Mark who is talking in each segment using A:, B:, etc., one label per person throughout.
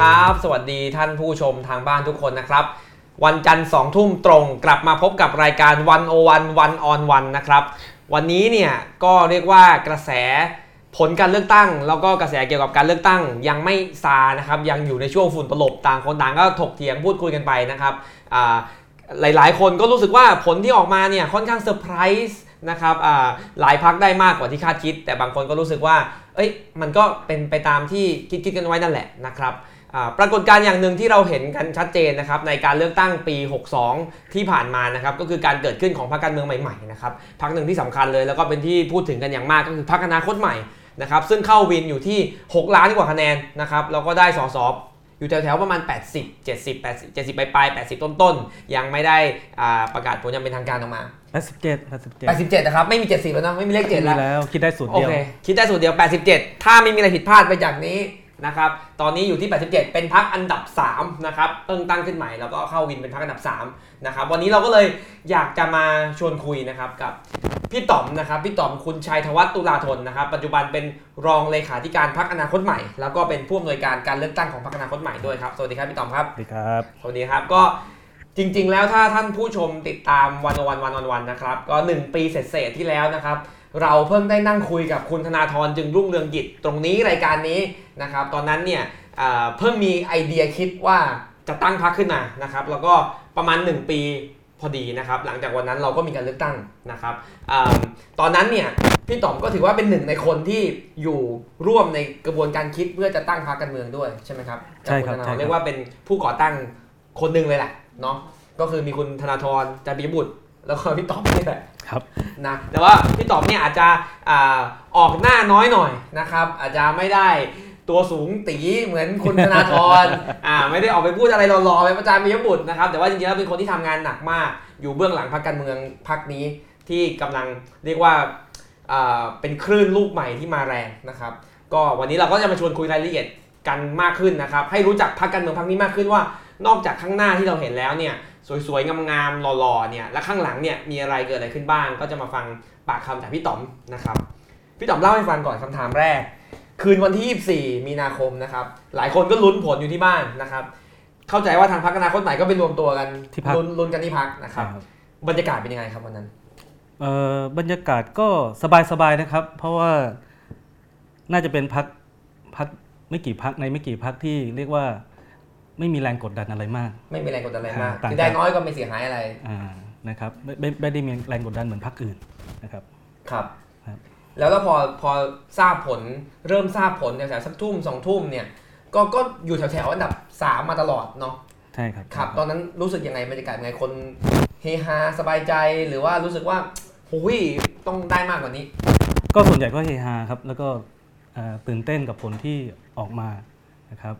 A: ครับ สวัสดีท่านผู้ชมทางบ้านทุกคนนะครับ วันจันทร์สองทุ่มตรงกลับมาพบกับรายการ One-O-One One-on-One นะครับ วันนี้เนี่ยก็เรียกว่ากระแสผลการเลือกตั้ง แล้วก็กระแสเกี่ยวกับการเลือกตั้งยังไม่ซานะครับยังอยู่ในช่วงฝุ่นตลบต่างคนต่างก็ถกเถียงพูดคุยกันไปนะครับอ่าหลายๆ คนก็รู้สึกว่าผลที่ออกมาเนี่ยค่อนข้างเซอร์ไพรส์นะครับหลายพรรคได้มากกว่าที่คาดคิด แต่บางคนก็รู้สึกว่าเอ้ยมันก็เป็นไปตามที่คิดคิดกันไว้นั่นแหละนะครับ ปรากฏการณ์อย่างหนึ่งที่เราเห็นกันชัดเจนนะครับในการเลือกตั้งปี 62 ที่ผ่านมานะครับก็คือการเกิดขึ้นของพรรคการเมืองใหม่ๆนะครับพรรคหนึ่งที่สำคัญเลยแล้วก็เป็นที่พูดถึงกันอย่างมากก็คือพรรคอนาคตใหม่นะครับซึ่งเข้าวินอยู่ที่ 6 ล้านกว่าคะแนนนะครับแล้วก็ได้สสอยู่แถวๆประมาณ 80 70 80 70ปลายๆ80 ต้นๆ ยังไม่ได้อ่าประกาศผลอยังเป็นทางการออกมา
B: 87 87
A: 87 นะครับ ไม่มี 70 แล้วนะ ไม่มีเลข7
B: มี
A: แล้ว
B: แล้ว คิดได้สูตร
A: โอ
B: เดียว
A: เค คิดได้สูตรเดียว 87 ถ้าไม่มีอะไรผิดพลาดไปจากนี้ นะครับตอนนี้อยู่ที่ 87 เป็นพักอันดับ3นะครับตั้งตั้งขึ้นใหม่แล้วก็เข้าวินเป็นพักอันดับ3นะครับวันนี้เราก็เลยอยากจะมาชวนคุยนะครับกับพี่ต๋อมนะครับพี่ต๋อมคุณชัยธวัฒน์ตุลาธนนะครับปัจจุบันเป็นรองเลขาธิการพักอนาคตใหม่ แล้วก็เป็นผู้อำนวยการการเลือกตั้งของพักอนาคตใหม่ด้วยครับสวัสดีครับพี่ต๋อมครับ
B: สวัสดีครับ
A: สวัสดีครับก็จริง ๆ แล้วถ้าท่านผู้ชมติดตามวันวันวันวันวันนะครับ ก็ 1 ปีเศษๆที่แล้วนะครับ เราเพิ่งได้นั่งคุยกับคุณธนาธรจึงรุ่งเรืองกิจตรงนี้รายการนี้นะครับ ตอนนั้นเนี่ยเอ่อเพิ่งมีไอเดียคิดว่าจะตั้งพักขึ้นมานะครับ แล้วก็ประมาณ 1 ปีพอดีนะครับ หลังจากวันนั้นเราก็มีการเลือกตั้งนะครับเอมตอนนั้นเนี่ยพี่ต๋อมก็ถือว่าเป็นหนึ่งในคนที่อยู่ร่วมในกระบวนการคิดเพื่อจะตั้งพรรคการเมืองด้วยใช่ไหมครับ
B: ใช่ครับ
A: กัณธนาธ
B: ใช่ครับ
A: เรียกว่าเป็นผู้ก่อตั้งคนหนึ่งเลยแหละเนาะก็คือมีคุณธนาธรจันทร์ปิยบุตร แล้วก็พี่ต๋อมนี่แหละ
B: ครับ
A: นะแต่ว่าพี่ต๋อมเนี่ยอาจจะอาออกหน้าน้อยหน่อยนะครับ อาจจะไม่ได้ตัวสูงตีเหมือนคุณธนาธรอ่าไม่ได้ออกไปพูดอะไรหล่อๆไปประจานปิยบุตรนะครับ แต่ว่าจริงๆแล้วเป็นคนที่ทำงานหนักมาก อยู่เบื้องหลังพรรคการเมืองพรรคนี้ที่กำลังเรียกว่าอ่าเป็นคลื่นลูกใหม่ที่มาแรงนะครับ ก็วันนี้เราก็จะมาชวนคุยรายละเอียดกันมากขึ้นนะครับ ให้รู้จักพรรคการเมืองพรรคนี้มากขึ้นว่า นอกจากข้างหน้าที่เราเห็นแล้วเนี่ย สวยๆงามๆหล่อๆเนี่ยและข้างหลังเนี่ยมีอะไรเกิดอะไรขึ้นบ้าง ก็จะมาฟังปากคำจากพี่ต๋อมนะครับพี่ต๋อมเล่าให้ฟังก่อนคำถามแรก คืนวันที่ 24 มีนาคมนะครับหลายคนก็ลุ้นผลอยู่ที่บ้านนะครับ เข้าใจว่าทางพรรคอนาคตใหม่ก็ไปรวมตัวกัน
B: ที่พรรค
A: ลุ้นลุ้นกันที่พักนะครับ
B: ครับ
A: บรรยากาศเป็นยังไงครับวันนั้น
B: เอ่อบรรยากาศก็สบายๆนะครับ เพราะว่าน่าจะเป็นพักพักไม่กี่พักในไม่กี่พักที่เรียกว่า ไม่มีแรงกดดันอะไรมาก
A: ไม่มีแรงกดดันอะไรมาก
B: ต่าง
A: คือได้น้อยก็ไม่เสียหายอะไร
B: อ่านะครับไม่ไม่ไม่ได้มีแรงกดดันเหมือนพักอื่นนะครับ
A: ครับ
B: ครับ
A: แล้วก็พอพอทราบผลเริ่มทราบผลแถวๆสักทุ่มสองทุ่มเนี่ยก็ก็อยู่แถวๆอันดับ3มาตลอดเนาะ
B: ใช่ครับ
A: ครับ ตอนนั้นรู้สึกยังไงบรรยากาศยังไงคนเฮฮาสบายใจหรือว่ารู้สึกว่าหุยต้องได้มากกว่านี้
B: ก็ส่วนใหญ่ก็เฮฮาครับ แล้วก็เอ่อตื่นเต้นกับผลที่ออกมานะครับ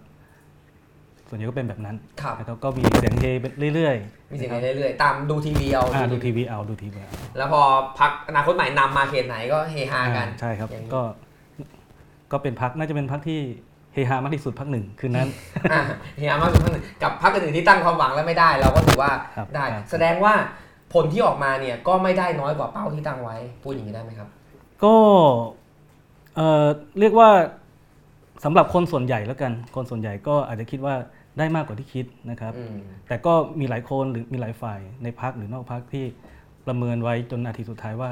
B: ส่วนใหญ่ก็เป็นแบบนั้น
A: ครับ
B: นะครับก็มีเสียงเฮไปเรื่อยๆ
A: มีเสียง
B: นะครับ
A: เรื่อยๆ ตามดูทีวีเอา
B: อ่าดูทีวีเอาดูทีวีเอา
A: แล้วพอพักอนาคตใหม่นำมาเขตไหนก็เฮฮากัน
B: อ่าใช่ครับ
A: อย่างนี้
B: ก็ก็เป็นพักน่าจะเป็นพักที่เฮฮามากที่สุดพักหนึ่งคืนนั้น
A: อะเฮฮามากสุดทั้งหนึ่งกับพักอื่นๆที่ตั้งความหวังแล้วไม่ได้ เราก็ถือว่า
B: ครับ
A: ได้
B: ครับ
A: แสดงว่าผลที่ออกมาเนี่ยก็ไม่ได้น้อยกว่าเป้าที่ตั้งไว้ พูดอย่างนี้ได้ไหมครับ
B: ก็เอ่อเรียกว่าสำหรับคนส่วนใหญ่แล้วกัน คนส่วนใหญ่ก็อาจจะคิดว่า ได้มากกว่าที่คิดนะครับ
A: อืม
B: แต่ก็มีหลายคนหรือมีหลายฝ่ายในพักหรือนอกพักที่ประเมินไว้จนนาทีสุดท้ายว่า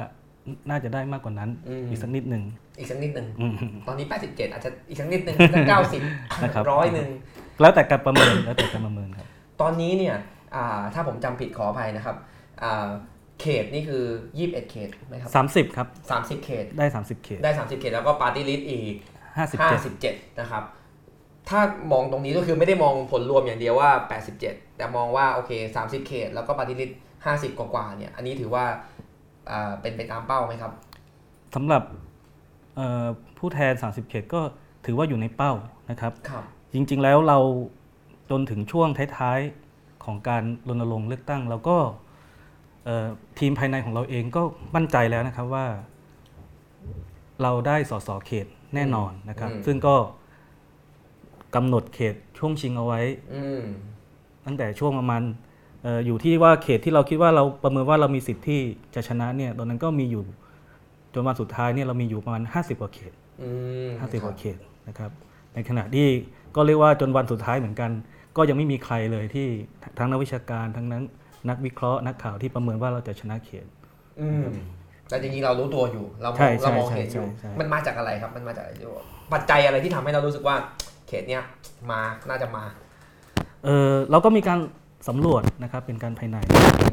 B: น่าจะได้มากกว่านั้น
A: อืม
B: อีกสักนิดหนึ่ง
A: อีกสักนิดหนึ่ง
B: อืม
A: ตอนนี้ 87 อาจจะอีกสักนิดหนึ่งสักเก้าสิบ
B: นะครับ
A: ร้อยหนึ่ง
B: แล้วแต่การประเมินแล้วแต่การประเมินครับ
A: ตอนนี้เนี่ยอ่าถ้าผมจำผิดขออภัยนะครับอ่าเขตนี่คือ 21 เขตไหมครับ
B: 30 ครับ
A: 30 เขต
B: ได้ 30 เขต
A: ได้ 30 เขต แล้วก็ party list อีก
B: 57
A: 57 นะครับ ถ้ามองตรงนี้ก็คือไม่ได้มองผลรวมอย่างเดียวว่า 87 แต่มองว่าโอเค 30 เขต แล้วก็ party list 50 กว่าๆเนี่ยอันนี้ถือว่าอ่าเป็นไปตามเป้าไหมครับ
B: สำหรับเอ่อผู้แทน 30 เขตก็ถือว่าอยู่ในเป้านะครับ
A: ครับ
B: จริงๆแล้วเราจนถึงช่วงท้ายๆของการรณรงค์เลือกตั้งเราก็เอ่อทีมภายในของเราเองก็มั่นใจแล้วนะครับว่า เราได้สสเขตแน่นอนนะครับ
A: อืม
B: ซึ่งก็ กำหนดเขตช่วงชิงเอาไว้
A: อืม
B: ตั้งแต่ช่วงประมาณเอออยู่ที่ว่าเขตที่เราคิดว่าเราประเมินว่าเรามีสิทธิ์ที่จะชนะเนี่ยตอนนั้นก็มีอยู่จนวันสุดท้ายเนี่ยเรามีอยู่ประมาณ 50กว่าเขต
A: อืม
B: 50กว่าเขตนะครับในขณะที่ก็เรียกว่าจนวันสุดท้ายเหมือนกัน ก็ยังไม่มีใครเลยที่ทั้งนักวิชาการทั้งนั้นนักวิเคราะห์นักข่าวที่ประเมินว่าเราจะชนะเขต
A: อืมแต่จริงๆเรารู้ตัวอยู่ เราม
B: ใช่
A: อง
B: ใช่
A: เรามอง
B: ใช่
A: เห็นอยู่
B: ใช่ใช่
A: มันมาจากอะไรครับ มันมาจากอะไรที่ว่าปัจจัยอะไรที่ทำให้เรารู้สึกว่า เขตเนี้ยมาน่าจะมา
B: เออเราก็มีการสำรวจนะครับเป็นการภายใน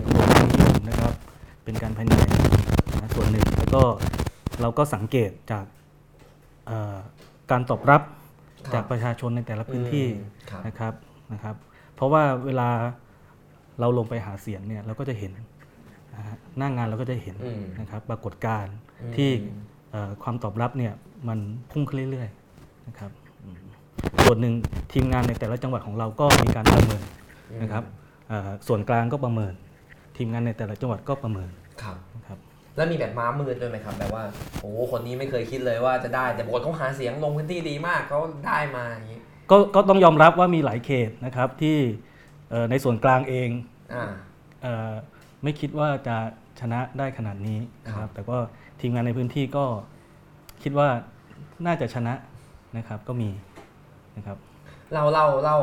B: สำรวจที่นิยมนะครับเป็นการภายในนะส่วนหนึ่งแล้วก็เราก็สังเกตจากเอ่อการตอบรับ
A: ครับ
B: จากประชาชนในแต่ละพื้นที่
A: อืมครับ
B: นะครับนะครับ เพราะว่าเวลาเราลงไปหาเสียงเนี่ยเราก็จะเห็นนะฮะหน้างานเราก็จะเห็น
A: อืม
B: นะครับปรากฏการณ์
A: อืม
B: ที่เอ่อความตอบรับเนี่ยมันพุ่งขึ้นเรื่อยๆนะครับอืม ส่วนหนึ่งทีมงานในแต่ละจังหวัดของเราก็มีการประเมินนะครับเอ่อส่วนกลางก็ประเมิน ทีมงานในแต่ละจังหวัดก็ประเมิน
A: ครับ
B: นะครับ
A: แล้วมีแบบม้ามืดด้วยไหมครับแบบว่าโอ้คนนี้ไม่เคยคิดเลยว่าจะได้แต่ปรากฏเขาหาเสียงลงพื้นที่ดีมากเขาได้มาอย่างนี้
B: ก็ก็ต้องยอมรับว่ามีหลายเขตนะครับที่เอ่อในส่วนกลางเอง
A: อ่า
B: เอ่อไม่คิดว่าจะชนะได้ขนาดนี้นะค
A: ครั
B: รับ
A: บ
B: แต่ก็ทีมงานในพื้นที่ก็คิดว่าน่าจะชนะนะครับก็มี นะครับ
A: เล่าเล่าเล่า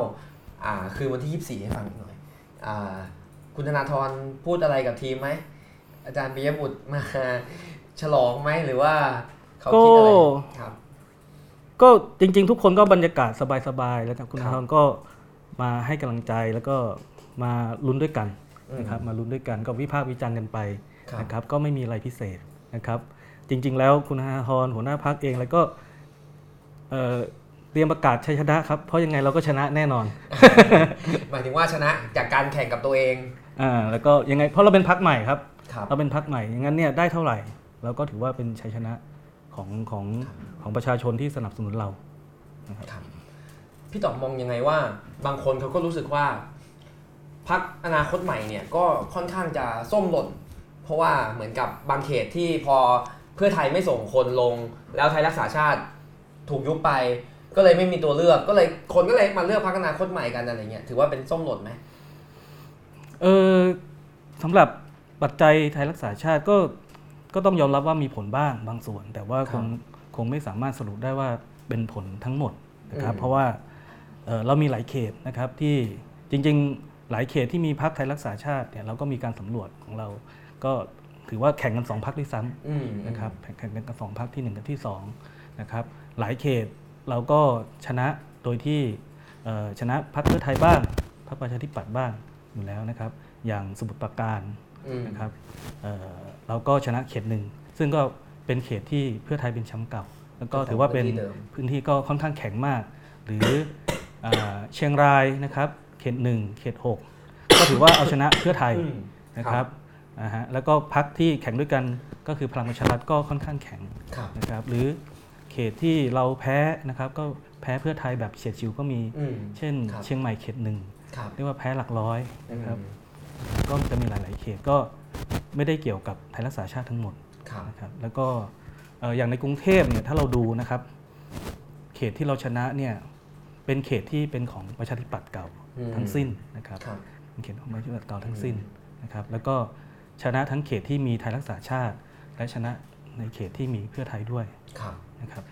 A: อ่าคือวันที่ 24 ให้ฟังหน่อยอ่าคุณธนาธรพูดอะไรกับทีมไหม อาจารย์ปิยบุตรมาฉลองไหมหรือว่าเขาคิดอะไร
B: ก็
A: ครับ
B: ก็จริง ๆ ทุกคนก็บรรยากาศสบายๆแล้วครับคุณ
A: ครับ
B: ธนก็มาให้กำลังใจแล้วก็มาลุ้นด้วยกัน
A: อืม
B: นะครับมาลุ้นด้วยกันก็วิพากษ์วิจารณ์กันไป
A: ครับ
B: นะครับก็ไม่มีอะไรพิเศษนะครับ จริง ๆ แล้วคุณธนาธรหัวหน้าพักเองแล้วก็ เอ่อเตรียมประกาศชัยชนะครับ เพราะยังไงเราก็ชนะแน่นอน
A: หมายถึงว่าชนะจากการแข่งกับตัวเอง
B: อ่าแล้วก็ยังไงเพราะเราเป็นพักใหม่ครับ
A: ครับ
B: เราเป็นพักใหม่อย่างนั้นเนี่ยได้เท่าไหร่เราก็ถือว่าเป็นชัยชนะของของของประชาชนที่สนับสนุนเรา
A: ครับ พี่ตอบมองยังไงว่า บางคนเขาก็รู้สึกว่าพักอนาคตใหม่เนี่ยก็ค่อนข้างจะส้มหล่น เพราะว่าเหมือนกับบางเขตที่พอเพื่อไทยไม่ส่งคนลง แล้วไทยรักษาชาติถูกยุบไป ก็เลยไม่มีตัวเลือกก็เลยคนก็เลยมาเลือกพักอนาคตใหม่กันอะไรเงี้ยถือว่าเป็นส้มหล่นไหม
B: เออสำหรับปัจจัยไทยรักษาชาติก็ก็ต้องยอมรับว่ามีผลบ้างบางส่วน แต่ว่าคงคงไม่สามารถสรุปได้ว่าเป็นผลทั้งหมดนะครับ
A: อืม
B: เพราะว่าเอ่อเรามีหลายเขตนะครับที่จริง ๆ หลายเขตที่มีพักไทยรักษาชาติเนี่ยเราก็มีการสำรวจของเรา ก็ถือว่าแข่งกันสองพักด้วยซ้ำ
A: อืม
B: นะครับแข่งกันกับสองพักที่1กับที่2นะครับหลายเขต เราก็ชนะโดยที่เอ่อชนะพรรคเพื่อไทยบ้างพรรคประชาธิปัตย์บ้างอยู่แล้วนะครับ อย่างสมุทรปราการ
A: อืม
B: นะครับเอ่อเราก็ชนะเขตหนึ่งซึ่งก็เป็นเขตที่เพื่อไทยเป็นแชมป์เก่า แล้วก็ถือว่าเป็น
A: พื้นที่เดิม
B: พื้นที่ก็ค่อนข้างแข็งมาก หรือเออเชียงรายนะครับ เขตหนึ่งเขตหกก็ถือว่าเอาชนะเพื่อไทย
A: อืม
B: นะครับอ่าฮะแล้วก็พักที่แข่งด้วยกันก็คือพลังประชารัฐก็ค่อนข้างแข็ง
A: ครับ
B: นะครับ หรือ เขตที่เราแพ้นะครับก็แพ้เพื่อไทยแบบเฉียดฉิวก็มี
A: อืม
B: เช่น
A: ครับ
B: เชียงใหม่เขตหนึ่ง
A: ครับ
B: เรียกว่าแพ้หลักร้อยนะครับ
A: อืม
B: ก็จะมีหลาย ๆ เขตก็ไม่ได้เกี่ยวกับไทยรักษาชาติทั้งหมด
A: ครับ
B: นะครับแล้วก็เอ่ออย่างในกรุงเทพเนี่ยถ้าเราดูนะครับ เขตที่เราชนะเนี่ยเป็นเขตที่เป็นของประชาธิปัตย์เก่า
A: อืม
B: ทั้งสิ้นนะครับ
A: ครับ
B: เป็นเขตของประชาธิปัตย์เก่าทั้งสิ้นนะครับ แล้วก็ชนะทั้งเขตที่มีไทยรักษาชาติ และชนะในเขตที่มีเพื่อไทยด้วย
A: ครับ
B: นะครับ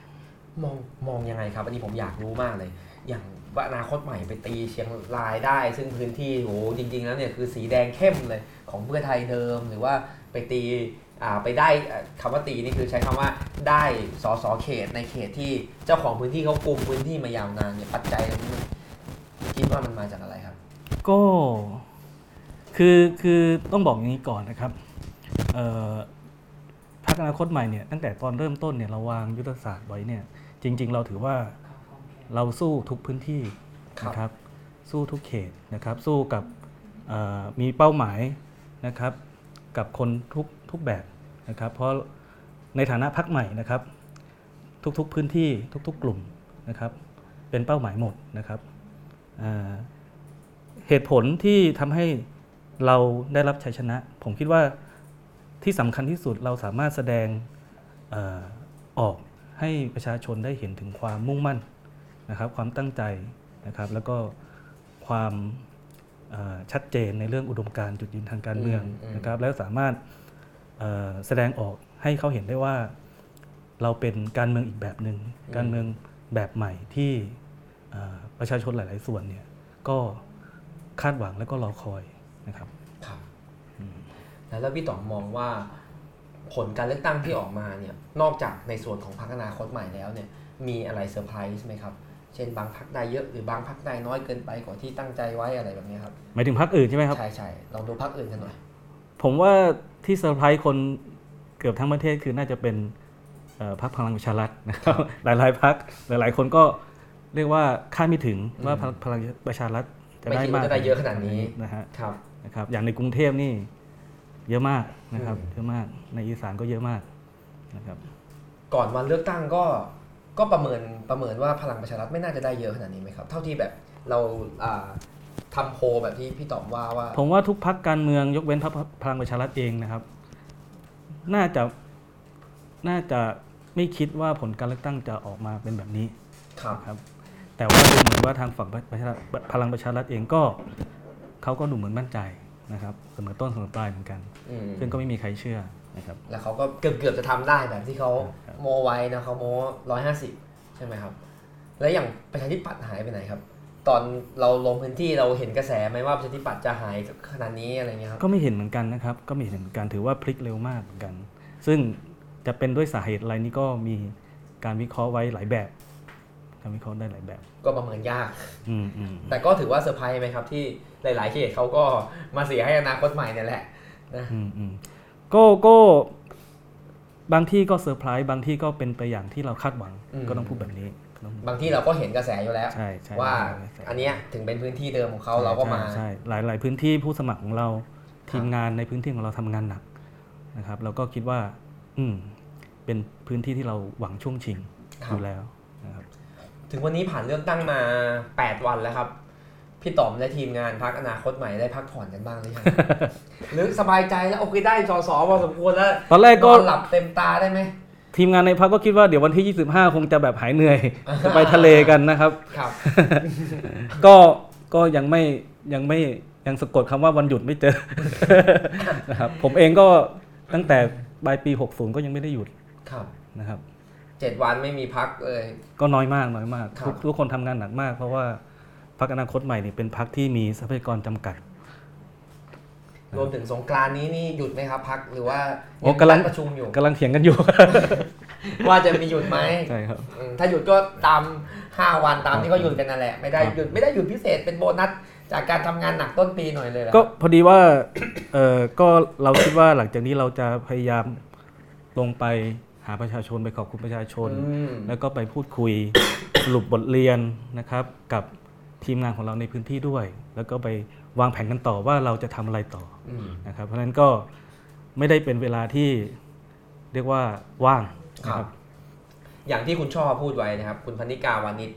A: มองมองยังไงครับ อันนี้ผมอยากรู้มากเลย อย่างว่าอนาคตใหม่ไปตีเชียงรายได้ ซึ่งพื้นที่โหจริง ๆ แล้วเนี่ยคือสีแดงเข้มเลยของเพื่อไทยเดิม หรือว่าไปตีอ่าไปได้อ่าคำว่าตีนี่คือใช้คำว่าได้สอสอเขตในเขตที่เจ้าของพื้นที่เขากุมพื้นที่มายาวนานเนี่ยปัจจัยนี้คิดว่ามันมาจากอะไรครับ
B: ก็คือคือต้องบอกอย่างนี้ก่อนนะครับเอ่อพรรคอนาคตใหม่เนี่ยตั้งแต่ตอนเริ่มต้นเนี่ยเราวางยุทธศาสตร์ไว้เนี่ย จริง ๆ เราถือว่าเราสู้ทุกพื้นที่
A: ครับ
B: นะครับ สู้ทุกเขตนะครับ สู้กับเอ่อมีเป้าหมายนะครับ กับคนทุกทุกแบบนะครับ เพราะในฐานะพักใหม่นะครับ ทุกๆพื้นที่ทุก ๆ กลุ่มนะครับ เป็นเป้าหมายหมดนะครับอ่าเหตุผลที่ทำให้เราได้รับชัยชนะ ผมคิดว่าที่สำคัญที่สุดเราสามารถแสดงเออออก ให้ประชาชนได้เห็นถึงความมุ่งมั่นนะครับ ความตั้งใจนะครับ แล้วก็ความเอ่อชัดเจนในเรื่องอุดมการณ์จุดยืนทางการเมือง
A: อืมอืม
B: นะครับ แล้วสามารถเอ่อแสดงออกให้เขาเห็นได้ว่าเราเป็นการเมืองอีกแบบหนึ่งการเมืองแบบใหม่ที่เอ่อประชาชนหลาย ๆ ส่วนเนี่ยก็คาดหวังและก็รอคอยนะครับ
A: ครับ แล้วแล้วพี่ต๋อมมองว่า ผลการเลือกตั้งที่ออกมาเนี่ยนอกจากในส่วนของพรรคอนาคตใหม่แล้วเนี่ยมีอะไรเซอร์ไพรส์ไหมครับ เช่นบางพรรคได้เยอะหรือบางพรรคได้น้อยเกินไปกว่าที่ตั้งใจไว้อะไรแบบนี้ครับ
B: หมายถึงพรรคอื่นใช่ไหมครับ
A: ใช่ใช่ลองดูพรรคอื่นกันหน่อย
B: ผมว่าที่เซอร์ไพรส์คนเกือบทั้งประเทศคือน่าจะเป็นเอ่อพรรคพลังประชารัฐนะครับหลาย ๆพรรคหลาย ๆ คนก็เรียกว่าคาดไม่ถึงว่าพรรคพลังประชารัฐจะ
A: ไม่
B: ได้
A: คิด
B: มา
A: ว่ากจะได้เยอะขนาดนี้
B: นะฮะ
A: ครับ
B: นะครับอย่างในกรุงเทพนี่ เยอะมากนะครับ
A: อืม
B: เยอะมากในอีสานก็เยอะมากนะครับ
A: ก่อนวันเลือกตั้งก็ก็ประเมินประเมินว่าพลังประชารัฐไม่น่าจะได้เยอะขนาดนี้ไหมครับ เท่าที่แบบเราอ่าทำโพลแบบที่พี่ต๋อมว่าว่า
B: ผมว่าทุกพักการเมืองยกเว้นพรรคพลังประชารัฐเองนะครับ น่าจะน่าจะไม่คิดว่าผลการเลือกตั้งจะออกมาเป็นแบบนี้
A: ครับ
B: ครับ แต่ว่าดูเหมือนว่าทางฝั่งประชารัฐพลังประชารัฐเองก็เขาก็ดูเหมือนมั่นใจ นะครับเสมอต้นเสมอปลายเหมือนกัน
A: อืม
B: ซึ่งก็ไม่มีใครเชื่อนะครับ
A: แล้วเขาก็เกือบเกือบจะทำได้แบบที่เขา
B: ครับ
A: โมไว้นะเขาโมร้อยห้าสิบใช่ไหมครับ แล้วอย่างประชาธิปัตย์หายไปไหนครับ ตอนเราลงพื้นที่เราเห็นกระแสไหมว่าประชาธิปัตย์จะหายขนาดนี้อะไรเงี้ยครับ
B: ก็ไม่เห็นเหมือนกันนะครับ ก็ไม่เห็นเหมือนกันถือว่าพลิกเร็วมากเหมือนกัน ซึ่งจะเป็นด้วยสาเหตุอะไรนี่ก็มีการวิเคราะห์ไว้หลายแบบ การวิเคราะห์ได้หลายแบบ
A: ก็ประเมินยาก
B: อืมอืม
A: แต่ก็ถือว่าเซอร์ไพรส์ไหมครับ ที่หลาย ๆเขตเขาก็มาเสียให้อนาคตใหม่เนี่ยแหละนะ
B: อืมอืมก็ก็บางที่ก็เซอร์ไพรส์บางที่ก็เป็นไปอย่างที่เราคาดหวังก็ต้องพูดแบบนี้ต้อง
A: บางที่เราก็เห็นกระแสอยู่แล้ว
B: ใช่ใช่
A: ว่าอันเนี้ยถึงเป็นพื้นที่เดิมของเขาเราก็มา
B: ใช่ใช่หลายหลายพื้นที่ผู้สมัครของเราทีมงานในพื้นที่ของเราทำงานหนักนะครับเราก็คิดว่า อืมเป็นพื้นที่ที่เราหวังช่วงชิง
A: ค
B: อ
A: รับ
B: ยู่แล้วนะครับ
A: ถึงวันนี้ผ่านเลือกตั้งมา 8 วันแล้วครับ พี่ต๋อมและทีมงานพักอนาคตใหม่ได้พักผ่อนกันบ้างหรือยังหรือสบายใจแล้วโอเคได้สอสอพอสมควรแล้ว
B: ตอนแรกก็
A: นอนหลับเต็มตาได้ไหม
B: ทีมงานในพักก็คิดว่าเดี๋ยววันที่ 25 คงจะแบบหายเหนื่อย จะไปทะเลกันนะครับ
A: ครับ
B: ก็ก็ยังไม่ยังไม่ยังสะกดคำว่าวันหยุดไม่เจอนะครับผมเองก็ตั้งแต่ปลายปี 60 ก็ยังไม่ได้หยุด
A: ครับ
B: นะครับ
A: เจ็ดวันไม่มีพักเลย
B: ก็น้อยมากน้อยมาก
A: ครับ
B: ทุกทุกคนทำงานหนักมาก เพราะว่าพรรคอนาคตใหม่นี่เป็นพรรคที่มีทรัพยากรจำกัด
A: รวมถึงสงกรานต์นี้นี่หยุดไหมครับพักหรือว่า
B: โอ้กำลัง
A: ยังประชุมอยู่
B: กำลังเถียงกันอยู่
A: ว่าจะมีหยุดไหม
B: ใช่ครับ
A: อืมถ้าหยุดก็ตาม5วันตามที่เขาหยุดกันนั่นแหละไม่ได้
B: ครับ
A: หยุดไม่ได้หยุดพิเศษเป็นโบนัสจากการทำงานหนักต้นปีหน่อยเลยเหรอ
B: ก็พอดีว่าเออก็เราคิดว่าหลังจากนี้เราจะพยายามลงไป หาประชาชนไปขอบคุณประชาชน
A: อืม
B: แล้วก็ไปพูดคุยสรุปบทเรียนนะครับ กับทีมงานของเราในพื้นที่ด้วย แล้วก็ไปวางแผนกันต่อว่าเราจะทำอะไรต่อ
A: อืม
B: นะครับ เพราะฉะนั้นก็ไม่ได้เป็นเวลาที่เรียกว่าว่างนะ
A: ค
B: ค
A: รั
B: รับบ
A: อย่างที่คุณชอบพูดไว้นะครับ คุณพนิกาวานิช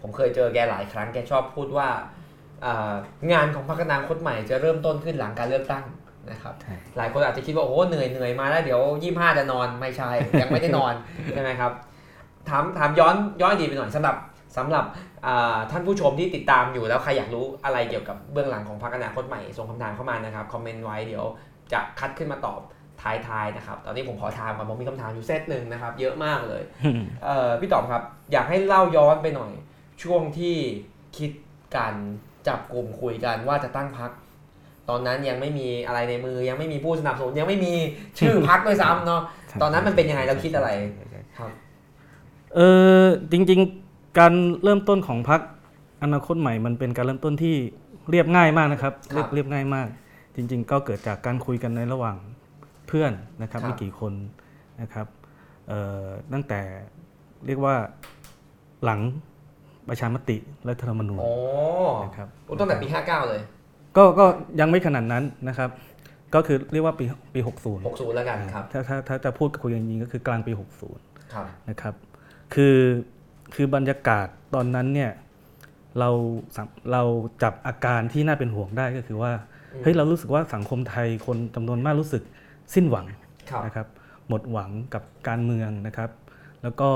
A: ผมเคยเจอแกหลายครั้งแกชอบพูดว่าอ่างานของพรรคอนาคตใหม่จะเริ่มต้นขึ้นหลังการเลือกตั้ง นะครับ
B: ใช่
A: หลายคนอาจจะคิดว่าโอ้โหเหนื่อยเหนื่อยมาแล้วเดี๋ยวยี่ห้าจะนอนไม่ใช่ยังไม่ได้นอนใช่ไหมครับถามถามย้อนย้อนอดีตไปหน่อยสำหรับสำหรับอ่าท่านผู้ชมที่ติดตามอยู่แล้วใครอยากรู้อะไรเกี่ยวกับเบื้องหลังของพรรคอนาคตใหม่ส่งคำถามเข้ามานะครับคอมเมนต์ไว้เดี๋ยวจะคัดขึ้นมาตอบท้ายๆนะครับ ตอนนี้ผมขอถามก่อนผมมีคำถามอยู่เซตหนึ่งนะครับ เยอะมากเลยเอ่อพี่ต๋อมครับ อยากให้เล่าย้อนไปหน่อย ช่วงที่คิดกันจับกลุ่มคุยกันว่าจะตั้งพัก ตอนนั้นยังไม่มีอะไรในมือยังไม่มีผู้สนับสนุนยังไม่มีชื่อพักด้วยซ้ำเนาะตอนนั้นมันเป็นยังไงเราคิดอะไรครับ
B: เออจริงๆการเริ่มต้นของพรรคอนาคตใหม่มันเป็นการเริ่มต้นที่เรียบง่ายมากนะครับ
A: ครั
B: เรีย
A: บบ
B: เรียบง่ายมาก จริง ๆ ก็เกิดจากการคุยกันในระหว่างเพื่อนนะครับ
A: ครับ
B: ไม่กี่คนนะครับเอ่อตั้งแต่เรียกว่าหลังประชามติและธรรมนูญ
A: โอ้
B: นะครับ
A: ตั้งแต่ปี 59 เลย
B: ก็ก็ยังไม่ขนาดนั้นนะครับ ก็คือเรียกว่าปีปี60
A: 60 แล้วกันครับ
B: ถ้าถ้าถ้าจะพูดคุยกันจริงๆก็คือกลางปี 60
A: ครับ
B: นะครับ คือคือบรรยากาศตอนนั้นเนี่ยเราสังเราจับอาการที่น่าเป็นห่วงได้ก็คือว่า
A: อืม
B: เฮ้ยเรารู้สึกว่าสังคมไทยคนจำนวนมากรู้สึกสิ้นหวัง
A: ครับ
B: นะครับ หมดหวังกับการเมืองนะครับ แล้วก็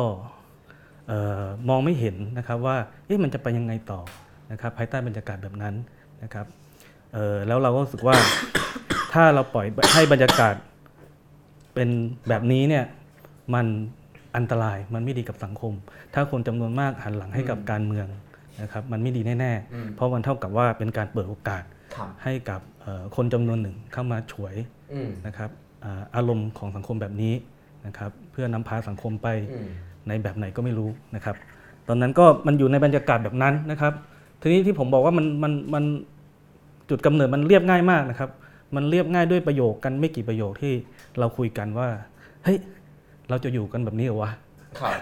B: เอ่อมองไม่เห็นนะครับว่าเอ๊ะมันจะไปยังไงต่อนะครับ ภายใต้บรรยากาศแบบนั้นนะครับ เอ่อแล้วเราก็รู้สึกว่า ถ้าเราปล่อยให้บรรยากาศ เป็นแบบนี้เนี่ยมันอันตรายมันไม่ดีกับสังคม ถ้าคนจำนวนมากหันหลังให้กับ
A: อืม
B: การเมืองนะครับมันไม่ดีแน่
A: อืม
B: ๆเพราะมันเท่ากับว่าเป็นการเปิดโอกาส
A: ครับ
B: ให้กับเอ่อคนจำนวนหนึ่งเข้ามาฉวย
A: อืม
B: นะครับอ่าอารมณ์ของสังคมแบบนี้นะครับเพื่อนำพาสังคมไป
A: อืม
B: ในแบบไหนก็ไม่รู้นะครับ ตอนนั้นก็มันอยู่ในบรรยากาศแบบนั้นนะครับ ทีนี้ที่ผมบอกว่ามันมันมัน จุดกำเนิดมันเรียบง่ายมากนะครับ มันเรียบง่ายด้วยประโยคกันไม่กี่ประโยคที่เราคุยกันว่าเฮ้ยเราจะอยู่กันแบบนี้เหรอวะ
A: ครับ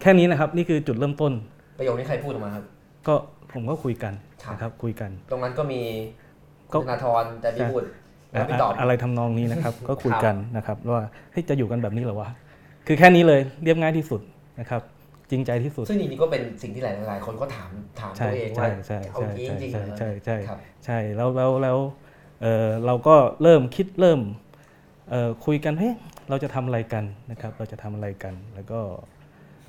B: แค่นี้นะครับ นี่คือจุดเริ่มต้น
A: ประโยคนี้ใครพูดออกมาครับ
B: ก็ผมก็คุยกัน
A: ครับ
B: นะครับ คุยกัน
A: ตรงนั้นก็มี
B: ก็
A: คุณธนาธรแต่พี่พูดแล้วพี่ตอบ
B: อะอะไรทำนองนี้นะครับ ก็คุย
A: ครับ
B: กันนะครับ ว่าเฮ้ยจะอยู่กันแบบนี้เหรอวะคือแค่นี้เลยเรียบง่ายที่สุดนะครับจ ริงใจที่สุด
A: ซึ่งจริงๆก็เป็นสิ่งที่หลายๆคนก็ถามถาม
B: ใช่
A: ตัวเอง
B: ใช่
A: ว่า
B: ใช่
A: เอา
B: ใช่
A: จริงจริงๆ
B: ใช่
A: เหรอ
B: ใช่ใช่
A: ครับ
B: ใช่แล้วแล้วแล้วเออเราก็เริ่มคิดเริ่มเออคุยกันเฮ้ยเราจะทำอะไรกันนะครับ เราจะทำอะไรกัน แล้วก็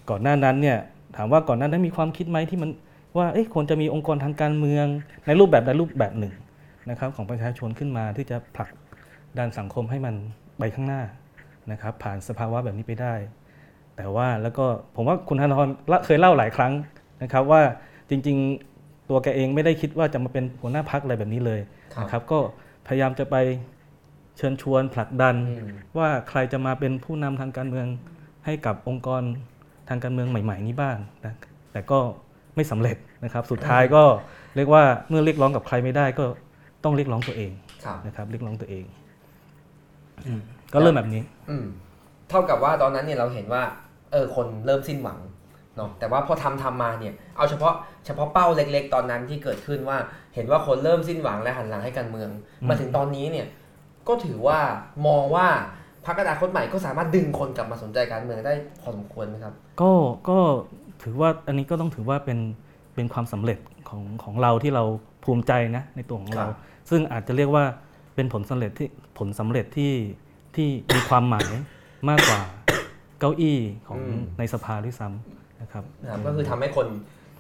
B: ก่อนหน้านั้นเนี่ยถามว่าก่อนหน้านั้นมีความคิดไหมที่มันว่าเอ๊ะควรจะมีองค์กรทางการเมืองในรูปแบบใดรูปแบบหนึ่งนะครับของประชาชนขึ้นมาที่จะผลักดันสังคมให้มันไปข้างหน้านะครับผ่านสภาวะแบบนี้ไปได้ แต่ว่าแล้วก็ผมว่าคุณธนาธรละเคยเล่าหลายครั้งนะครับว่าจริงๆตัวแกเองไม่ได้คิดว่าจะมาเป็นหัวหน้าพักอะไรแบบนี้เลย
A: ครับ
B: นะครับ ก็พยายามจะไปเชิญชวนผลักดัน
A: อืม
B: ว่าใครจะมาเป็นผู้นำทางการเมืองให้กับองค์กรทางการเมืองใหม่ ๆ นี้บ้างนะแต่ก็ไม่สำเร็จนะครับ สุดท้ายก็เรียกว่าเมื่อเรียกร้องกับใครไม่ได้ก็ต้องเรียกร้องตัวเอง
A: ครับ
B: นะครับเรียกร้องตัวเองอืมก็เริ่มแบบนี้
A: อืมเท่ากับว่าตอนนั้นเนี่ยเราเห็นว่า เออคนเริ่มสิ้นหวังเนาะแต่ว่าพอทำทำมาเนี่ยเอาเฉพาะเฉพาะเป้าเล็ก ๆ ตอนนั้นที่เกิดขึ้นว่าเห็นว่าคนเริ่มสิ้นหวังและหันหลังให้การเมือง
B: อืม
A: มาถึงตอนนี้เนี่ยก็ถือว่ามองว่าพรรคอนาคตใหม่ก็สามารถดึงคนกลับมาสนใจการเมืองได้พอสมควรไหมครับ
B: ก็ก็ถือว่าอันนี้ก็ต้องถือว่าเป็นเป็นความสำเร็จของของเราที่เราภูมิใจนะในตัวของเรา
A: ครับ
B: ซึ่งอาจจะเรียกว่าเป็นผลสำเร็จที่ผลสำเร็จที่ที่มีความหมายมากกว่า เก้าอี้ของ
A: อืม
B: ในสภาด้วยซ้ำนะครับ
A: นะครับก็คือทำให้คน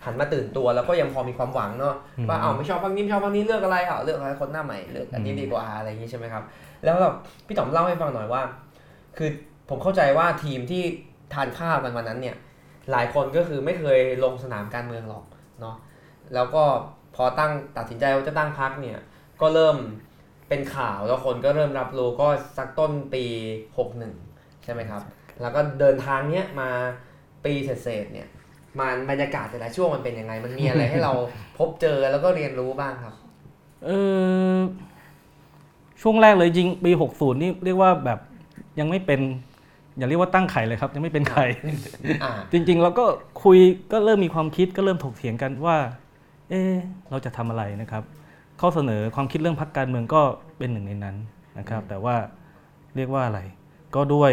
A: หันมาตื่นตัวแล้วก็ยังพอมีความหวังเนาะ
B: อืม
A: ว่าเอาไม่ชอบพักนี้ไม่ชอบพักนี้เลือกอะไรเอาเลือกอะไรคนหน้าใหม่เลือกอันนี้
B: อืม
A: ดีกว่าอะไรอย่างนี้ใช่ไหมครับ แล้วแบบพี่ต๋อมเล่าให้ฟังหน่อยว่า คือผมเข้าใจว่าทีมที่ทานข้าวกันวันนั้นเนี่ย หลายคนก็คือไม่เคยลงสนามการเมืองหรอกเนาะแล้วก็พอตั้งตัดสินใจว่าจะตั้งพักเนี่ยก็เริ่มเป็นข่าวแล้วคนก็เริ่มรับรู้ก็สักต้นปี 61 ใช่ไหมครับ แล้วก็เดินทางเนี้ยมาปีเศษๆเนี่ยมันบรรยากาศแต่ละช่วงมันเป็นยังไง มันมีอะไรให้เราพบเจอแล้วก็เรียนรู้บ้างครับ
B: เออช่วงแรกเลยจริงปี 60 นี่เรียกว่าแบบยังไม่เป็น อย่าเรียกว่าตั้งไข่เลยครับ ยังไม่เป็นไข่
A: อ่า
B: จริง ๆ เราก็คุยก็เริ่มมีความคิดก็เริ่มถกเถียงกันว่า เอะเราจะทำอะไรนะครับ ข้อเสนอความคิดเรื่องพักการเมืองก็เป็นหนึ่งในนั้นนะครับ แต่ว่าเรียกว่าอะไร ก็ด้วย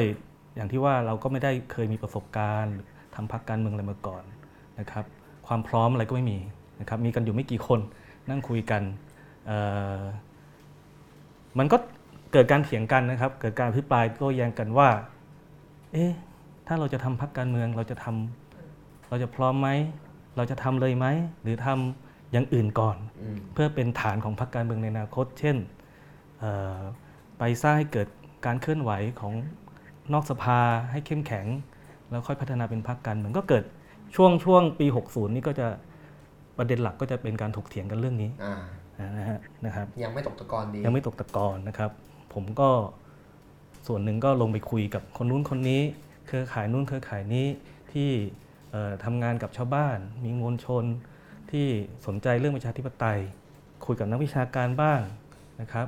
B: อย่างที่ว่าเราก็ไม่ได้เคยมีประสบการณ์ทำพักการเมืองอะไรมาก่อนนะครับความพร้อมอะไรก็ไม่มีนะครับมีกันอยู่ไม่กี่คนนั่งคุยกันเอ่อมันก็เกิดการเถียงกันนะครับ เกิดการอภิปรายโต้แย้งกันว่า เอ๊ะถ้าเราจะทำพักการเมืองเราจะทำเราจะพร้อมไหมเราจะทำเลยไหมหรือทำอย่างอื่นก่อน
A: อืม
B: เพื่อเป็นฐานของพรรคการเมืองในอนาคต เช่นเอ่อไปสร้างให้เกิดการเคลื่อนไหวของ นอกสภาให้เข้มแข็ง แล้วค่อยพัฒนาเป็นพรรคการเมืองก็เกิดช่วงช่วงปี 60 นี่ก็จะประเด็นหลักก็จะเป็นการถกเถียงกันเรื่องนี้
A: อ่า
B: นะฮะนะครับ
A: ยังไม่ตกตะกอนดี
B: ยังไม่ตกตะกอนนะครับ ผมก็ส่วนหนึ่งก็ลงไปคุยกับคนนู้นคนนี้ เครือข่ายนู้นเครือข่ายนี้ที่เอ่อทำงานกับชาวบ้าน มีมวลชนที่สนใจเรื่องประชาธิปไตย คุยกับนักวิชาการบ้างนะครับ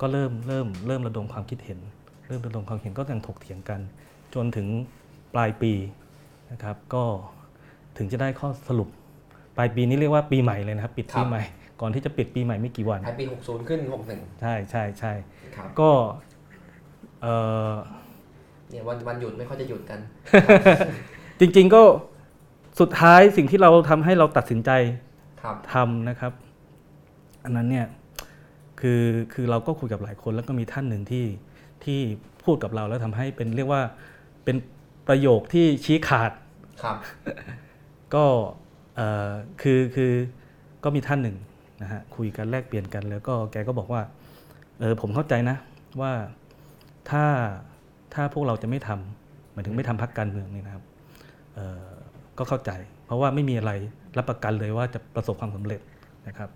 B: ก็เริ่มเริ่มเริ่มระดมความคิดเห็น เริ่มระดมความเห็นก็ยังถกเถียงกัน จนถึงปลายปีนะครับ ก็ถึงจะได้ข้อสรุป ปลายปีนี้เรียกว่าปีใหม่เลยนะครับ ปิดปีใหม่ ก่อนที่จะปิดปีใหม่ไม่กี่วัน
A: ท้ายปี 60 ขึ้น 61
B: ใช่ใช่ใช่
A: ครับ
B: ก็เอ่อ
A: เนี่ยวันวันหยุดไม่ค่อยจะหยุดกัน
B: จริงๆก็สุดท้ายสิ่งที่เราทำให้เราตัดสินใจ
A: ครับ
B: ทำนะครับ อันนั้นเนี่ยคือคือเราก็คุยกับหลายคนแล้วก็มีท่านหนึ่งที่ ที่พูดกับเราแล้วทำให้เป็นเรียกว่าเป็นประโยคที่ชี้ขาด
A: ครับ
B: ก็เอ่อคือคือก็มีท่านหนึ่งนะฮะคุยกันแลกเปลี่ยนกัน แล้วก็แกก็บอกว่าเออผมเข้าใจนะว่าถ้าถ้าพวกเราจะไม่ทำายถึงไม่ทำพักการเมืองนี่นะครับเอ่อก็เข้าใจ เพราะว่าไม่มีอะไรรับประกันเลยว่าจะประสบความสำเร็จนะครับ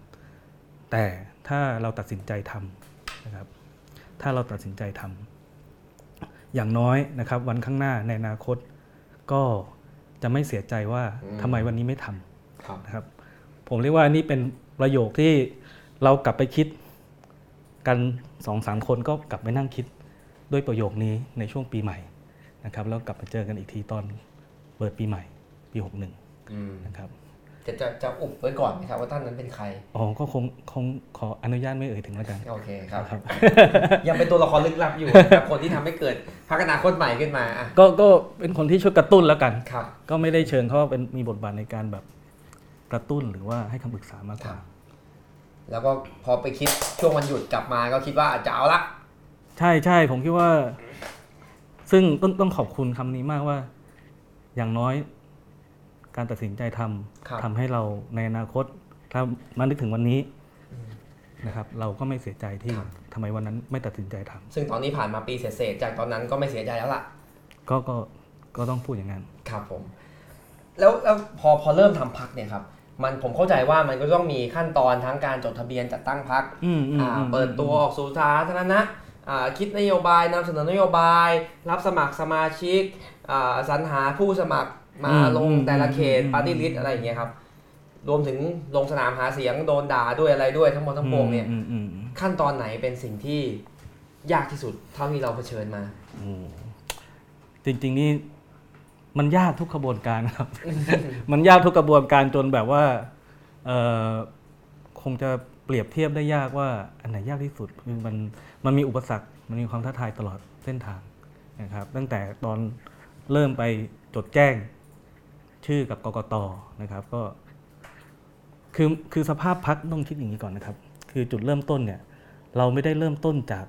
B: แต่ถ้าเราตัดสินใจทำนะครับ ถ้าเราตัดสินใจทำอย่างน้อยนะครับ วันข้างหน้าในอนาคต ก็จะไม่เสียใจว่า
A: อืม
B: ทำไมวันนี้ไม่ทำ
A: ครับ
B: นะครับ ผมเรียกว่านี่เป็นประโยคที่เรากลับไปคิดกันสองสามคนก็กลับไปนั่งคิดด้วยประโยคนี้ในช่วงปีใหม่นะครับ แล้วกลับมาเจอกันอีกทีตอนเปิดปีใหม่ ปี61
A: อืม
B: นะครับ
A: จะจะจะอุบไว้ก่อนไหมครับว่าท่านนั้นเป็นใคร
B: อ๋อก็คงคงขออนุญาตไม่เอ่ยถึงแล้วกัน
A: โอเคครับ
B: ครับ
A: ยังเป็นตัวละครลึกลับอยู่นะครับคนที่ทำให้เกิดพักอนาคตใหม่ขึ้นมาอะ
B: ก็ก็เป็นคนที่ช่วยกระตุ้นแล้วกัน
A: ครับ
B: ก็ไม่ได้เชิญเขาว่าเป็นมีบทบาทในการแบบกระตุ้นหรือว่าให้คำปรึกษามากกว่า
A: แล้วก็พอไปคิดช่วงวันหยุดกลับมาก็คิดว่าจะเอาละ
B: ใช่ใช่ผมคิดว่า ซึ่งต้องต้องขอบคุณคำนี้มากว่า อย่างน้อย การตัดสินใจทำ
A: ครับ
B: ทำให้เราในอนาคต ถ้ามานึกถึงวันนี้นะครับ เราก็ไม่เสียใจที่ทำไมวันนั้นไม่ตัดสินใจทำ
A: ซึ่งตอนนี้ผ่านมาปีเศษๆจากตอนนั้นก็ไม่เสียใจแล้วล่ะ
B: ก็ก็ก็ต้องพูดอย่างนั้น
A: ครับผม แล้วแล้วพอพอเริ่มทำพักเนี่ยครับมันผมเข้าใจว่ามันก็ต้องมีขั้นตอนทั้งการจดทะเบียนจัดตั้งพัก
B: อืมอืม
A: อ่า
B: อืม
A: เปิดตัวออกสู่สาธารณะอ่าคิดนโยบายนำเสนอนโยบาย รับสมัครสมาชิกอ่าสรรหาผู้สมัคร มาลงแต่ละเขตปาร์ตี้ลิสอะไรอย่างเงี้ยครับ รวมถึงลงสนามหาเสียงโดนด่าด้วยอะไรด้วยทั้งหมดทั้งปวงเนี่ย
B: อืมอืมอืม
A: ขั้นตอนไหนเป็นสิ่งที่ยากที่สุดเท่าที่เราเผชิญมา
B: อืมจริงๆนี่มันยากทุกกระบวนการครับ มันยากทุกกระบวนการจนแบบว่าเอ่อคงจะเปรียบเทียบได้ยากว่าอันไหนยากที่สุดคือมันมันมีอุปสรรค มันมีความท้าทายตลอดเส้นทางนะครับ ตั้งแต่ตอนเริ่มไปจดแจ้ง ชื่อกับกกตนะครับก็คือคือสภาพพักต้องคิดอย่างนี้ก่อนนะครับ คือจุดเริ่มต้นเนี่ยเราไม่ได้เริ่มต้นจาก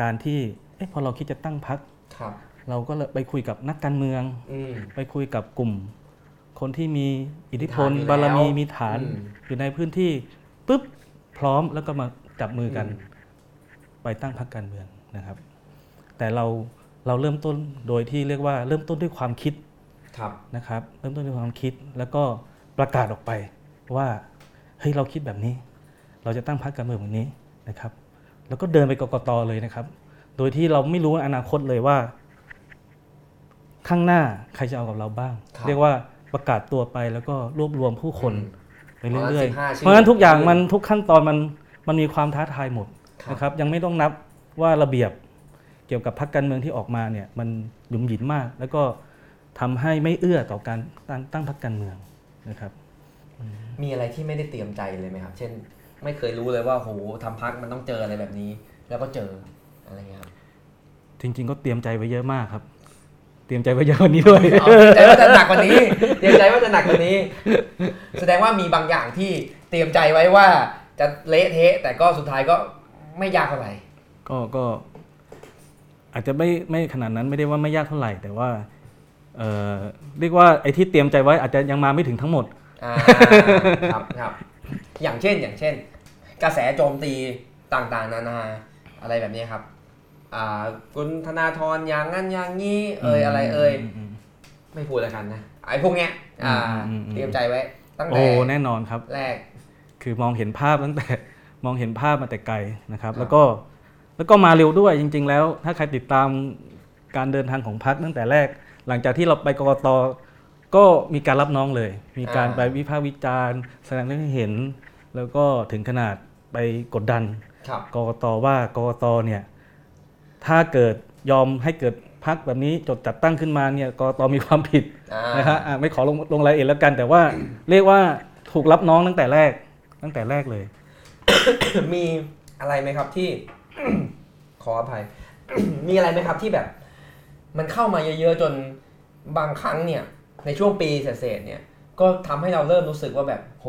B: การที่เอ๊ะพอเราคิดจะตั้งพัก
A: ครับ
B: เราก็เลยไปคุยกับนักการเมือง
A: อืม
B: ไปคุยกับกลุ่ม คนที่มีอิทธิพล
A: มีฐานอยู่
B: บารมี
A: แล้ว
B: มีฐาน
A: อืม
B: อยู่ในพื้นที่ปุ๊บพร้อมแล้วก็มาจับมือกัน
A: อืม
B: ไปตั้งพรรคการเมืองนะครับ แต่เราเราเริ่มต้นโดยที่เรียกว่าเริ่มต้นด้วยความคิด
A: ครับ
B: นะครับเริ่มต้นด้วยความคิดแล้วก็ประกาศออกไปว่าเฮ้ยเราคิดแบบนี้ เราจะตั้งพรรคการเมืองแบบนี้นะครับ แล้วก็เดินไปกกตเลยนะครับ โดยที่เราไม่รู้อนาคตเลยว่า ข้างหน้าใครจะเอากับเราบ้าง
A: ครับ
B: เรียกว่าประกาศตัวไปแล้วก็รวบรวมผู้คน
A: อืม
B: ไปเรื่อย
A: ประมาณ15
B: ๆเพราะฉะนั้นทุกอย่างมันทุกขั้นตอนมันมันมีความท้าทายหมด
A: ครับ
B: นะครับ ยังไม่ต้องนับว่าระเบียบเกี่ยวกับพรรคการเมืองที่ออกมาเนี่ยมันหยุมหยินมาก แล้วก็ ทำให้ไม่เอื้อต่อการตั้งตั้งพรรคการเมืองนะครับ
A: มีอะไรที่ไม่ได้เตรียมใจเลยไหมครับ เช่น ไม่เคยรู้เลยว่าโหทำพักมันต้องเจออะไรแบบนี้ แล้วก็เจออะไรเงี้ยครับ
B: จริง ๆ ก็เตรียมใจไว้เยอะมากครับ เตรียมใจไว้เยอะกว่านี้ด้วย
A: เอาเตรียมใจว่าจะหนักกว่านี้ เตรียมใจว่าจะหนักกว่านี้ แสดงว่ามีบางอย่างที่เตรียมใจไว้ว่าจะเละเทะ แต่ก็สุดท้ายก็ไม่ยากเท่าไหร่
B: ก็ก็ อาจจะไม่ไม่ขนาดนั้นไม่ได้ว่าไม่ยากเท่าไหร่ แต่ว่า เอ่อเรียกว่าไอ้ที่เตรียมใจไว้อาจจะยังมาไม่ถึงทั้งหมด
A: อ่าครับครับอย่างเช่นอย่างเช่น กระแสโจมตีต่างๆ นานาอะไรแบบนี้ครับอ่าคุณธนาธรอย่างงั้นอย่างนี้ เอ่ยอะไรเอ่ย
B: ม
A: ไม่พูดแล้วกันนะไอ้พวกเนี้ยอ่า
B: อืมอืมอืม
A: เตรียมใจไว้ ตั้ง
B: โอ้
A: แต่
B: แน่นอนครับ
A: แรก
B: คือมองเห็นภาพตั้งแต่มองเห็นภาพมาแต่ไกลนะครับ
A: ครับ
B: แล้วก็แล้วก็มาเร็วด้วยจริง ๆ แล้ว ถ้าใครติดตามการเดินทางของพักตั้งแต่แรก หลังจากที่เราไปกรกตก็มีการรับน้องเลย มีการไปวิพากษ์วิจารณ์ แสดงให้เห็น แล้วก็ถึงขนาดไปกดดัน
A: ครับ
B: กกตว่ากกตเนี่ยถ้าเกิดยอมให้เกิดพักแบบนี้จดจัดตั้งขึ้นมาเนี่ยกกตมีความผิด
A: อ่า
B: นะฮะอะไม่ขอลงลงรายละเอียดแล้วกัน แต่ว่าเรียกว่าถูกรับน้องตั้งแต่แรกตั้งแต่แรกเลย
A: มีอะไรไหมครับที่ขออภัย มีอะไรไหมครับที่แบบ มันเข้ามาเยอะๆจนบางครั้งเนี่ยในช่วงปีเศษเนี่ยก็ทำให้เราเริ่มรู้สึกว่าแบบโห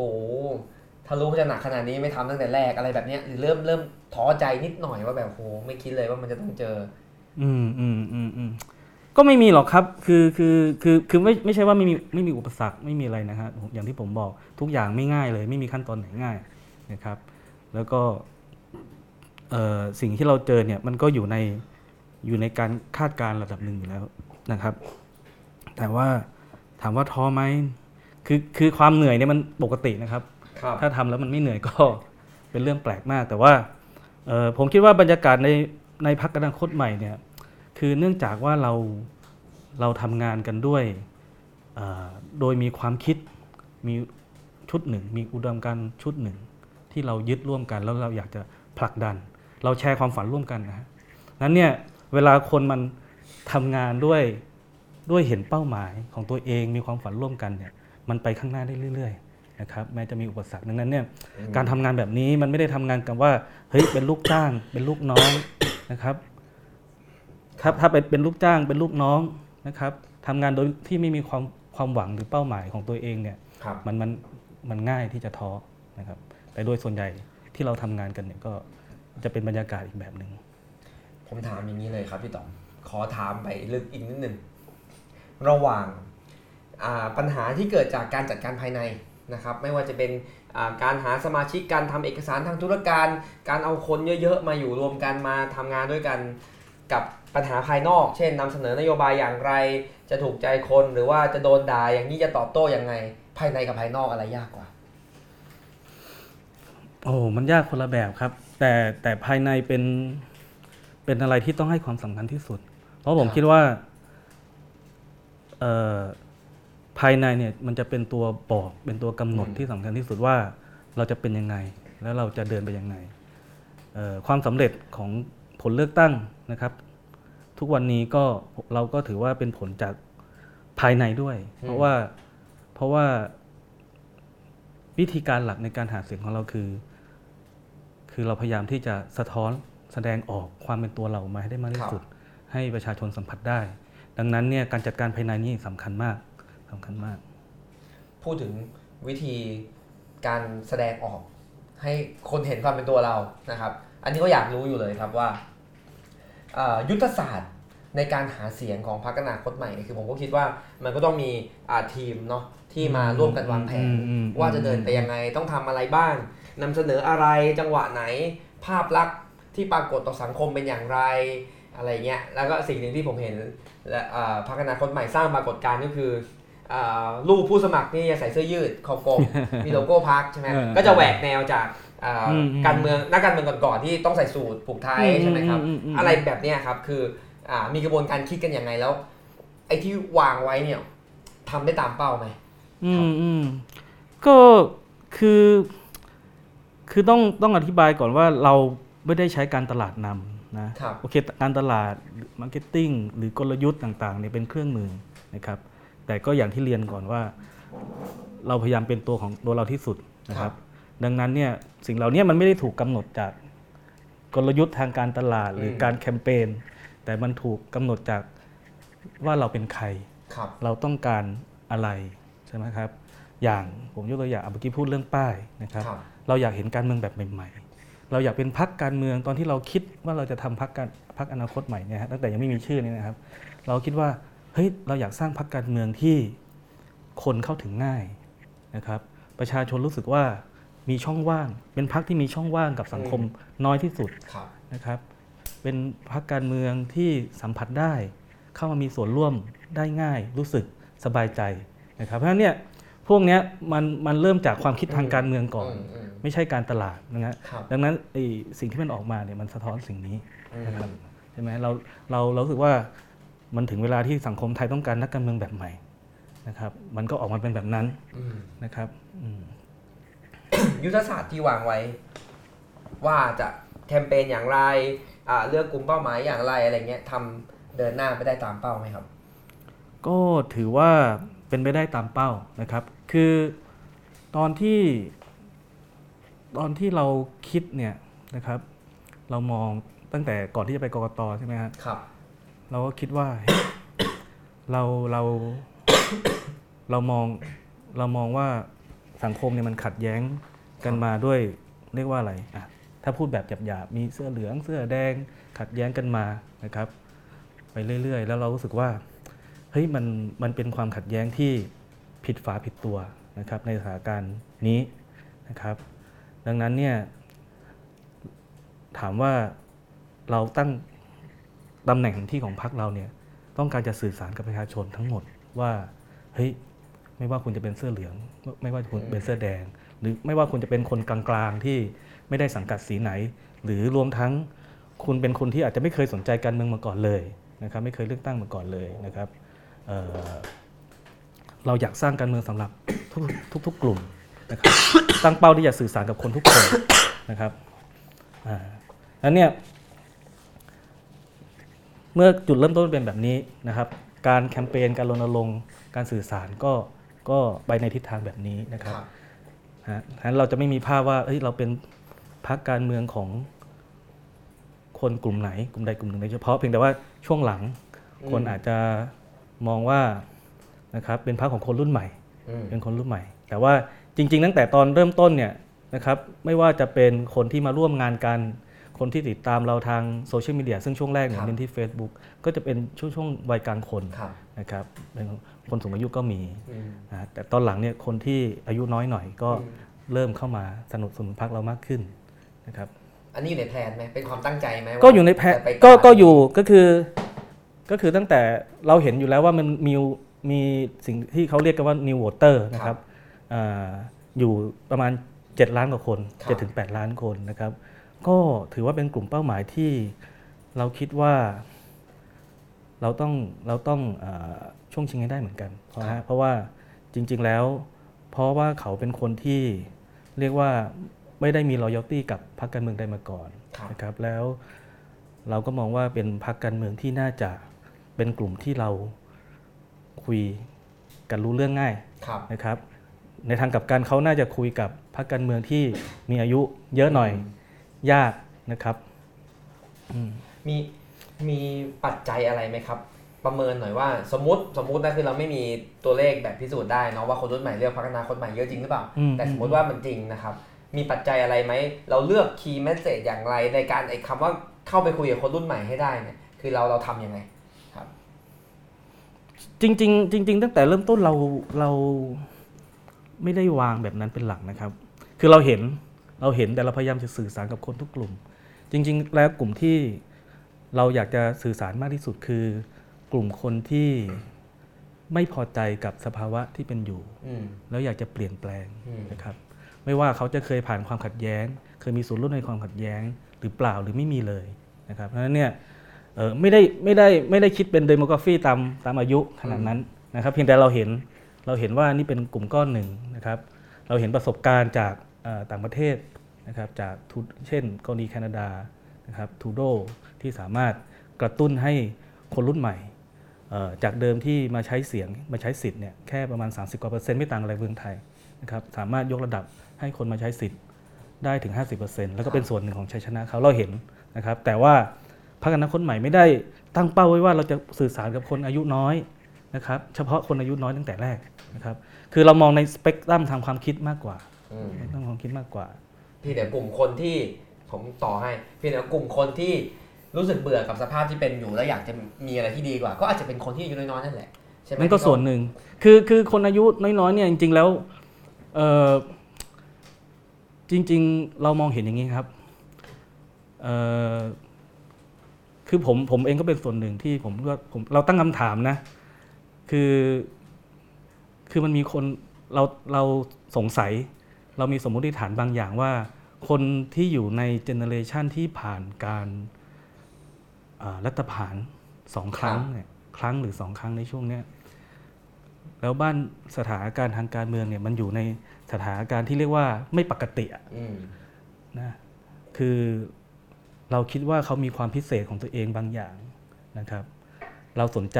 A: ถ้ารู้ว่าจะหนักขนาดนี้ไม่ทำตั้งแต่แรกอะไรแบบเนี้ยหรือเริ่มเริ่มท้อใจนิดหน่อยว่าแบบโหไม่คิดเลยว่ามันจะต้องเจอ
B: อืมอืมอืมอืมก็ไม่มีหรอกครับ คือคือคือคือไม่ไม่ใช่ว่าไม่มีไม่มีอุปสรรคไม่มีอะไรนะฮะอย่างที่ผมบอกทุกอย่างไม่ง่ายเลย ไม่มีขั้นตอนไหนง่ายนะครับ แล้วก็เอ่อสิ่งที่เราเจอเนี่ยมันก็อยู่ใน อยู่ในการคาดการณ์ระดับหนึ่งอยู่แล้วนะครับ แต่ว่าถามว่าท้อไหมคือคือความเหนื่อยเนี่ยมันปกตินะครับ
A: ครับ
B: ถ้าทำแล้วมันไม่เหนื่อยก็เป็นเรื่องแปลกมาก แต่ว่าเอ่อผมคิดว่าบรรยากาศในในพักอนาคตใหม่เนี่ยคือเนื่องจากว่าเราเราทำงานกันด้วยเอ่อโดยมีความคิดมีชุดหนึ่ง มีอุดมการณ์ชุดหนึ่ง ที่เรายึดร่วมกันแล้วเราอยากจะผลักดัน เราแชร์ความฝันร่วมกันนะฮะนั้นเนี่ย เวลาคนมันทำงานด้วยด้วยเห็นเป้าหมายของตัวเองมีความฝันร่วมกันเนี่ยมันไปข้างหน้าได้เรื่อยๆนะครับแม้จะมีอุปสรรคดังนั้นเนี่ยการทำงานแบบนี้มันไม่ได้ทำงานกันว่าเฮ้ยเป็นลูกจ้าง เป็นลูกน้องนะครับครับถ้าเป็นเป็นลูกจ้างเป็นลูกน้องนะครับทำงานโดยที่ไม่มีความความหวังหรือเป้าหมายของตัวเองเนี่ย
A: ครับ
B: มันมันมันง่ายที่จะท้อนะครับแต่โดยส่วนใหญ่ที่เราทำงานกันเนี่ยก็จะเป็นบรรยากาศอีกแบบหนึ่ง
A: ผมถามอย่างนี้เลยครับพี่ต๋อมขอถามไปลึกอีกนิดนึงระหว่างปัญหาที่เกิดจากการจัดการภายในนะครับ ไม่ว่าจะเป็นการหาสมาชิกการทำเอกสารทางธุรการ การเอาคนเยอะๆ มาอยู่รวมกันมาทำงานด้วยกันกับปัญหาภายนอก เช่นนำเสนอนโยบายอย่างไร จะถูกใจคนหรือว่าจะโดนด่าอย่างนี้จะตอบโต้อยังไง ภายในกับภายนอกอะไรยากกว่า
B: โอ้มันยากคนละแบบครับ แต่แต่ภายในเป็น เป็นอะไรที่ต้องให้ความสำคัญที่สุด เพราะผม
A: ครับ
B: คิดว่าเอ่อภายในเนี่ยมันจะเป็นตัวบอกเป็นตัวกำหนดที่สำคัญที่สุดว่าเราจะเป็นยังไง แล้วเราจะเดินไปยังไงเอ่อความสำเร็จของผลเลือกตั้งนะครับ ทุกวันนี้ก็เราก็ถือว่าเป็นผลจากภายในด้วย เพราะว่าเพราะว่าวิธีการหลักในการหาเสียงของเราคือ คือเราพยายามที่จะสะท้อน แสดงออกความเป็นตัวเรามาให้ได้มากที่สุด ให้ประชาชนสัมผัสได้ ดังนั้นเนี่ยการจัดการภายในนี่สำคัญมากสำคัญมาก
A: พูดถึงวิธีการแสดงออก ให้คนเห็นความเป็นตัวเรานะครับ อันนี้ก็อยากรู้อยู่เลยครับว่าเอ่อยุทธศาสตร์ในการหาเสียงของพรรคอนาคตใหม่เนี่ยคือผมก็คิดว่ามันก็ต้องมีอ่าทีมเนาะที่มาร่วมกันวางแผน
B: อืมอืม
A: ว่าจะเดินไปยังไงต้องทำอะไรบ้างนำเสนออะไรจังหวะไหน ภาพลักษณ์ ที่ปรากฏต่อสังคมเป็นอย่างไรอะไรเงี้ยแล้วก็สิ่งหนึ่งที่ผมเห็นและอ่าพรรคอนาคตใหม่สร้างปรากฏการณ์ก็คืออ่ารูปผู้สมัครนี่จะใส่เสื้อยืดคอกลมมีโลโก้พักใช่ไหม
B: เออ
A: ก็จะแหวกแนวจากอ่า
B: อืมอืม
A: การเมืองนักการเมืองก่อนๆที่ต้องใส่สูทผูกไทย
B: อืม
A: ใช่ไหมครับ
B: อืมอืมอืม
A: อะไรแบบเนี้ยครับคืออ่ามีกระบวนการคิดกันยังไงแล้ว ไอ้ที่วางไว้เนี่ยทำได้ตามเป้าไหม
B: อืมอืมก็คือ คือต้องต้องอธิบายก่อนว่าเรา ไม่ได้ใช้การตลาดนำนะครับโอเคการตลาด marketing หรือกลยุทธ์ต่างๆเนี่ยเป็นเครื่องมือนะครับ แต่ก็อย่างที่เรียนก่อนว่า เราพยายามเป็นตัวของตัวเราที่สุดนะครับ ดังนั้นเนี่ยสิ่งเหล่านี้มันไม่ได้ถูกกำหนดจากกลยุทธ์ทางการตลาดหรือการแคมเปญแต่มันถูกกำหนดจากว่าเราเป็นใคร
A: ครับ
B: เราต้องการอะไรใช่ไหมครับ อย่างผมยกตัวอย่างอะเมื่อกี้พูดเรื่องป้ายนะครับ
A: ครับ
B: เราอยากเห็นการเมืองแบบใหม่ๆ เราอยากเป็นพักการเมืองตอนที่เราคิดว่าเราจะทำพักการพักอนาคตใหม่เนี่ยฮะตั้งแต่ยังไม่มีชื่อนี่นะครับ เราคิดว่าเฮ้ยเราอยากสร้างพักการเมืองที่คนเข้าถึงง่ายนะครับ ประชาชนรู้สึกว่ามีช่องว่าง เป็นพักที่มีช่องว่างกับสังคมน้อยที่สุด
A: ครับ
B: นะครับ เป็นพรรคการเมืองที่สัมผัสได้ เข้ามามีส่วนร่วมได้ง่าย รู้สึกสบายใจนะครับ เพราะฉะนั้นเนี่ย พวกเนี้ยมันมันเริ่มจากความคิดทางการเมืองก่อน
A: อืมอืม
B: ไม่ใช่การตลาดนะฮะ
A: ครับ
B: ดังนั้นไอ้สิ่งที่มันออกมาเนี่ยมันสะท้อนสิ่งนี้
A: อืม
B: นะครับใช่ไหมเราเราเรารู้สึกว่ามันถึงเวลาที่สังคมไทยต้องการนักการเมืองแบบใหม่นะครับ มันก็ออกมาเป็นแบบนั้น
A: อืม
B: นะครับอืม
A: ยุทธศาสตร์ที่วางไว้ ว่าจะแคมเปญอย่างไรอ่าเลือกกลุ่มเป้าหมายอย่างไรอะไรเงี้ยทำเดินหน้าไปได้ตามเป้าไหมครับ
B: ก็ถือว่า เป็นไปได้ตามเป้านะครับ คือตอนที่ตอนที่เราคิดเนี่ยนะครับ เรามองตั้งแต่ก่อนที่จะไปกกตใช่ไหมครับ
A: ครับ
B: เราก็คิดว่าเฮ้ยเราเราเรามองเรามองว่าสังคมเนี่ยมันขัดแย้งกันมาด้วยเรียกว่าอะไรอะถ้าพูดแบบหยาบๆมีเสื้อเหลืองเสื้อแดงขัดแย้งกันมานะครับ ไปเรื่อย ๆ แล้วเรารู้สึกว่า เฮ้ยมันมันเป็นความขัดแย้งที่ผิดฝาผิดตัวนะครับในสถานการณ์นี้นะครับ ดังนั้นเนี่ยถามว่าเราตั้งตำแหน่งที่ของพรรคเราเนี่ยต้องการจะสื่อสารกับประชาชนทั้งหมดว่าเฮ้ยไม่ว่าคุณจะเป็นเสื้อเหลือง ไม่ว่าคุณเป็นเสื้อแดง หรือไม่ว่าคุณจะเป็นคนกลางๆที่ไม่ได้สังกัดสีไหน หรือรวมทั้งคุณเป็นคนที่อาจจะไม่เคยสนใจการเมืองมาก่อนเลยนะครับไม่เคยเลือกตั้งมาก่อนเลยนะครับ เอ่อเราอยากสร้างการเมืองสำหรับทุกทุกทุกกลุ่มนะครับตั้งเป้าที่จะสื่อสารกับคนทุกคนนะครับอ่าแล้วเนี่ยเมื่อจุดเริ่มต้นเป็นแบบนี้นะครับ การแคมเปญการรณรงค์การสื่อสารก็ก็ไปในทิศทางแบบนี้นะครับฮะฉะนั้นเราจะไม่มีภาพว่าเอ้ยเราเป็นพรรคการเมืองของคนกลุ่มไหน กลุ่มใดกลุ่มหนึ่งโดยเฉพาะเพียงแต่ว่าช่วงหลัง
A: อืม
B: คนอาจจะ มองว่านะครับเป็นพรรคของคนรุ่นใหม่
A: อืม
B: เป็นคนรุ่นใหม่ แต่ว่าจริง ๆ ตั้งแต่ตอนเริ่มต้นเนี่ยนะครับไม่ว่าจะเป็นคนที่มาร่วมงานกัน คนที่ติดตามเราทางโซเชียลมีเดียซึ่งช่วงแรกเนี่ยเน้นที่ Facebook ก็จะเป็นช่วงช่วงวัยกลางคน
A: ครับ
B: นะครับเป็นคนสูงอายุก็มี
A: อืม
B: นะแต่ตอนหลังเนี่ยคนที่อายุน้อยหน่อยก็
A: อืม
B: เริ่มเข้ามาสนับสนุนพรรคเรามากขึ้นนะครับ
A: อันนี้อยู่ในแพลนไหมเป็นความตั้งใจไหมว่า
B: ก็อยู่ในแพะ
A: จะไป
B: ก็
A: ต่อ
B: ก็อยู่ก็คือ ก็คือตั้งแต่เราเห็นอยู่แล้วว่ามันมีมีสิ่งที่เขาเรียกกันว่า new voter นะครับอ่าอยู่ประมาณ 7 ล้านกว่าคน7ถึง8ล้านคนนะครับ ก็ถือว่าเป็นกลุ่มเป้าหมายที่เราคิดว่าเราต้องเราต้องอาช่วงชิงให้ได้เหมือนกันเพราะฮะเพราะว่าจริง ๆ แล้ว เพราะว่าเขาเป็นคนที่เรียกว่าไม่ได้มี loyalty กับพรรคการเมืองใดมาก่อน
A: ครับ
B: นะครับแล้วเราก็มองว่าเป็นพรรคการเมืองที่น่าจะ เป็นกลุ่มที่เราคุยกันรู้เรื่องง่าย
A: ครับ
B: นะครับ ในทางกลับกันเขาน่าจะคุยกับพรรคการเมืองที่มีอายุเยอะหน่อยยากนะครับอืม
A: มีมีปัจจัยอะไรไหมครับ ประเมินหน่อยว่า สมมติสมมตินะคือเราไม่มีตัวเลขแบบพิสูจน์ได้เนาะว่าคนรุ่นใหม่เลือกพรรคอนาคตใหม่เยอะจริงหรือเปล่า
B: อืม
A: แต่สมมติว่ามันจริงนะครับ มีปัจจัยอะไรไหม เราเลือก key message อย่างไรในการไอ้คำว่าเข้าไปคุยกับคนรุ่นใหม่ให้ได้เนี่ยคือเราเราทำยังไงครับ
B: จริงๆจริง ๆ ตั้งแต่เริ่มต้นเราเราไม่ได้วางแบบนั้นเป็นหลักนะครับ คือเราเห็นเราเห็นแต่เราพยายามจะสื่อสารกับคนทุกกลุ่ม จริง ๆ แล้วกลุ่มที่เราอยากจะสื่อสารมากที่สุดคือกลุ่มคนที่ไม่พอใจกับสภาวะที่เป็นอยู่
A: อืม
B: แล้วอยากจะเปลี่ยนแปลง
A: อืม
B: นะครับ ไม่ว่าเขาจะเคยผ่านความขัดแย้ง เคยมีส่วนร่วมในความขัดแย้ง หรือเปล่าหรือไม่มีเลยนะครับเพราะฉะนั้นเนี่ย เออไม่ได้ไม่ได้ไม่ได้คิดเป็นเดโมกราฟีตามตามอายุขนาดนั้นนะครับ เพียงแต่เราเห็นเราเห็นว่านี่เป็นกลุ่มก้อนหนึ่งนะครับ เราเห็นประสบการณ์จากต่างประเทศนะครับ จากเช่นกรณีแคนาดานะครับทูโดที่สามารถกระตุ้นให้คนรุ่นใหม่จากเดิมที่มาใช้เสียงมาใช้สิทธิ์เนี่ยแค่ประมาณ 30กว่าเปอร์เซ็นต์ไม่ต่างอะไรเมืองไทยนะครับสามารถยกระดับให้คนมาใช้สิทธิ์ได้ถึง 50%แล้วก็เป็นส่วนหนึ่งของชัยชนะเขาเราเห็นนะครับ แต่ว่า พรรคอนาคตใหม่ไม่ได้ตั้งเป้าไว้ว่าเราจะสื่อสารกับคนอายุน้อยนะครับเฉพาะคนอายุน้อยตั้งแต่แรกนะครับคือเรามองในสเปกตรัมทางความคิดมากกว่า
A: อืม
B: ทางความคิดมากกว่า
A: พี่เดี๋ยวกลุ่มคนที่ผมต่อให้พี่เดี๋ยวกลุ่มคนที่รู้สึกเบื่อกับสภาพที่เป็นอยู่แล้วอยากจะมีอะไรที่ดีกว่า ก็อาจจะเป็นคนที่อายุน้อยๆนั่นแหละใช่ไหม
B: นั่นก็
A: ที่เขา
B: ส่วนหนึ่งคือคือคนอายุน้อยๆเนี่ยจริง ๆแล้วเอ่อจริง ๆ เรามองเห็นอย่างนี้ครับเอ่อ คือผมผมเองก็เป็นส่วนหนึ่งที่ผมว่าผมเราตั้งคำถามนะ คือ คือมันมีคนเราเราสงสัย เรามีสมมติฐานบางอย่างว่า คนที่อยู่ในเจเนอเรชันที่ผ่านการอ่ารัฐประหารสองครั้งเนี่ยครั้งหรือสองครั้งในช่วงเนี้ยแล้วบ้านสถานการณ์ทางการเมืองเนี่ยมันอยู่ในสถานการณ์ที่เรียกว่าไม่ปกติอะ
A: อืม
B: นะคือ เราคิดว่าเขามีความพิเศษของตัวเองบางอย่างนะครับ เราสนใจ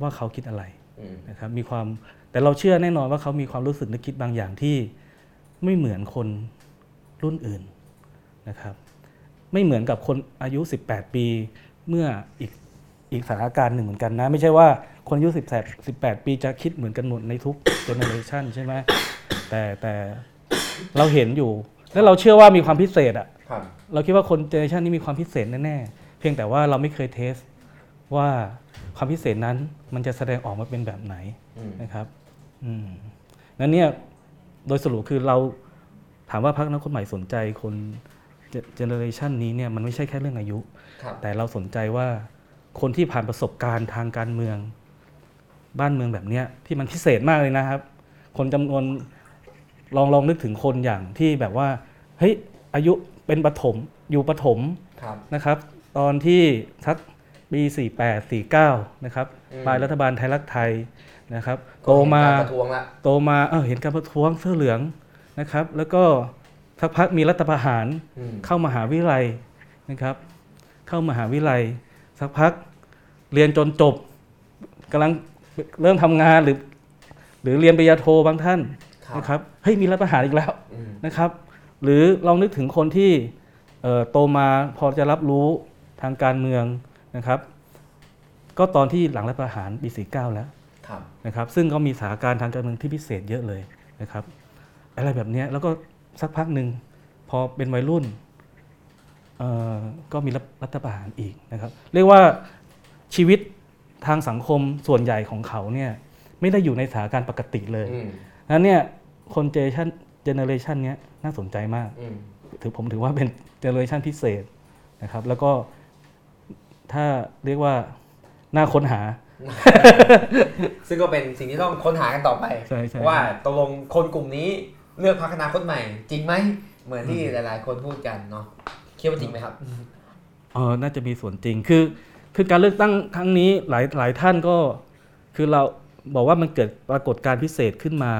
B: ว่าเขาคิดอะไร
A: อืม
B: นะครับมีความแต่เราเชื่อแน่นอนว่าเขามีความรู้สึกนึกคิดบางอย่างที่ไม่เหมือนคนรุ่นอื่นนะครับ ไม่เหมือนกับคนอายุ 18 ปีเมื่ออีกอีกสถานการณ์หนึ่งเหมือนกันนะ ไม่ใช่ว่าคนอายุ18 18 ปีจะคิดเหมือนกันหมดในทุก generation ใช่ไหมแต่แต่เราเห็นอยู่ และเราเชื่อว่ามีความพิเศษอะ
A: ครับ
B: เราคิดว่าคน generation นี้มีความพิเศษแน่ๆ เพียงแต่ว่าเราไม่เคย test ว่าความพิเศษนั้นมันจะแสดงออกมาเป็นแบบไหน
A: อืม
B: นะครับอืมนั้นเนี่ยโดยสรุปคือเราถามว่าพรรคนักคนใหม่สนใจคนเจเนอเรชันนี้เนี่ยมันไม่ใช่แค่เรื่องอายุ
A: ครับ
B: แต่เราสนใจว่าคนที่ผ่านประสบการณ์ทางการเมือง บ้านเมืองแบบเนี้ยที่มันพิเศษมากเลยนะครับ คนจำนวนลองลองนึกถึงคนอย่างที่แบบว่าเฮ้ยอายุ เป็นปฐมอยู่ปฐม
A: ครับ
B: นะครับ ตอนที่สักปี48 49นะครับ
A: อืม
B: ปลายรัฐบาลไทยรักไทยนะครับ
A: ก็
B: โต
A: เห็น
B: มา
A: การประท้วงละ
B: โตมาเออเห็นการประท้วงเสื้อเหลืองนะครับ แล้วก็สักพักมีรัฐประหาร
A: อืม
B: เข้ามหาวิทยาลัยนะครับ เข้ามหาวิทยาลัย สักพักเรียนจนจบกำลังเริ่มทำงานหรือ หรือเรียนปริญญาโทบางท่าน
A: ครับ
B: นะครับเฮ้ยมีรัฐประหารอีกแล้ว
A: อืม
B: นะครับ หรือลองนึกถึงคนที่เอ่อโตมาพอจะรับรู้ทางการเมืองนะครับ ก็ตอนที่หลังรัฐประหารปี49แล้ว
A: ครับ
B: นะครับ ซึ่งก็มีสถานการณ์ทางการเมืองที่พิเศษเยอะเลยนะครับ อะไรแบบเนี้ยแล้วก็สักพักหนึ่งพอเป็นวัยรุ่นเอ่อก็มีรัฐรัฐประหารอีกนะครับ เรียกว่าชีวิตทางสังคมส่วนใหญ่ของเขาเนี่ยไม่ได้อยู่ในสถานการณ์ปกติเลย
A: อืม
B: นั้นเนี่ยคน generation เจเนอเรชันนี้ยน่าสนใจมาก
A: อืม
B: ถือผมถือว่าเป็นเจเนอเรชันพิเศษนะครับ แล้วก็ถ้าเรียกว่าน่าค้นหา
A: ซึ่งก็เป็นสิ่งที่ต้องค้นหากันต่อไป
B: ใช่ใช่
A: ว่าตกลงคนกลุ่มนี้เลือกพักอนาคตใหม่ จริงไหม เหมือนที่หลายๆ คนพูดกันเนาะคิดว่าจริงไหมครับ
B: เออน่าจะมีส่วนจริงคือ คือการเลือกตั้งครั้งนี้หลายหลายท่านก็ คือเราบอกว่ามันเกิดปรากฏการณ์พิเศษขึ้นมา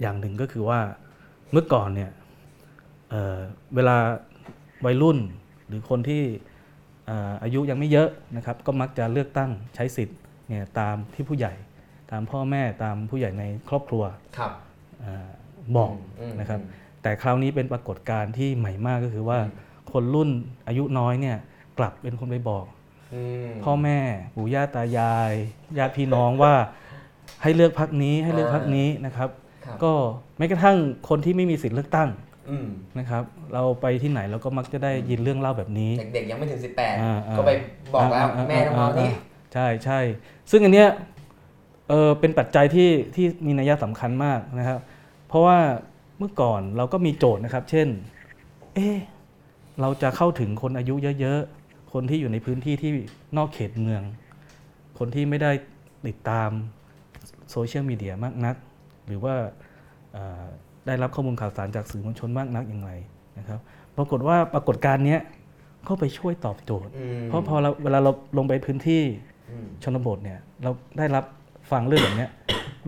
B: อย่างหนึ่งก็คือว่าเมื่อก่อนเนี่ยเอ่อเวลาวัยรุ่นหรือคนที่เอ่ออายุยังไม่เยอะนะครับ ก็มักจะเลือกตั้งใช้สิทธิ์เนี่ยตามที่ผู้ใหญ่ ตามพ่อแม่ตามผู้ใหญ่ในครอบครัว
A: ครับ
B: เออบอก
A: ม
B: นะครับ แต่คราวนี้เป็นปรากฏการณ์ที่ใหม่มากก็คือว่าคนรุ่นอายุน้อยเนี่ยกลับเป็นคนไปบอก
A: อืม
B: พ่อแม่ปู่ย่าตายายญาติพี่น้องว่าให้เลือกพักนี้ให้เลือกพักนี้นะครับ
A: ครับ
B: ก็แม้กระทั่งคนที่ไม่มีสิทธิ์เลือกตั้ง
A: อืม
B: นะครับ เราไปที่ไหนเราก็มักจะได้ยินเรื่องเล่าแบบนี้
A: เด็กๆยังไม่ถึง
B: อ่า
A: 18
B: อ่า
A: ก็ไปบอกแล้ว
B: อ่า
A: แม่ต้องเอานี้
B: ใช่ใช่ซึ่งอันเนี้ยเออเป็นปัจจัยที่ที่มีนัยสำคัญมากนะครับ เพราะว่าเมื่อก่อนเราก็มีโจทย์นะครับ เช่น เอ๊ะเราจะเข้าถึงคนอายุเยอะๆ คนที่อยู่ในพื้นที่ที่นอกเขตเมือง คนที่ไม่ได้ติดตามโซเชียลมีเดียมากนัก หรือว่าเอ่อได้รับข้อมูลข่าวสารจากสื่อมวลชนมากนักอย่างไรนะครับปรากฏว่าปรากฏการณ์เนี้ยก็ไปช่วยตอบโจทย์
A: อืม
B: เพราะพอเราเวลาเราลงไปพื้นที่
A: อืม
B: ชนบทเนี่ยเราได้รับฟังเรื่องแบบเนี้ย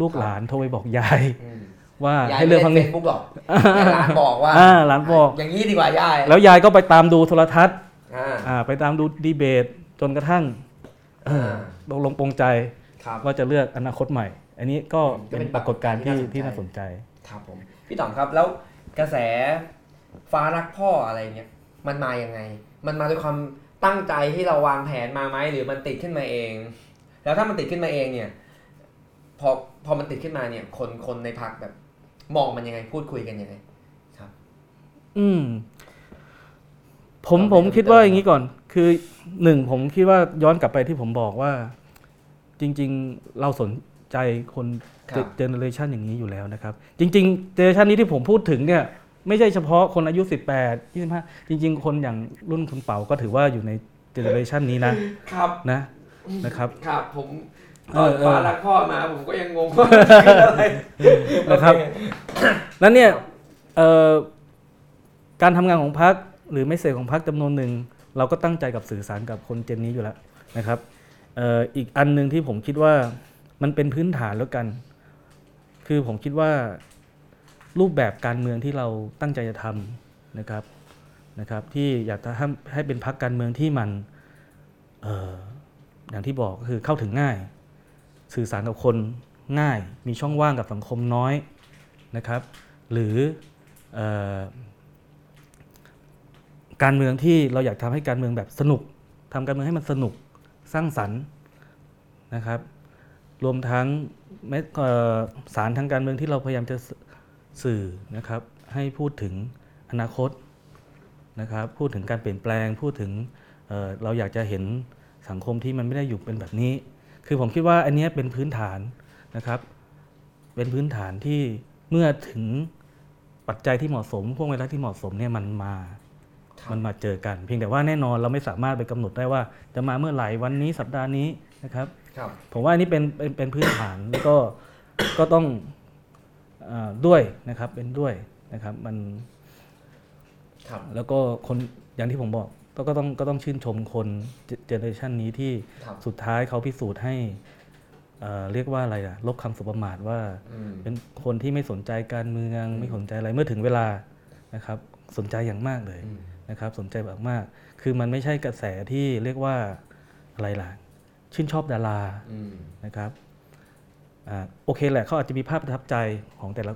B: ลูกหลานโทรไปบอกยาย
A: อืม
B: ว่ายา
A: ย
B: ให้
A: ไม่
B: เลือก
A: เล่
B: พั
A: น
B: ง
A: เฟ
B: นี้
A: ซบุ๊กหรอกแต่หลานบอกว่า
B: อ่าหลานบอก
A: อย่างนี้ดีกว่ายาย
B: แล้วยายก็ไปตามดูโทรทัศน์
A: อ่า
B: อ่าไปตามดูดีเบตจนกระทั่งเออ
A: อ่า
B: ตกลงปรงใจ
A: ครับ
B: ว่าจะเลือกอนาคตใหม่ อันนี้ก็
A: ก็เป็
B: เป็น
A: น
B: ปรากฏการณ์ที่
A: ที่
B: ที่
A: น่า
B: น่า
A: ส
B: ส
A: น
B: น
A: ใจ
B: ใจ
A: ครับผมพี่ต๋องครับแล้วกระแสฟ้ารักพ่ออะไรเงี้ยมันมายังไง มันมาด้วยความตั้งใจที่เราวางแผนมาไหมหรือมันติดขึ้นมาเอง แล้วถ้ามันติดขึ้นมาเองเนี่ยพอพอมันติดขึ้นมาเนี่ย คนคนในพรรคแบบ มองมันยังไงพูดคุยกันยังไง
B: อืม ผม
A: เอาไป
B: ผม
A: เพิ่ม
B: คิดว่า
A: เติม
B: อย่างนี้ก่อน คือหนึ่งผมคิดว่าย้อนกลับไปที่ผมบอกว่า จริง ๆ เราสน ใจคน
A: ครับ
B: generation อย่างนี้อยู่แล้วนะครับ จริงๆ generation นี้ที่ผมพูดถึงเนี่ยไม่ใช่เฉพาะคนอายุ 18 25 จริง ๆ คนอย่างรุ่นคุณเป๋าก็ถือว่าอยู่ในเจเนอเรชันนี้นะครับ นะนะครับ
A: ครับผม
B: เออเออ
A: ฟ้ารักพ่อมาผมก็ยังงงว่าอะไร
B: นะครับแล้วเนี่ยเอ่อการทำงานของพรรคหรือไม่เสร็จของพรรคจำนวนหนึ่ง เราก็ตั้งใจกับสื่อสารกับคนเจนนี้อยู่แล้วนะครับเอ่ออีกอันหนึ่งที่ผมคิดว่า มันเป็นพื้นฐานแล้วกัน คือผมคิดว่ารูปแบบการเมืองที่เราตั้งใจจะทำนะครับนะครับที่อยากจะให้ให้เป็นพรรคการเมืองที่มันเอออย่างที่บอกคือเข้าถึงง่าย สื่อสารกับคนง่ายมีช่องว่างกับสังคมน้อยนะครับ หรือออการเมืองที่เราอยากทำให้การเมืองแบบสนุกทำการเมืองให้มันสนุกสร้างสรรค์นะครับ รวมทั้งแม้เอ่อสารทางการเมืองที่เราพยายามจะสสื่อนะครับให้พูดถึงอนาคตนะครับพูดถึงการเปลี่ยนแปลงพูดถึงเอ่อเราอยากจะเห็นสังคมที่มันไม่ได้อยู่เป็นแบบนี้ คือผมคิดว่าอันเนี้ยเป็นพื้นฐานนะครับ เป็นพื้นฐานที่เมื่อถึงปัจจัยที่เหมาะสมพวกเวลาที่เหมาะสมเนี่ยมันมา
A: ครับ
B: มันมาเจอกัน เพียงแต่ว่าแน่นอนเราไม่สามารถไปกำหนดได้ว่า จะมาเมื่อไหร่วันนี้สัปดาห์นี้นะครับ
A: ครับ
B: ผมว่าอันนี้เป็นเป็นเป็นพื้นฐานแล้วก็ก็ต้องเออด้วยนะครับเป็นด้วยนะครับมัน
A: ครับ
B: แล้วก็คนอย่างที่ผมบอกก็ก็ต้องก็ต้องชื่นชมคนเจเนอเรชันนี้ที่
A: ครับ
B: สุดท้ายเขาพิสูจน์ให้เอ่อเรียกว่าอะไรอะลบคำสุประมาทว่า
A: อืม
B: เป็นคนที่ไม่สนใจการเมืองไม่สนใจอะไรเมื่อถึงเวลานะครับ สนใจอย่างมากเลย
A: อืม
B: นะครับ สนใจแบบมาก คือมันไม่ใช่กระแสที่เรียกว่าอะไรล่ะ ชื่นชอบดารา
A: อืม
B: นะครับอ่าโอเคแหละเขาอาจจะมีภาพประทับใจของแต่ละ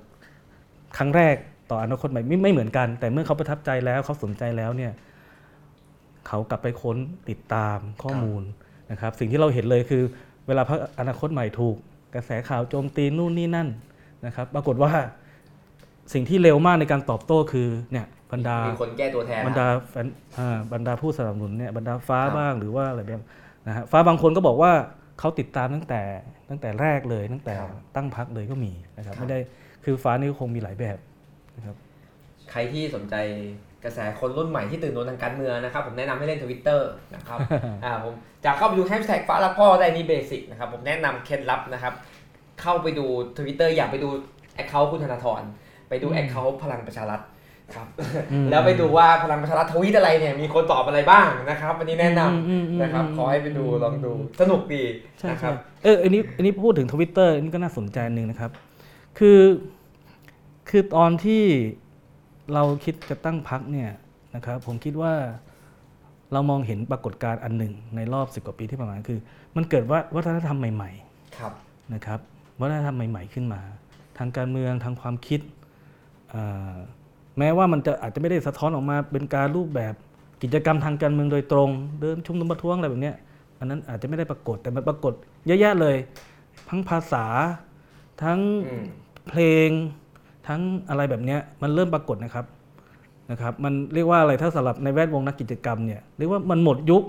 B: ครั้งแรกต่ออนาคตใหม่ไม่ไม่เหมือนกัน แต่เมื่อเขาประทับใจแล้วเขาสนใจแล้วเนี่ยเขากลับไปค้นติดตามข้อมูลนะครับ สิ่งที่เราเห็นเลยคือ เวลาพรรคอนาคตใหม่ถูก กระแสข่าวโจมตีนู่นนี่นั่นนะครับ ปรากฏว่าสิ่งที่เร็วมากในการตอบโต้คือเนี่ยบรรดา
A: มีคนแก้ตัวแทน
B: บรรดาแฟนอ่าบรรดาผู้สนับสนุนเนี่ยบรรดาฟ้า
A: ครับ
B: บ้างหรือว่าอะไรแบบ นะฮะฟ้าบางคนก็บอกว่าเขาติดตามตั้งแต่ตั้งแต่แรกเลยตั้งแต่ตั้งพรรคเลยก็มีนะครับไม่ได้คือฟ้านี่ก็คงมีหลายแบบนะครับ
A: ใครที่สนใจกระแสคนรุ่นใหม่ที่ตื่นตัวทางการเมืองนะครับ ผมแนะนำให้เล่นทวิตเตอร์นะครับอ่าผมจะเข้าไปดูแฮชแท็กฟ้ารักพ่อได้นี่ basic นะครับผมแนะนำเคล็ดลับนะครับ เข้าไปดูทวิตเตอร์อย่าไปดู account คุณธนาธรไปดู
B: อืม
A: account พลังประชารัฐ ครับ
B: อืม
A: แล้วไปดูว่าพลังประชารัฐทวีตอะไรเนี่ยมีคนตอบอะไรบ้างนะครับวันนี้แนะนำ
B: อืมอืม
A: นะครับ
B: อืม
A: ขอให้ไปดูลองดูสนุกดี
B: ใช่
A: นะครับใช่
B: เอออันนี้อันนี้พูดถึงทวิตเตอร์นี่ก็น่าสนใจอันหนึ่งนะครับ คือคือตอนที่เราคิดจะตั้งพรรคเนี่ยนะครับผมคิดว่าเรามองเห็นปรากฏการณ์อันหนึ่งในรอบสิบกว่าปีที่ผ่านมาคือ มันเกิดว่าวัฒนธรรมใหม่ๆ
A: ครับ
B: นะครับวัฒนธรรมใหม่ ๆ ขึ้นมา ทางการเมืองทางความคิดอ่า แม้ว่ามันจะอาจจะไม่ได้สะท้อนออกมาเป็นการรูปแบบกิจกรรมทางการเมืองโดยตรง เดินชุมนุมประท้วงอะไรแบบเนี้ยอันนั้นอาจจะไม่ได้ปรากฏแต่มันปรากฏเยอะแยะเลย ทั้งภาษา ทั้ง
A: อืม
B: เพลง ทั้งอะไรแบบเนี้ยมันเริ่มปรากฏนะครับนะครับ มันเรียกว่าอะไรถ้าสำหรับในแวดวงนักกิจกรรมเนี่ยเรียกว่ามันหมดยุค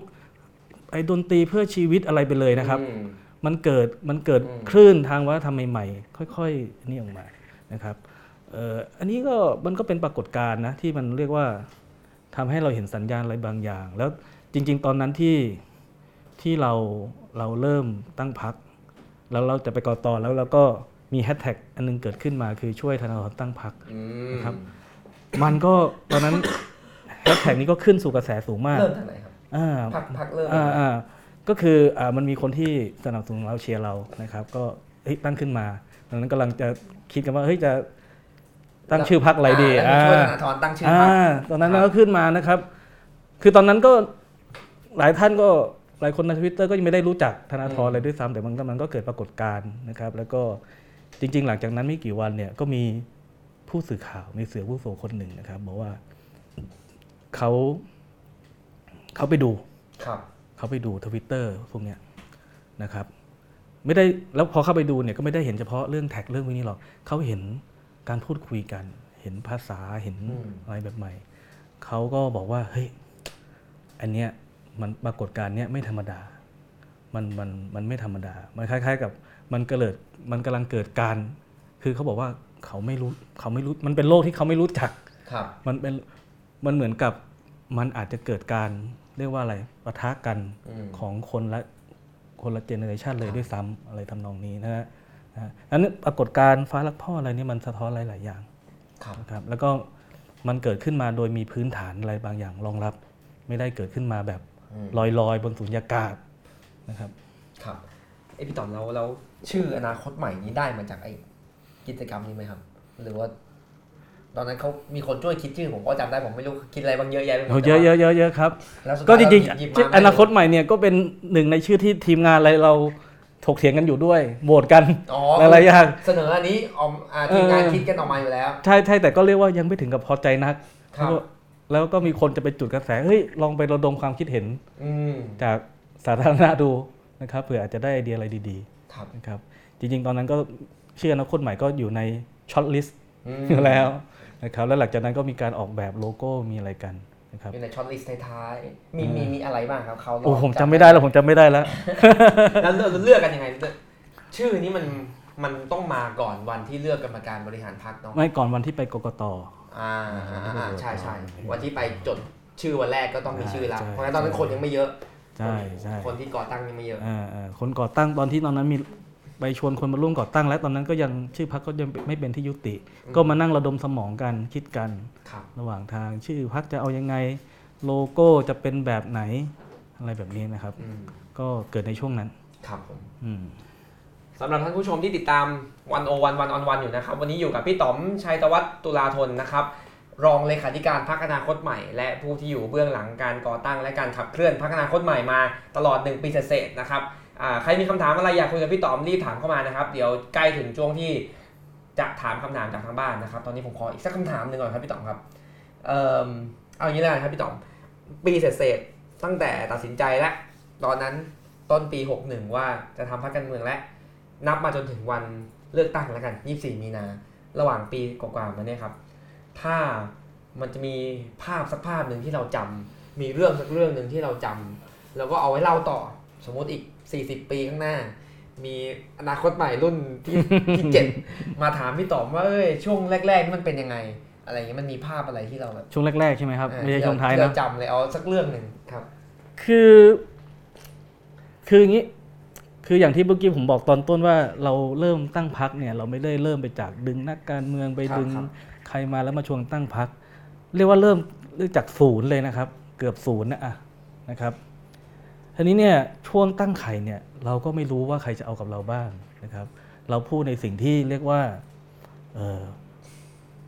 B: ไอ้ดนตรีเพื่อชีวิตอะไรไปเลยนะครับ
A: อืม
B: มันเกิดมันเกิด
A: อืม
B: คลื่นทางวัฒนธรรมใหม่ๆค่อยๆอันนี่ออกมานะครับเอ่ออันนี้ก็มันก็เป็นปรากฏการณ์นะที่มันเรียกว่าทำให้เราเห็นสัญญาณอะไรบางอย่าง แล้วจริง ๆ ตอนนั้นที่ที่เราเราเริ่มตั้งพัก แล้วเราจะไปกอตอแล้วเราก็มีแฮชแท็กอันนึงเกิดขึ้นมาคือช่วยธนาธรตั้งพัก
A: อืม
B: นะครับ มันก็ตอนนั้นแฮชแท็กนี้ก็ขึ้นสู่กระแสสูงมาก
A: เริ่มทางไหนครับ
B: อ่า
A: พักพักเริ่ม
B: อ่าอ่าก็คืออ่ามันมีคนที่สนับสนุนเราเชียร์เรานะครับ ก็เฮ้ยตั้งขึ้นมาตอนนั้นกำลังจะคิดกันว่าเฮ้ยจะ ตั้งชื่อพักอะไรดี
A: อ่า
B: อ่า
A: แล้วมีช่วยธนาธรตั้งชื่อ
B: อ่า
A: พรรค
B: ตอนนั้น
A: ครับ
B: ก็ขึ้นมานะครับ คือตอนนั้นก็หลายท่านก็หลายคนในทวิตเตอร์ก็ยังไม่ได้รู้จักธนาธร
A: อืม
B: เลยด้วยซ้ำแต่มันก็มันก็เกิดปรากฏการณ์นะครับ แล้วก็จริง ๆ หลังจากนั้นไม่กี่วันเนี่ยก็มีผู้สื่อข่าวในเสือผู้โสคนหนึ่งนะครับบอกว่าเขาเขาไปดู
A: ครับ
B: เขาไปดูทวิตเตอร์พวกเนี้ยนะครับ ไม่ได้แล้วพอเข้าไปดูเนี่ยก็ไม่ได้เห็นเฉพาะเรื่องแท็กเรื่องพวกนี้หรอกเขาเห็น การพูดคุยกัน เห็นภาษาเห็น
A: อืม
B: อะไรแบบใหม่ เขาก็บอกว่าเฮ้ยอันเนี้ยมันปรากฏการณ์เนี้ยไม่ธรรมดา มันมันมันไม่ธรรมดา มันคล้าย ๆ กับมันเกิดมันกำลังเกิดการ คือเขาบอกว่าเขาไม่รู้เขาไม่รู้มันเป็นโลกที่เขาไม่รู้จัก
A: ครับ
B: มันเป็นมันเหมือนกับมันอาจจะเกิดการเรียกว่าอะไรปะทะกัน
A: อืม
B: ของคนละคนละเจเนอเรชันเลยด้วยซ้ำอะไรทำนองนี้นะฮะ นะฮะอันนี้ปรากฏการณ์ฟ้ารักพ่ออะไรนี่มันสะท้อนหลาย ๆ อย่าง
A: ครับ
B: นะครับแล้วก็มันเกิดขึ้นมาโดยมีพื้นฐานอะไรบางอย่างรองรับ ไม่ได้เกิดขึ้นมาแบบ
A: อืม
B: ลอยๆ บนสุญญากาศนะครับ
A: ครับไอยพี่ต๋อมเราเราชื่ออนาคตใหม่นี้ได้มาจากไอกิจกรรมนี้ไหมครับ หรือว่า ตอนนั้นเขามีคนช่วยคิดชื่อผมก็จำได้ผมไม่รู้คิดอะไรบางเยอะแยะไปหมด
B: โอ้เยอะเยอะเยอะเยอะครับ
A: แล้วสุด
B: ก็
A: ท้าย
B: จริง
A: เาหยิบ
B: ๆ
A: มา
B: อนาคตใหม่เนี่ยก็เป็นหนึ่งในชื่อที่ทีมงานอะไรเรา ถกเถียงกันอยู่ด้วยโหวตกัน
A: อ๋อ
B: หลายๆอย่าง
A: เสนออันนี้ออกอ่าทีมงาน
B: เออ
A: คิดกันออกมาอยู่แล้ว
B: ใช่ใช่แต่ก็เรียกว่ายังไม่ถึงกับพอใจนัก
A: ครับ
B: แล้วก็แล้วก็มีคนจะไปจุดกระแสเฮ้ยลองไประดมความคิดเห็น
A: อืม
B: จากสาธารณะดูนะครับเผื่ออาจจะได้ไอเดียอะไรดี
A: ครับ
B: ๆนะครับจริงๆ ตอนนั้นก็ชื่ออนาคตใหม่ก็อยู่ใน shortlist อื
A: ม
B: อยู่แล้วนะครับแล้วหลังจากนั้นก็มีการออกแบบโลโก้มีอะไรกัน นะครับ
A: อยู่ใน shortlist ท้ายๆมีมีมีอะไรบ้างครับเขาลง
B: โอ้ผมจำไม่ได้แล้วผมจำไม่ได้แล้ว
A: แล้วเลือกเลือกกันยังไงเลือกชื่อนี้มันมันต้องมาก่อนวันที่เลือกกรรมการบริหารพรรคเนาะ
B: ไม่ก่อนวันที่ไปกกต
A: อ่าอ่าอ่าใช่ใช่วันที่ไปจดชื่อวันแรกก็ต้องมีชื่อแล้ว
B: ใช่
A: เพราะฉะนั้นตอนนั้นคนยังไม่เยอะ
B: ใช่ใช่
A: คนที่ก่อตั้งยังไม่เยอะ
B: เอ่อเอ่อคนก่อตั้งตอนที่ตอนนั้นมี ไปชวนคนมาร่วมก่อตั้ง และตอนนั้นก็ยังชื่อพักก็ยังไม่เป็นที่ยุติ
A: อืม
B: ก็มานั่งระดมสมองกันคิดกัน
A: ครับ
B: ระหว่างทางชื่อพักจะเอายังไงโลโก้จะเป็นแบบไหนอะไรแบบนี้นะครับ
A: อืม
B: ก็เกิดในช่วงนั้น
A: ครับผม
B: อืม
A: สำหรับท่านผู้ชมที่ติดตามวันโอวันวันออนวันอยู่นะครับ วันนี้อยู่กับพี่ต๋อมชัยตวัฒน์ตุลาธนนะครับ รองเลขาธิการพักอนาคตใหม่ และผู้ที่อยู่เบื้องหลังการก่อตั้งและการขับเคลื่อนพักอนาคตใหม่มาตลอด 1 ปีเศษๆนะครับอ่า ใครมีคำถามอะไรอยากคุยกับพี่ต๋อมรีบถามเข้ามานะครับ เดี๋ยวใกล้ถึงช่วงที่จะถามคำถามจากทางบ้านนะครับ ตอนนี้ผมขออีกสักคำถามหนึ่งก่อนครับพี่ต๋อมครับ เออเอาอย่างนี้แล้วกันครับพี่ต๋อมปีเศษๆตั้งแต่ตัดสินใจแล้วตอนนั้นต้นปี 61 ว่าจะทำพักการเมืองและ นับมาจนถึงวันเลือกตั้งแล้วกัน 24 มีนา ระหว่างปีกว่าๆมาเนี่ยครับ ถ้ามันจะมีภาพสักภาพหนึ่งที่เราจำมีเรื่องสักเรื่องหนึ่งที่เราจำแล้วก็เอาไว้เล่าต่อสมมติอีก 40 ปีข้างหน้า มีอนาคตใหม่รุ่นที่ที่เจ็ดมาถามพี่ต๋อมว่าเอ้ยช่วงแรกๆนี่มันเป็นยังไง อะไรอย่างเงี้ยมันมีภาพอะไรที่เราแบบ
B: ช่วงแรกๆใช่ไหมครับ
A: เออ
B: ไม่ใช่ช่วงท้าย
A: ที่
B: นะ
A: เราจำเลยเอาสักเรื่องหนึ่งครับ
B: คือ คืออย่างนี้ คืออย่างที่เมื่อกี้ผมบอกตอนต้นว่าเราเริ่มตั้งพักเนี่ย เราไม่ได้เริ่มไปจากดึงนักการเมืองไป
A: ครับ
B: ดึง
A: ครับ
B: ใครมาแล้วมาชวนตั้งพัก เรียกว่าเริ่มเริ่มจากศูนย์เลยนะครับ เกือบศูนย์นะอะนะครับ ทีนี้เนี่ยช่วงตั้งไข่เนี่ยเราก็ไม่รู้ว่าใครจะเอากับเราบ้างนะครับ เราพูดในสิ่งที่เรียกว่าเออ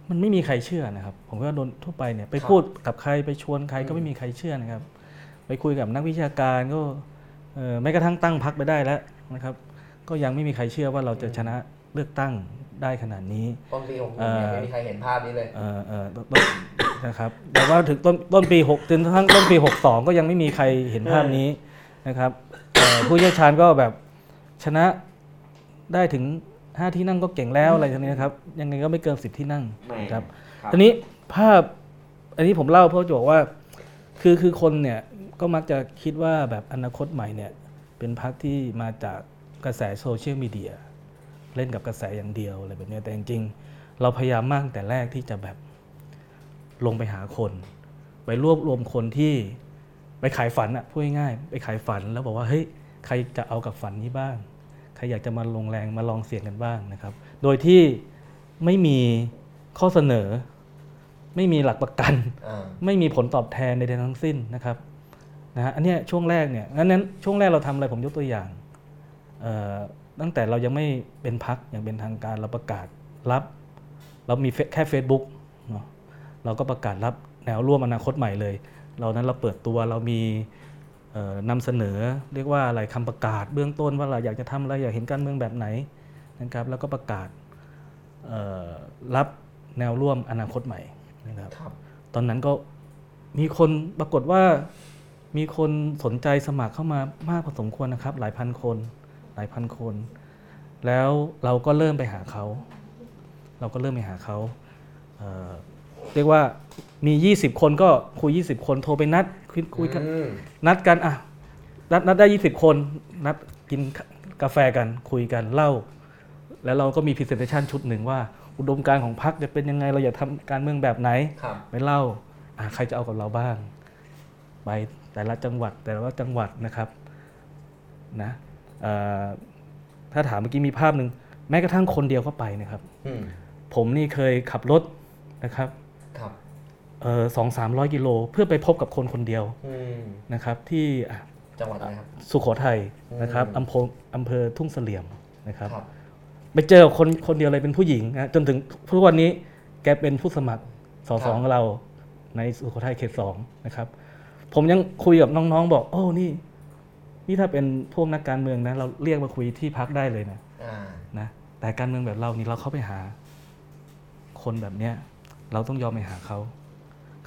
B: มันไม่มีใครเชื่อนะครับ ผมก็โดนทั่วไปเนี่ยไป
A: ครับ
B: พูดกับใครไปชวนใครก็
A: อืม
B: ไม่มีใครเชื่อนะครับ ไปคุยกับนักวิชาการก็เออไม่กระทั่งตั้งพักไปได้แล้วนะครับ ก็ยังไม่มีใครเชื่อว่าเราจะชนะเลือกตั้งได้ขนาดนี้
A: ต้นปี61
B: เอ่อ
A: เนี่ยไม่มีใครเห็นภาพนี้เลย
B: เออเออต้นต้นนะครับแต่ว่าถึงต้นต้นปีหกจนกระทั่งต้นปีหกสองก็ยังไม่มีใครเห็นภาพนี้ นะครับเอ่อผู้เชี่ยวชาญก็แบบชนะได้ถึงห้าที่นั่งก็เก่งแล้วอะไรทีนี้นะครับ ยังไงก็ไม่เกินสิบที่นั่ง
A: ไม่
B: นะครับ
A: ครับ
B: ทีนี้ภาพอันนี้ผมเล่าเพราะจะบอกว่า คือคือคนเนี่ยก็มักจะคิดว่าแบบอนาคตใหม่เนี่ยเป็นพรรคที่มาจากกระแสโซเชียลมีเดียเล่นกับกระแสอย่างเดียวอะไรแบบเนี้ยแต่จริงๆเราพยายามมากแต่แรกที่จะแบบลงไปหาคน ไปรวบรวมคนที่ ไปขายฝันอะพูดง่ายๆไปขายฝันแล้วบอกว่าเฮ้ยใครจะเอากับฝันนี้บ้าง ใครอยากจะมาลงแรงมาลองเสี่ยงกันบ้างนะครับ โดยที่ไม่มีข้อเสนอ ไม่มีหลักประกัน
A: อ่า
B: ไม่มีผลตอบแทนใดๆทั้งสิ้นนะครับนะฮะอันเนี้ยช่วงแรกเนี่ยงั้นนั้นช่วงแรกเราทำอะไรผมยกตัวอย่างเอ่อตั้งแต่เรายังไม่เป็นพักอย่างเป็นทางการเราประกาศรับ เรามีเฟซแค่ Facebook เนาะเราก็ประกาศรับแนวร่วมอนาคตใหม่เลย เรานั้นเราเปิดตัวเรามีเอ่อนำเสนอ เรียกว่าอะไรคำประกาศเบื้องต้นว่าเราอยากจะทำอะไรอยากเห็นการเมืองแบบไหนนะครับ แล้วก็ประกาศเอ่อรับแนวร่วมอนาคตใหม่นะครับ
A: ครับ
B: ตอนนั้นก็มีคนปรากฏว่ามีคนสนใจสมัครเข้ามามากพอสมควรนะครับ หลายพันคน หลายพันคน แล้วเราก็เริ่มไปหาเขา เราก็เริ่มไปหาเขาเอ่อ เรียกว่ามี 20 คนก็คุย 20 คนโทรไปนัดคุยคุยกัน
A: อืม
B: นัดกันอะนัดนัดได้ 20 คนนัดกินกาแฟกันคุยกันเล่า แล้วเราก็มีพรีเซนเทชันชุดหนึ่งว่า อุดมการณ์ของพรรคจะเป็นยังไงเราอยากทำการเมืองแบบไหน
A: ครับ
B: ไปเล่าอะใครจะเอากับเราบ้าง ไปแต่ละจังหวัดแต่ละจังหวัดนะครับนะเอ่อถ้าถามเมื่อกี้มีภาพหนึ่งแม้กระทั่งคนเดียวก็ไปนะครับ
A: อืม
B: ผมนี่เคยขับรถนะครับ
A: ครับ
B: สองสามร้อยกิโลเพื่อไปพบกับคนคนเดียว
A: อืม
B: นะครับ ที่อะ
A: จังหวัดอะไรครับ
B: สุโขทัยนะครับ
A: อืม
B: อำเภออำเภอทุ่งเสลี่ยมนะครับ
A: ครับ
B: ไปเจอคนคนเดียวเลยเป็นผู้หญิงนะจนถึงทุกวันนี้แกเป็นผู้สมัครสสของเราในสุโขทัยเขตสองนะครับ ผมยังคุยกับน้องๆบอก โอ้นี่ นี่ถ้าเป็นพวกนักการเมืองนะ เราเรียกมาคุยที่พักได้เลยนะ
A: อ่า
B: นะแต่การเมืองแบบเรานี่เราเข้าไปหา คนแบบเนี้ย เราต้องยอมไปหาเขา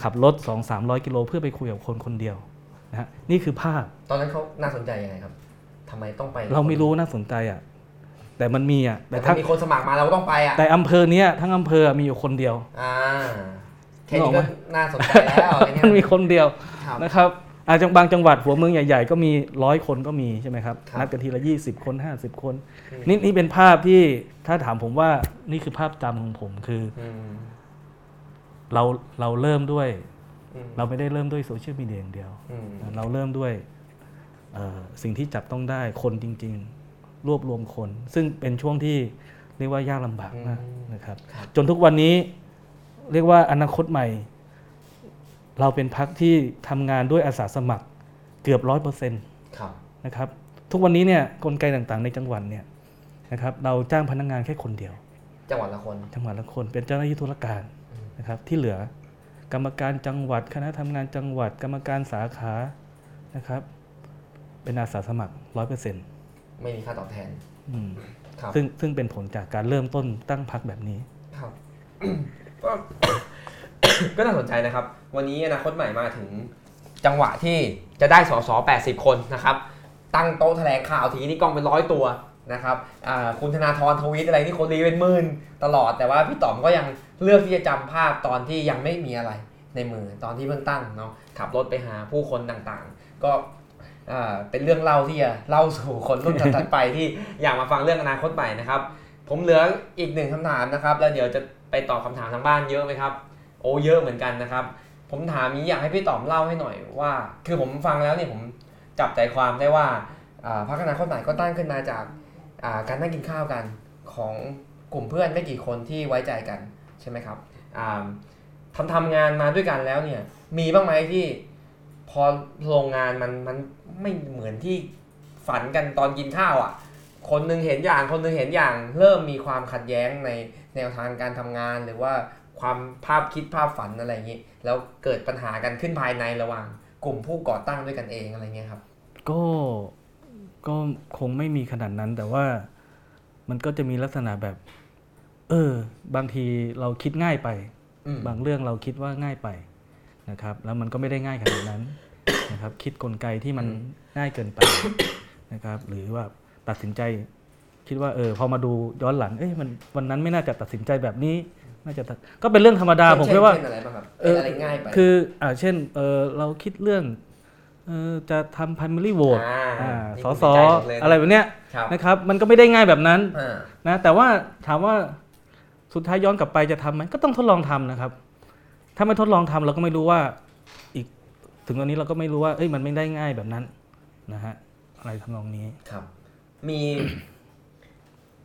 B: ขับรถสองสามร้อยกิโลเพื่อไปคุยกับคนคนเดียวนะฮะนี่คือภาพ
A: ตอนนั้นเขาน่าสนใจยังไงครับทำไมต้องไป
B: เราไม่รู้น่าสนใจอะ แต่มันมีอะ
A: แต่
B: แต่
A: ถ้า
B: ทั้ง
A: มีคนสมัครมาเราก็ต้องไปอะ
B: แต่อำเภอเนี้ยทั้งอำเภอมีอยู่คนเดียว
A: อ่าแค่นี้
B: นึกออก
A: ก็
B: ไหม
A: น่าสนใจแล้วอะไรเงี้ย
B: มันมีคนเดียว
A: ครับ
B: นะครับอาจจะบางจังหวัดหัวเมืองใหญ่ๆ ก็มีร้อยคนก็มีใช่ไหมครับ
A: ครับ
B: นัดกันทีละยี่สิบคนห้าสิบคน
A: อืม
B: นี่นี่เป็นภาพที่ถ้าถามผมว่านี่คือภาพจำของผมคือ
A: อืม
B: เราเราเริ่มด้วย
A: อืม
B: เราไม่ได้เริ่มด้วยโซเชียลมีเดียอย่างเดียว
A: อืม
B: เราเริ่มด้วยเอ่อสิ่งที่จับต้องได้คนจริง ๆ รวบรวมคน ซึ่งเป็นช่วงที่เรียกว่ายากลำบากมากนะครับ
A: ครับ
B: จนทุกวันนี้เรียกว่าอนาคตใหม่ เราเป็นพักที่ทำงานด้วยอาสาสมัครเกือบร้อยเปอร์เซ็นต์
A: ครับ
B: นะครับ ทุกวันนี้เนี่ยกลไกต่างๆ ในจังหวัดเนี่ยนะครับ เราจ้างพนักงานแค่คนเดียว
A: จังหวัดละคน
B: จังหวัดละคน เป็นเจ้าหน้าที่ธุรการ นะครับที่เหลือ กรรมการจังหวัด คณะทำงานจังหวัด กรรมการสาขานะครับเป็นอาสาสมัครร้อยเปอร์เซ็นต์
A: ไม่มีค่าตอบแทนครับ
B: ซึ่งซึ่งเป็นผลจากการเริ่มต้นตั้งพักแบบนี้
A: ครับก็ก็น่าสนใจนะครับ วันนี้อนาคตใหม่มาถึงจังหวะที่จะได้สส80 คนนะครับ ตั้งโต๊ะแถลงข่าวทีนี้กล้องเป็นร้อยตัว นะครับคุณธนาธรทวีตอะไรที่คนรีเป็นหมื่นตลอดแต่ว่าพี่ต๋อมก็ยังเลือกที่จะจำภาพตอนที่ยังไม่มีอะไรในมือตอนที่เพิ่งตั้งเนาะขับรถไปหาผู้คนต่างๆ ก็เป็นเรื่องเล่าที่จะเล่าสู่คนรุ่นถัดๆไปที่อยากมาฟังเรื่องอนาคตใหม่นะครับ ผมเหลืออีกหนึ่งคำถามนะครับ แล้วเดี๋ยวจะไปตอบคำถามทางบ้านเยอะไหมครับ โอ้เยอะเหมือนกันนะครับ ผมถามนี้อยากให้พี่ต๋อมเล่าให้หน่อยว่า คือผมฟังแล้วเนี่ยผมจับใจความได้ว่าพรรคอนาคตใหม่ก็ตั้งขึ้นมาจาก การนั่งกินข้าวกันของกลุ่มเพื่อนไม่กี่คนที่ไว้ใจกันใช่ไหมครับทำทำงานมาด้วยกันแล้วเนี่ยมีบ้างไหมที่พอโรงงานมันมันไม่เหมือนที่ฝันกันตอนกินข้าวอะ คนหนึงเห็นอย่างคนหนึงเห็นอย่าง เริ่มมีความขัดแย้งในแนวทางการทำงาน หรือว่าความภาพคิดภาพฝันอะไรอย่างนี้แล้วเกิดปัญหากันขึ้นภายในระหว่าง กลุ่มผู้ก่อตั้งด้วยกันเองอะไรเงี้ยครับ
B: ก็ ก็คงไม่มีขนาดนั้น แต่ว่ามันก็จะมีลักษณะแบบ เออ บางทีเราคิดง่ายไป
A: อืม
B: บางเรื่องเราคิดว่าง่ายไปนะครับ แล้วมันก็ไม่ได้ง่ายขนาดนั้นนะครับ คิดกลไกที่มันง่ายเกินไปนะครับ หรือว่าตัดสินใจคิดว่าเออพอมาดูย้อนหลังเอ้ยมันวันนั้นไม่น่าจะตัดสินใจแบบนี้น่าจะตัดก็เป็นเรื่องธรรมดาผม
A: เช่น
B: คิดว่า
A: เช่นอะไรบ้างครับ
B: เออ
A: อะไรง่ายไป
B: คืออ่าเช่นเออเราคิดเรื่องเออ จะทำ primary vote
A: อ่า
B: อ่า
A: นี่
B: ส
A: ผม
B: ส
A: ดีใจหมดเลยนะ
B: อะไรแบบเนี้ย
A: ครับ
B: นะครับ มันก็ไม่ได้ง่ายแบบนั้น
A: อ่า
B: นะแต่ว่าถามว่าสุดท้ายย้อนกลับไปจะทำไหมก็ต้องทดลองทำนะครับ ถ้าไม่ทดลองทำเราก็ไม่รู้ว่า อีกถึงตอนนี้เราก็ไม่รู้ว่าเอ้ยมันไม่ได้ง่ายแบบนั้นนะฮะอะไรทำนองนี้
A: ครับ มี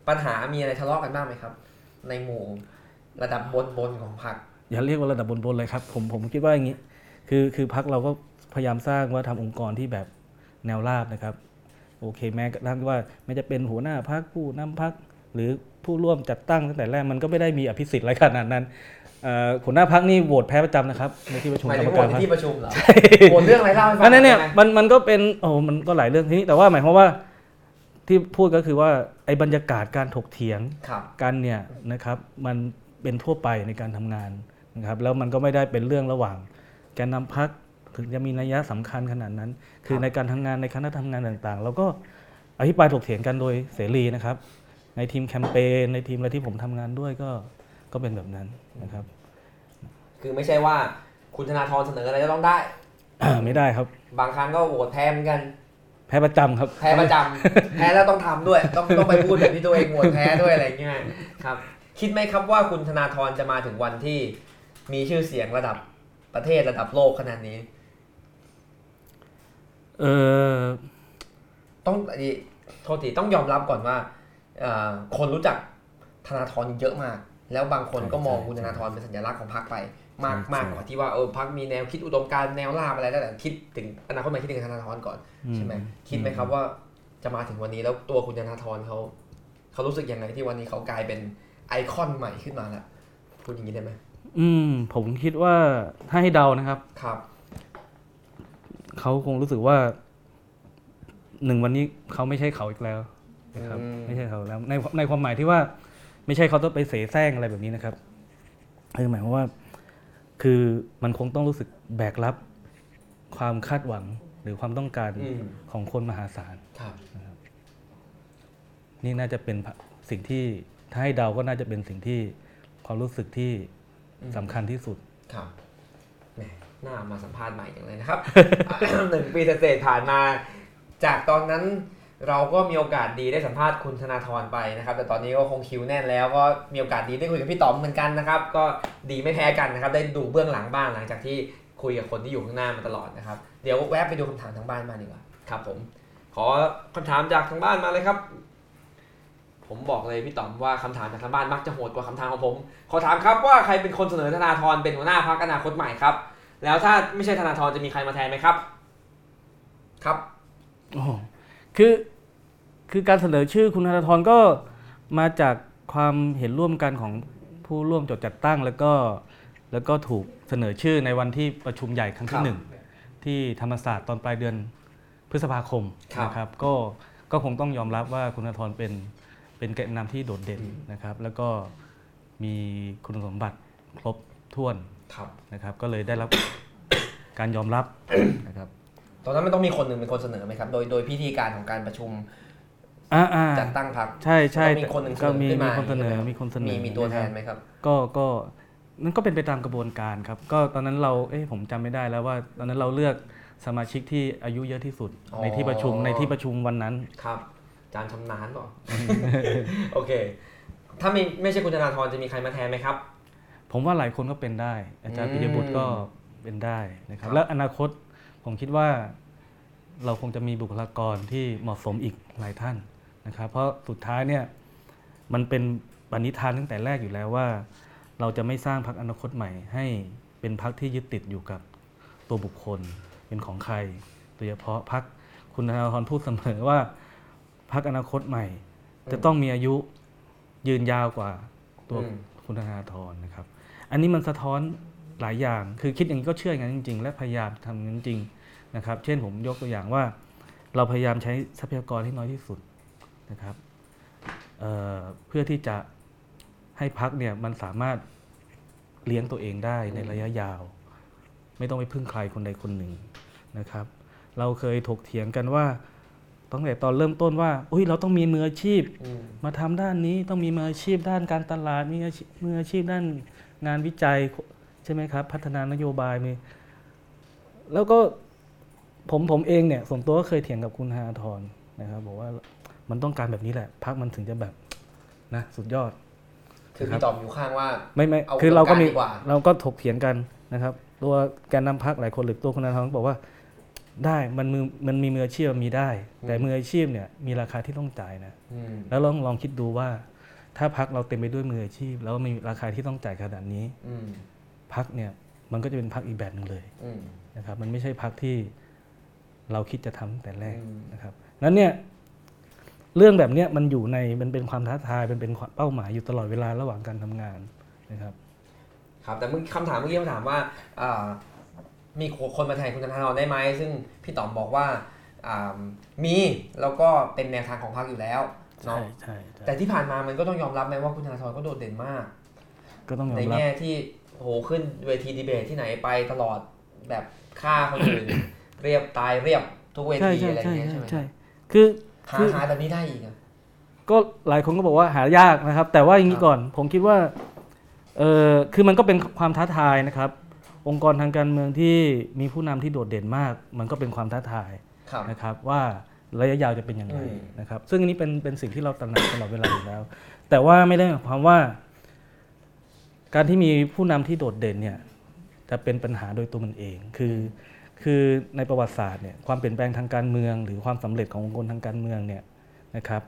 A: ปัญหามีอะไรทะเลาะกันบ้างไหมครับ ในหมู่ระดับบนบนๆของพรรค
B: อย่าเรียกว่าระดับบนๆเลยครับ ผมผมคิดว่าอย่างนี้ คือคือพักเราก็ พยายามสร้างว่าทำองค์กรที่แบบแนวราบนะครับ โอเคแม้กระทั่งว่าไม่จะเป็นหัวหน้าพักผู้นำพักหรือผู้ร่วมจัดตั้งตั้งแต่แรกมันก็ไม่ได้มีอภิสิทธิ์อะไรขนาดนั้นเอ่อหัวหน้าพักนี่โหวตแพ้ประจำนะครับในที่ประชุม
A: หมาย
B: กร
A: ถึ
B: ร
A: ง
B: ม
A: โหว
B: การ
A: ตใน
B: พรรค
A: ที่ประชุมเหรอโหวตเรื่องอะไรเล่าให้ฟัง
B: อันนั้นเนี่ย
A: ได้ไหม
B: มันมันก็เป็นโอ้มันก็หลายเรื่องทีนี้แต่ว่าหมายความว่าที่พูดก็คือว่าไอ้บรรยากาศการถกเถียง
A: ครับ
B: กันเนี่ยนะครับมันเป็นทั่วไปในการทำงานนะครับแล้วมันก็ไม่ได้เป็นเรื่องระหว่างแกนนำพัก ถึงจะมีนัยยะสำคัญขนาดนั้น คือในการทำงานในคณะทำงานต่างๆ เราก็อภิปรายถกเถียงกันโดยเสรีนะครับ ในทีมแคมเปญในทีมอะไรที่ผมทำงานด้วยก็ก็เป็นแบบนั้นนะครับ
A: คือไม่ใช่ว่าคุณธนาธรเสนออะไรจะต้องได้
B: ไม่ได้ครับ
A: บางครั้งก็โหวตแพ้เหมือนกัน
B: แพ้ประจำครับ
A: แพ้ประจำแพ้แล้วต้องทำด้วย ต้องต้องไปพูดแบบที่ตัวเองโหวตแพ้ด้วยอะไรเงี้ยครับ คิดไหมครับว่าคุณธนาธรจะมาถึงวันที่มีชื่อเสียงระดับประเทศระดับโลกขนาดนี้
B: เออ
A: ต้องอันนี้โทษทีต้องยอมรับก่อนว่าเอ่อคนรู้จักธนาธรเยอะมาก แล้วบางคนก็มองคุณธนาธรเป็นสัญลักษณ์ของพรรคไป มากมากกว่าที่ว่าเออพรรคมีแนวคิดอุดมการณ์แนวราบอะไรแล้วแต่คิดถึงอนาคตใหม่คิดถึงธนาธรก่อนใช่ไหมคิดไหมครับว่าจะมาถึงวันนี้แล้วตัวคุณธนาธรเขาเขารู้สึกยังไงที่วันนี้เขากลายเป็นไอคอนใหม่ขึ้นมาแล้วพูดอย่างนี้ได้ไหม
B: อืม ผมคิดว่าถ้าให้เดานะครับ
A: ครับ
B: เขาคงรู้สึกว่าหนึ่งวันนี้เขาไม่ใช่เขาอีกแล้วนะครับ
A: อืม
B: ไม่ใช่เขาแล้วในในความหมายที่ว่า ไม่ใช่เขาต้องไปเสแสร้งอะไรแบบนี้นะครับคือหมายความว่า คือมันคงต้องรู้สึกแบกรับความคาดหวังหรือความต้องการ
A: อืม
B: ของคนมหาศาล
A: ครับ
B: นี่น่าจะเป็นสิ่งที่ถ้าให้เดาก็น่าจะเป็นสิ่งที่ความรู้สึกที่
A: อืม
B: สำคัญที่สุด
A: ครับแหน่ามาสัมภาษณ์ใหม่อย่างเลยนะครับหนึ่งปีเศษผ่านมา จากตอนนั้นเราก็มีโอกาสดีได้สัมภาษณ์คุณธนาธรไปนะครับ แต่ตอนนี้ก็คงคิวแน่นแล้วก็มีโอกาสดีได้คุยกับพี่ต๋อมเหมือนกันนะครับ ก็ดีไม่แพ้กันนะครับ ได้ดูเบื้องหลังบ้างหลังจากที่คุยกับคนที่อยู่ข้างหน้ามาตลอดนะครับ เดี๋ยวแวะไปดูคำถามทางบ้านมาดีกว่าครับ ผม ขอคำถามจากทางบ้านมาเลยครับ ผมบอกเลยพี่ต๋อมว่าคำถามจากทางบ้านมักจะโหดกว่าคำถามของผม ขอถามครับว่าใครเป็นคนเสนอธนาธรเป็นหัวหน้าพรรคอนาคตใหม่ครับ แล้วถ้าไม่ใช่ธนาธรจะมีใครมาแทนไหมครับ ครับ
B: โอ้โหคือคือการเสนอชื่อคุณธนาธรก็มาจากความเห็นร่วมกันของผู้ร่วมจดจัดตั้ง แล้วก็แล้วก็ถูกเสนอชื่อในวันที่ประชุมใหญ่ครั้ง
A: ครั
B: ที่
A: บ
B: หนึ่งที่ธรรมศาสตร์ตอนปลายเดือนพฤษภาคม
A: ครับ
B: นะครับก็ก็คงต้องยอมรับว่าคุณธนาธรเป็นเป็นแกนนำที่โดดเด่น
A: อืม
B: นะครับ แล้วก็มีคุณสมบัติครบถ้วน
A: ครับ
B: นะครับ ก็เลยได้รับการยอมรับนะครับ
A: ตอนนั้นมันต้องมีคนหนึ่งเป็นคนเสนอไหมครับ โดยโดยพิธีการของการประชุม
B: อ่าอ่า
A: จัดตั้งพรรค
B: ใช่ใช่
A: ต้องมีคนหนึ่งเสน
B: ก็
A: อ
B: มี
A: ขึ้น
B: มี
A: มา
B: คนเสนอ
A: ใช่ไห
B: มีคนเสนอ
A: มีมีตัวแทน
B: นะครับ
A: ไหมครับ
B: ก็ก็นั่นก็เป็นไปตามกระบวนการครับ ก็ตอนนั้นเราเอ๊ะผมจำไม่ได้แล้วว่า ตอนนั้นเราเลือกสมาชิกที่อายุเยอะที่สุด
A: อ๋อ
B: ในที่ประชุมในที่ประชุมวันนั้น
A: ครับอาจารย์ชำนาญเปล่าโอเค ถ้าไม่ไม่ใช่คุณธนาธรจะมีใครมาแทนไหมครับ
B: ผมว่าหลายคนก็เป็นได้ อาจารย์
A: อืม
B: ปิยบุตรก็เป็นได้นะครับ
A: ครับ
B: แล้วอนาคตผมคิดว่าเราคงจะมีบุคลากรที่เหมาะสมอีกหลายท่านนะครับ เพราะสุดท้ายเนี่ยมันเป็นปณิธานตั้งแต่แรกอยู่แล้วว่า เราจะไม่สร้างพรรคอนาคตใหม่ ให้เป็นพรรคที่ยึดติดอยู่กับตัวบุคคลเป็นของใครโดยเฉพาะพรรคคุณธนาธรพูดเสมอว่าพรรคอนาคตใหม่ จะต้องมีอายุยืนยาวกว่าตัว
A: อืม
B: คุณธนาธรนะครับ อันนี้มันสะท้อนหลายอย่าง คือคิดอย่างนี้ก็เชื่ออย่างนั้นจริง ๆ และพยายามทำอย่างนั้นจริงนะครับ เช่นผมยกตัวอย่างว่า เราพยายามใช้ทรัพยากรให้น้อยที่สุดนะครับเอ่อเพื่อที่จะให้พักเนี่ยมันสามารถเลี้ยงตัวเองได้ในระยะยาว ไม่ต้องไปพึ่งใครคนใดคนหนึ่งนะครับ เราเคยถกเถียงกันว่าตั้งแต่ตอนเริ่มต้นว่าอุ้ยเราต้องมีมืออาชีพ
A: อืม
B: มาทำด้านนี้ต้องมีมืออาชีพด้านการตลาดมีอาชีพมืออาชีพด้าน งานวิจัยใช่ไหมครับ พัฒนานโยบายมี แล้วก็ผมผมเองเนี่ยส่วนตัวก็เคยเถียงกับคุณฮาทรนะครับ บอกว่ามันต้องการแบบนี้แหละพักมันถึงจะแบบนะสุดยอด
A: คือพี่ต๋อมอยู่ข้างว่า
B: ไม่ไม่
A: เอา
B: คือเราก็มี
A: โอกาสดีกว่า
B: เราก็ถกเถียงกันนะครับ ตัวแกนนำพักหลายคนหรือตัวคุณธนาธรก็บอกว่าได้มันมือมันมีมืออาชีพมันมีได้ แต่มืออาชีพเนี่ยมีราคาที่ต้องจ่ายนะ
A: อืม
B: แล้วลองลองคิดดูว่า ถ้าพักเราเต็มไปด้วยมืออาชีพ แล้วมีราคาที่ต้องจ่ายขนาดนี้
A: อืม
B: พักเนี่ยมันก็จะเป็นพักอีกแบบหนึ่งเลย
A: อืม
B: นะครับมันไม่ใช่พักที่เราคิดจะทำตั้งแต่แรก
A: อืม
B: นะครับนั้นเนี่ยเรื่องแบบเนี้ยมันอยู่ในมันเป็นความท้าทายมันเป็นความเป้าหมายอยู่ตลอดเวลาระหว่างการทำงานนะครับ
A: ครับแต่เมื่อคำถามเมื่อกี้คำถามว่าอ่ามีคนมาแทนคุณธนาธรได้ไหมซึ่งพี่ต๋อมบอกว่าอ่ามีแล้วก็เป็นแนวทางของพรรคอยู่แล้ว เนาะ
B: ใช่ใช่ใช่
A: แต่ที่ผ่านมามันก็ต้องยอมรับไหมว่าคุณธนาธรก็โดดเด่นมาก
B: ก็ต้องยอ
A: ใน
B: มรับ
A: แง่ที่โหขึ้นเวทีดีเบตที่ไหนไปตลอดแบบฆ่าคนอื่นเรียบตายเรียบทุกเว
B: ใช่
A: ที
B: ใช่
A: อะไรอย่าง
B: ใช่
A: เงี้ย
B: ใช่
A: ใช่ไหม
B: ใช่คือ
A: หา
B: คือ
A: หาแบบนี้ได้อีกอะ
B: ก็หลายคนก็บอกว่าหายากนะครับ แต่ว่าอย่างนี้ก่อนผมคิดว่าเออคือมันก็เป็นความท้าทายนะครับ องค์กรทางการเมืองที่มีผู้นำที่โดดเด่นมาก มันก็เป็นความท้าทาย
A: ครับ
B: นะครับว่า ระยะยาวจะเป็นอย่างไร
A: อืม
B: นะครับ ซึ่งอันนี้เป็นเป็นสิ่งที่เราตระหนักตลอดเวลาอยู่แล้ว แต่ว่าไม่ได้หมายความว่า การที่มีผู้นำที่โดดเด่นเนี่ยจะเป็นปัญหาโดยตัวมันเอง คือคือในประวัติศาสตร์เนี่ยความเปลี่ยนแปลงทางการเมือง หรือความสำเร็จขององค์กรทางการเมืองเนี่ยนะครับ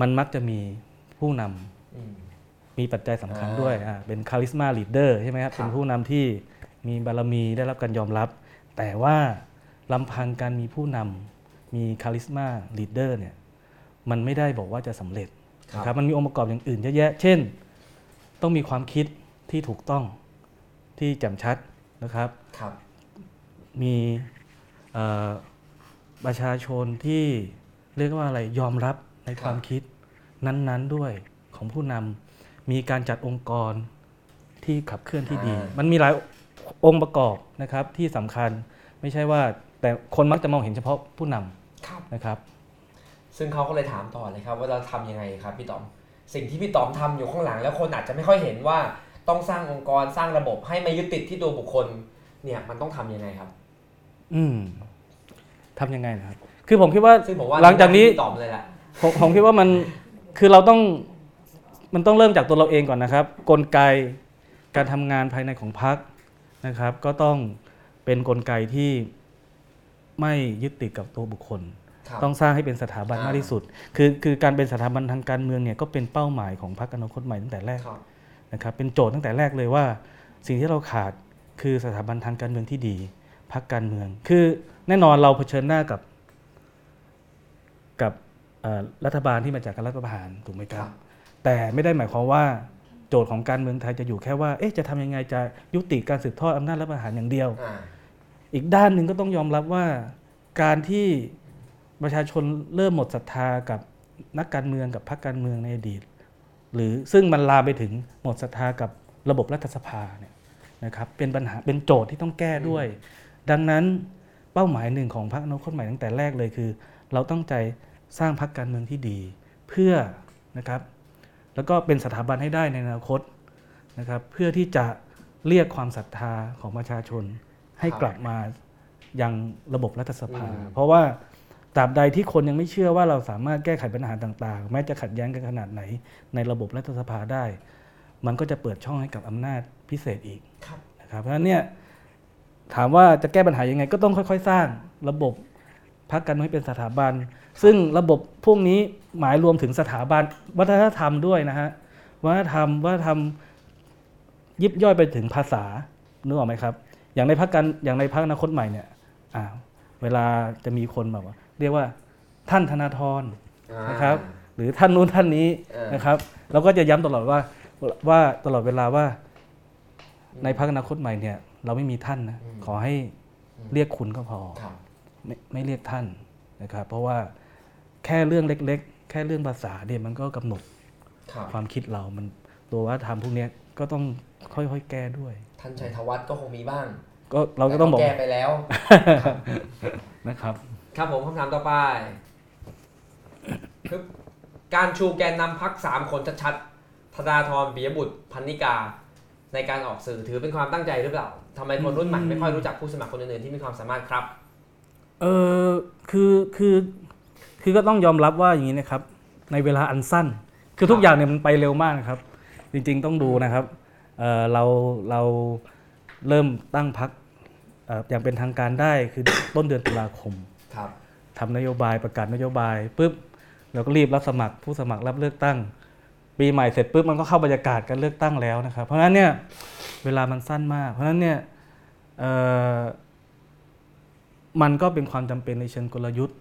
B: มันมักจะมีผู้นำ
A: อืม
B: มีปัจจัยสำคัญ
A: อ่า
B: ด้วยอ่าเป็น charisma leader ใช่ไหมครับ
A: ครับ
B: เป็นผู้นำที่มีบารมีได้รับการยอมรับ แต่ว่า ลำพังการมีผู้นำมี charisma leader เนี่ยมันไม่ได้บอกว่าจะสำเร็จนะครับมันมีองค์ประกอบอย่างอื่นเยอะแยะ เช่น ต้องมีความคิดที่ถูกต้องที่แจ่มชัดนะครับ
A: ครับ
B: มีเอ่อประชาชนที่เรียกว่าอะไรยอมรับใน
A: ครับ
B: ความคิดนั้นๆด้วยของผู้นำมีการจัดองค์กรที่ขับเคลื่อนที่ดี มันมีหลายองค์ประกอบนะครับที่สำคัญไม่ใช่ว่า แต่คนมักจะมองเห็นเฉพาะผู้นำ
A: ครับ
B: นะครับ
A: ซึ่งเขาก็เลยถามต่อเลยครับว่าเราทำยังไงครับพี่ต๋อมสิ่งที่พี่ต๋อมทำอยู่ข้างหลัง แล้วคนอาจจะไม่ค่อยเห็นว่าต้องสร้างองค์กรสร้างระบบให้ไม่ยึดติดที่ตัวบุคคล เนี่ยมันต้องทำยังไงครับ
B: อืมทำยังไงนะครับ คือผมคิดว่า
A: ซึ่งผมว่า
B: หลังจากนี้
A: พี่ต๋อมเลยแหละ
B: ผมผมคิดว่ามันคือเราต้องมันต้องเริ่มจากตัวเราเองก่อนนะครับ กลไกการทำงานภายในของพรรคนะครับ ก็ต้องเป็นกลไกที่ ไม่ยึดติดกับตัวบุคคล
A: ครับ
B: ต้องสร้างให้เป็นสถาบัน
A: อ่าม
B: มากที่สุด คือคือการเป็นสถาบันทางการเมืองเนี่ยก็เป็นเป้าหมายของพรรคอนาคตใหม่ตั้งแต่แรก
A: ครับ
B: นะครับเป็นโจทย์ตั้งแต่แรกเลยว่า สิ่งที่เราขาดคือสถาบันทางการเมืองที่ดีพรรคการเมือง คือแน่นอนเราเผชิญหน้ากับกับเอ่อรัฐบาลที่มาจากการรัฐประหารถูกไหมค
A: ค
B: รั
A: รับบ
B: แต่ไม่ได้หมายความว่าโจทย์ของการเมืองไทยจะอยู่แค่ว่า เอ๊ะ จะทำยังไงจะยุติการสืบทอดอำนาจรัฐประหารอย่างเดียว
A: อ่า
B: อีกด้านหนึ่งก็ต้องยอมรับว่าการที่ประชาชนเริ่มหมดศรัทธากับนักการเมืองกับพรรคการเมืองในอดีต หรือซึ่งมันลามไปถึงหมดศรัทธากับระบบรัฐสภาเนี่ยนะครับเป็นปัญหาเป็นโจทย์ที่ต้องแก้ด้วย ดังนั้นเป้าหมายหนึ่งของพรรคอนาคตใหม่ตั้งแต่แรกเลยคือ เราต้องใจสร้างพรรคการเมืองที่ดี เพื่อนะครับแล้วก็เป็นสถาบันให้ได้ในอนาคตนะครับเพื่อที่จะเรียกความศรัทธาของประชาชน ให้
A: ครับ
B: กลับมายังระบบรัฐสภา
A: อืม
B: เพราะว่าตราบใดที่คนยังไม่เชื่อว่าเราสามารถแก้ไขปัญหาต่าง ๆ แม้จะขัดแย้งกันขนาดไหน ในระบบรัฐสภาได้ มันก็จะเปิดช่องให้กับอำนาจพิเศษอีก
A: ครับ
B: นะครับเพราะฉะนั้นเนี่ยถามว่าจะแก้ปัญหายังไง ก็ต้องค่อย ๆ สร้างระบบพักการเมืองให้เป็นสถาบัน ซึ่งระบบพวกนี้หมายรวมถึงสถาบันวัฒนธรรมด้วยนะฮะวัฒนธรรมวัฒนธรรมยิบย่อยไปถึงภาษานึกออกไหมครับ อย่างในพักการอย่างในพักอนาคตใหม่เนี่ยอ่าเวลาจะมีคนแบบว่าเรียกว่าท่านธนาธร
A: อ่า
B: นะครับ หรือท่านนู้นท่านนี้
A: เออ
B: นะครับเราก็จะย้ำตลอดว่าว่าตลอดเวลาว่า ในพรรคอนาคตใหม่เนี่ย เราไม่มีท่านนะ
A: อืม
B: ขอให้
A: อืม
B: เรียกคุณก็พอ
A: ครับ
B: ไม่ไม่เรียกท่านนะครับ เพราะว่าแค่เรื่องเล็ก ๆ แค่เรื่องภาษาเนี่ยมันก็กำหนด
A: ครับ
B: ความคิดเรามันตัววัฒนธรรมพวกเนี้ยก็ต้อง ค่อยๆ แก้ด้วย
A: ท่านชัยธวัฒน์ก็คงมีบ้าง
B: ก็เราก็ต้องบอก
A: แก้ไปแล้ว
B: นะครับ
A: ครับผมคำถามต่อไปคือการชูแกนนำพักสามคนชัดๆธนาธรปิยบุตรพันนิกา ในการออกสื่อถือเป็นความตั้งใจหรือเปล่าทำไมคนรุ่นใหม่ไม่ค่อยรู้จักผู้สมัครคนอื่นๆที่มีความสามารถครับ
B: เออคือคือคือก็ต้องยอมรับว่าอย่างนี้นะครับ ในเวลาอันสั้น คือทุกอย่างเนี่ยมันไปเร็วมากนะครับ จริง ๆ ต้องดูนะครับ เออเราเราเริ่มตั้งพักอย่างเป็นทางการได้คือต้นเดือนตุลาคม
A: ครับ
B: ทำนโยบายประกาศนโยบายปุ๊บเราก็รีบรับสมัครผู้สมัครรับเลือกตั้ง ปีใหม่เสร็จปุ๊บมันก็เข้าบรรยากาศการเลือกตั้งแล้วนะครับ เพราะฉะนั้นเนี่ยเวลามันสั้นมาก เพราะฉะนั้นเนี่ยเอ่อมันก็เป็นความจำเป็นในเชิงกลยุทธ์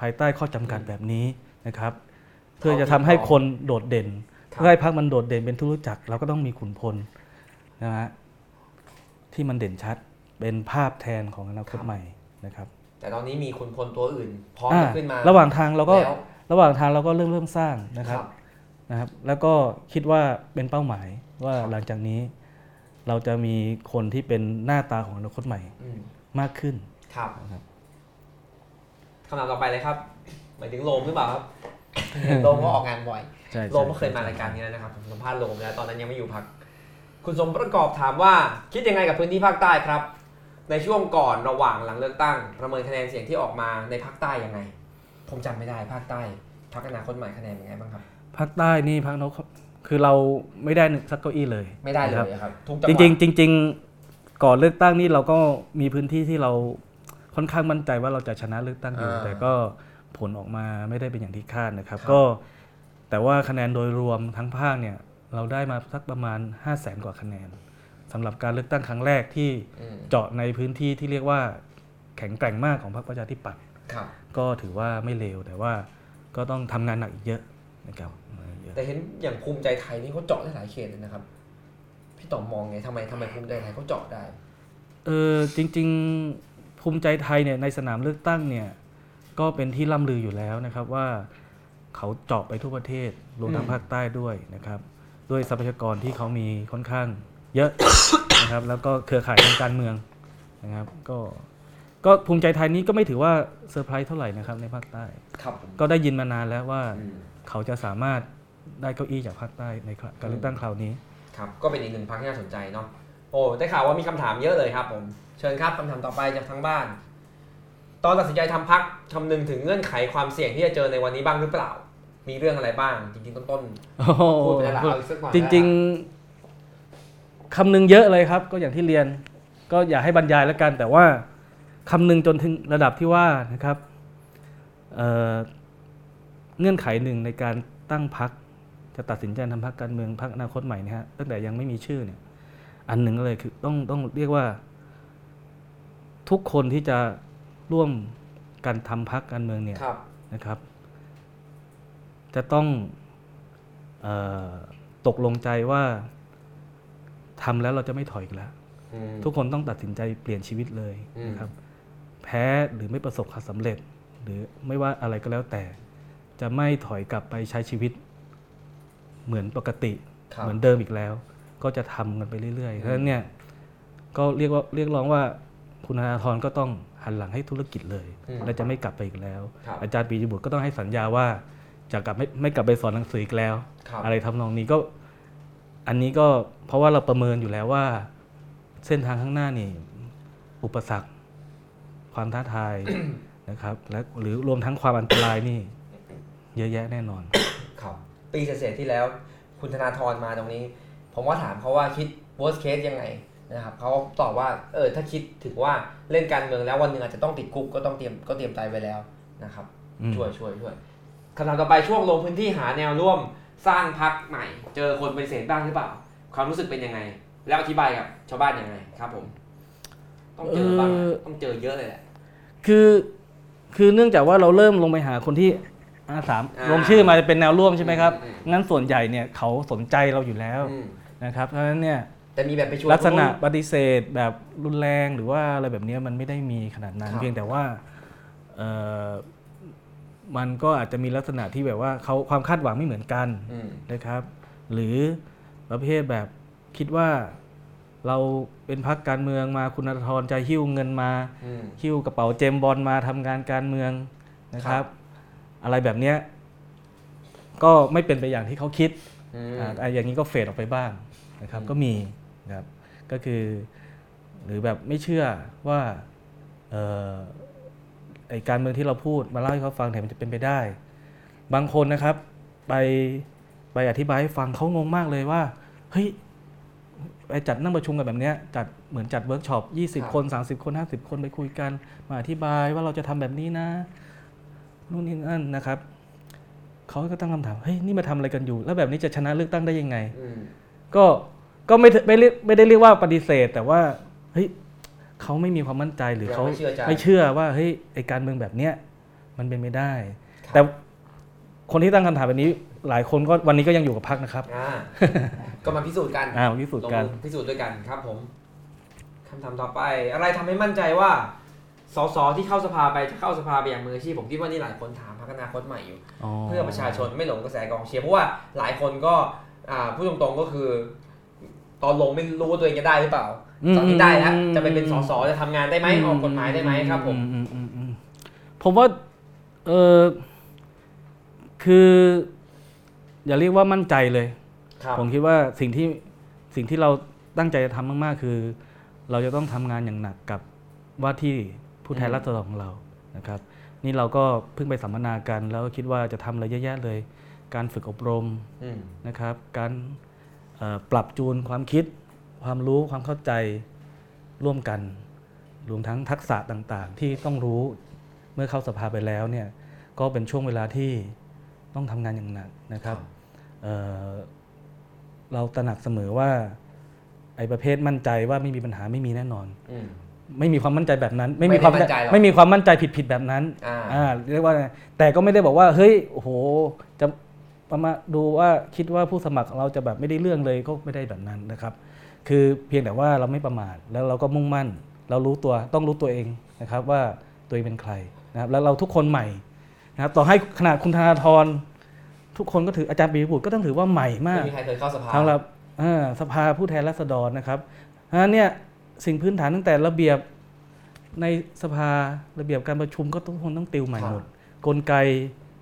B: ภายใต้ข้อจำกัดแบบนี้นะครับ เพื่อจะทำให้คนโดดเด่น
A: ครับ
B: เพื่อให้พรรคมันโดดเด่นเป็นที่รู้จัก เราก็ต้องมีขุนพลนะฮะที่มันเด่นชัดเป็นภาพแทนของอนาคตใหม่นะครับ
A: แต่ตอนนี้มีคุณพลตัวอื่นพร้อม
B: อ่า
A: จะขึ้นมา
B: ระหว่างทางเราก็
A: แล้ว
B: ระหว่างทางเราก็เริ่มเริ่มสร้างนะครับนะครับ แล้วก็คิดว่าเป็นเป้าหมายว่าหลังจากนี้ เราจะมีคนที่เป็นหน้าตาของอนาคตใหม่
A: อืม
B: มากขึ้น
A: ครับ
B: นะครับ
A: คำถามต่อไปเลยครับหมายถึงโลมหรือเปล่าครับเห็นโลมก็ออกงานบ่อย
B: ใช่
A: โลมก็เคยมารายการนี้แล้วนะครับผมสัมภาษณ์โลมแล้วตอนนั้นยังไม่อยู่พัก คุณสมประกอบถามว่าคิดยังไงกับพื้นที่ภาคใต้ครับ ในช่วงก่อนระหว่างหลังเลือกตั้ง ประเมินคะแนนเสียงที่ออกมาในภาคใต้ยังไง ผมจำไม่ได้ภาคใต้พักอนาคตใหม่คะแนนเป็นไงบ้างครับ
B: ภาคใต้นี่ภาคนกคือเราไม่ได้สักเก้าอี้เลย
A: ไม่ได้เล
B: นะครับ
A: ยครับทุกจังห
B: จ
A: วัด
B: ริงๆจริงๆก่อนเลือกตั้งนี่เราก็มีพื้นที่ที่เราค่อนข้างมั่นใจว่าเราจะชนะเลือกตั้งอยู่
A: อ่า
B: แต่ก็ผลออกมาไม่ได้เป็นอย่างที่คาดนะครับ
A: ครับ
B: ก็ แต่ว่าคะแนนโดยรวมทั้งภาคเนี่ยเราได้มาสักประมาณ 5 0 0แสนกว่าคะแนนสำหรับการเลือกตั้งครั้งแรกที่
A: อืม
B: เจาะในพื้นที่ที่เรียกว่าแข็งแกร่งมากของพรรคประชาธิปัตย์
A: ครับ
B: ก็ถือว่าไม่เลวแต่ว่าก็ต้องทำงานหนักอีกเยอะนะครับเยอะ
A: แต่เห็นอย่างภูมิใจไทยนี่เขาเจาะได้หลายเขตเลยนะครับพี่ต่อมมองไงทำไมทำไมภูมิใจไทยเขาเจาะได้
B: เออจริง ๆภูมิใจไทยเนี่ยในสนามเลือกตั้งเนี่ยก็เป็นที่ล่ำลืออยู่แล้วนะครับว่า เขาเจาะไปทั่วประเทศรวมทั้ง
A: อืม
B: ภาคใต้ด้วยนะครับ ด้วยทรัพยากรที่เขามีค่อนข้างเยอะนะครับ แล้วก็เครือข่ายทางการเมืองนะครับ ก็ก็ภูมิใจไทยนี้ก็ไม่ถือว่าเซอร์ไพรส์เท่าไหร่นะครับในภาคใต้
A: ครับผม
B: ก็ได้ยินมานานแล้วว่า
A: อืม
B: เขาจะสามารถได้เก้าอี้จากภาคใต้ในการเลือกตั้งคราวนี้
A: ครับก็เป็นอีกหนึ่งพรรคที่น่าสนใจเนาะโอ้ได้ข่าวว่ามีคำถามเยอะเลยครับผมเชิญครับคำถามต่อไปจากทางบ้าน ตอนตัดสินใจทำพรรคคำนึงถึงเงื่อนไขความเสี่ยงที่จะเจอในวันนี้บ้างหรือเปล่า มีเรื่องอะไรบ้าง จริงๆต้นๆ
B: โอ้โห
A: พูดไปแล้วล่ะเอาอีกสักหน่อย
B: จริง ๆคำนึงเยอะเลยครับ ก็อย่างที่เรียน ก็อย่าให้บรรยายแล้วกัน แต่ว่าคำนึงจนถึงระดับที่ว่านะครับเอ่อเงื่อนไขหนึ่งในการตั้งพักจะตัดสินใจทำพักการเมืองพักอนาคตใหม่เนี่ยฮะตั้งแต่ยังไม่มีชื่อเนี่ย อันหนึ่งเลยคือต้องต้องเรียกว่า ทุกคนที่จะ ร่วมกันทำพักการเมืองเนี่ย
A: ครับ
B: นะครับ จะต้องเออตกลงใจว่าทำแล้วเราจะไม่ถอยอีกแล้ว
A: อืม
B: ทุกคนต้องตัดสินใจเปลี่ยนชีวิตเลย
A: อืม
B: นะครับ แพ้หรือไม่ประสบความสำเร็จ หรือไม่ว่าอะไรก็แล้วแต่ จะไม่ถอยกลับไปใช้ชีวิต เหมือนปกติ
A: ครับ
B: เหมือนเดิมอีกแล้ว ก็จะทำกันไปเรื่อยๆเพราะฉะนั้นเนี่ยก็เรียกว่าเรียกร้องว่า คุณธนาธรก็ต้องหันหลังให้ธุรกิจเลย
A: อืม
B: และจะไม่กลับไปอีกแล้ว
A: ครับ
B: อาจารย์ปียบุตรก็ต้องให้สัญญาว่าจะกลับไม่ไม่กลับไปสอนหนังสืออีกแล้ว
A: ครับ
B: อะไรทำนองนี้ก็ อันนี้ก็เพราะว่าเราประเมินอยู่แล้วว่า เส้นทางข้างหน้านี่ อุปสรรค ความท้าทายนะครับ และหรือรวมทั้งความอันตรายนี่ เยอะแยะแน่นอน
A: ครับปีเศษๆที่แล้ว คุณธนาธรมาตรงนี้ ผมว่าถามเขาว่าคิด worst case ยังไง นะครับเขาตอบว่าเออถ้าคิดถึงว่าเล่นการเมืองแล้ววันหนึ่งอาจจะต้องติดคุกก็ต้องเตรียมก็เตรียมใจไว้แล้วนะครับ
B: อืม
A: ช่วยช่วยช่วยคำถามต่อไปช่วงลงพื้นที่หาแนวร่วมสร้างพักใหม่ เจอคนปฏิเสธบ้างหรือเปล่า ความรู้สึกเป็นยังไง แล้วอธิบายกับชาวบ้านยังไงครับผม ต้องเจอบ้างนะ
B: เอ่อ
A: ต้องเจอเยอะเลยแหละ
B: คือคือเนื่องจากว่าเราเริ่มลงไปหาคนที่อาสาม
A: อ่า
B: ลงชื่อมาจะเป็นแนวร่วมใช่ไหมครับ
A: อืม
B: งั้นส่วนใหญ่เนี่ยเขาสนใจเราอยู่แล้ว
A: อืม
B: นะครับเพราะฉะนั้นเนี่ย
A: แต่มีแบบไปชวน
B: ลักษณะ
A: คนนู้น
B: ปฏิเสธแบบรุนแรงหรือว่าอะไรแบบเนี้ยมันไม่ได้มีขนาดนั้น
A: ครับ
B: เพียงแต่ว่าเอ่อมันก็อาจจะมีลักษณะที่แบบว่าเขาความคาดหวังไม่เหมือนกัน
A: อืม
B: นะครับ หรือประเภทแบบคิดว่าเราเป็นพักการเมืองมาคุณธนาธรจะหิ้วเงินมา
A: อืม
B: หิ้วกระเป๋าเจมส์บอลมาทำงานการเมืองนะค
A: ครั
B: รับ
A: บ
B: อะไรแบบเนี้ยก็ไม่เป็นไปอย่างที่เขาคิด
A: อืม
B: อ่าอะอย่างนี้ก็เฟดออกไปบ้างนะครับ
A: อืม
B: ก็มีนะ ครับก็คือหรือแบบไม่เชื่อว่าเอ่อไอ้การเมืองที่เราพูดมาเล่าให้เขาฟังเนี่ยมันจะเป็นไปได้ บางคนนะครับ ไปไปอธิบายให้ฟังเขางงมากเลยว่าเฮ้ยไปจัดนั่งประชุมกันแบบเนี้ยจัดเหมือนจัดเวิร์กช็อป 20 คน 30 คน 50 คนไปคุยกัน มาอธิบายว่าเราจะทำแบบนี้นะนู่นนี่นั่นนะครับเขาก็ตั้งคำถามเฮ้ยนี่มาทำอะไรกันอยู่ แล้วแบบนี้จะชนะเลือกตั้งได้ยังไง
A: อืม
B: ก็ ก็ไม่ไม่เรียกไม่ได้เรียกว่าปฏิเสธ แต่ว่าเฮ้ยเขาไม่มีความมั่นใจหรือ
A: ยัง
B: เขา
A: ไม่เชื่อใจ
B: ไม่เชื่อว่าเฮ้ยไอการเมืองแบบเนี้ยมันเป็นไม่ได้
A: ครับ
B: แต่คนที่ตั้งคำถามแบบนี้หลายคนก็วันนี้ก็ยังอยู่กับพักนะครับ
A: อ่าก็มาพิสูจน์กัน
B: อ่าพิสูจน์กัน
A: ลงมือพิสูจน์ด้วยกันครับผมคำถามต่อไป อะไรทำให้มั่นใจว่าสสที่เข้าสภาไปจะเข้าสภาไปอย่างมืออาชีพผมคิดว่านี่หลายคนถามพักอนาคตใหม่อยู่ เพื่อประชาชนไม่หลงกระแสกองเชียร์เพราะว่าหลายคนก็อ่าพูดตรงๆก็คือ ตอนลงไม่รู้ว่าตัวเองจะได้หรือเปล่า
B: อืม
A: ตอนนี้ได้แล้ว
B: อืม
A: จะไปเป็นสสจะทำงานได้ไหมออกกฎหมายได้ไหมครับผม
B: อือือืมอืมผมว่าเออคือ อย่าเรียกว่ามั่นใจเลย
A: ครับ
B: ผมคิดว่าสิ่งที่สิ่งที่เราตั้งใจจะทำมากๆ คือ เราจะต้องทำงานอย่างหนักกับว่าที่ผู้แทนราษฎรของเรานะครับ นี่เราก็เพิ่งไปสัมมนากัน แล้วก็คิดว่าจะทำอะไรเยอะแยะเลย การฝึกอบรม
A: อืม
B: นะครับ การเอ่อ ปรับจูนความคิด ความรู้ความเข้าใจร่วมกัน รวมทั้งทักษะต่างๆ ที่ต้องรู้เมื่อเข้าสภาไปแล้วเนี่ยก็เป็นช่วงเวลาที่ต้องทำงานอย่างหนักนะครับเอ่อเราตระหนักเสมอว่าไอ้ประเภทมั่นใจว่าไม่มีปัญหาไม่มีแน่นอน
A: อืม
B: ไม่มีความมั่นใจแบบนั้น
A: ไม่
B: มี
A: ได้
B: ความ
A: มั่นใจหรอก
B: ไม่มีความมั่นใจผิดๆแบบนั้น
A: อ่า
B: อ่าเรียกว่าไงแต่ก็ไม่ได้บอกว่าเฮ้ยโอ้โหจะ ประมาณดูว่าคิดว่าผู้สมัครเราจะแบบไม่ได้เรื่องเลยก็ไม่ได้แบบนั้นนะครับ คือเพียงแต่ว่าเราไม่ประมาทแล้วเราก็มุ่งมั่น เรารู้ตัวต้องรู้ตัวเองนะครับว่าตัวเองเป็นใครนะครับแล้วเราทุกคนใหม่นะครับต่อให้ขนาดคุณธนาธรทุกคนก็ถืออาจารย์ปียบุตรก็ต้องถือว่าใหม่มาก
A: ไม่มีใครเคยเข้าสภา
B: สำหรับเอ่อสภาผู้แทนราษฎรนะครับเพราะฉะนั้นเนี่ยสิ่งพื้นฐานตั้งแต่ระเบียบในสภาระเบียบการประชุมก็ต้องคนต้องติวใหม่หมดกลไก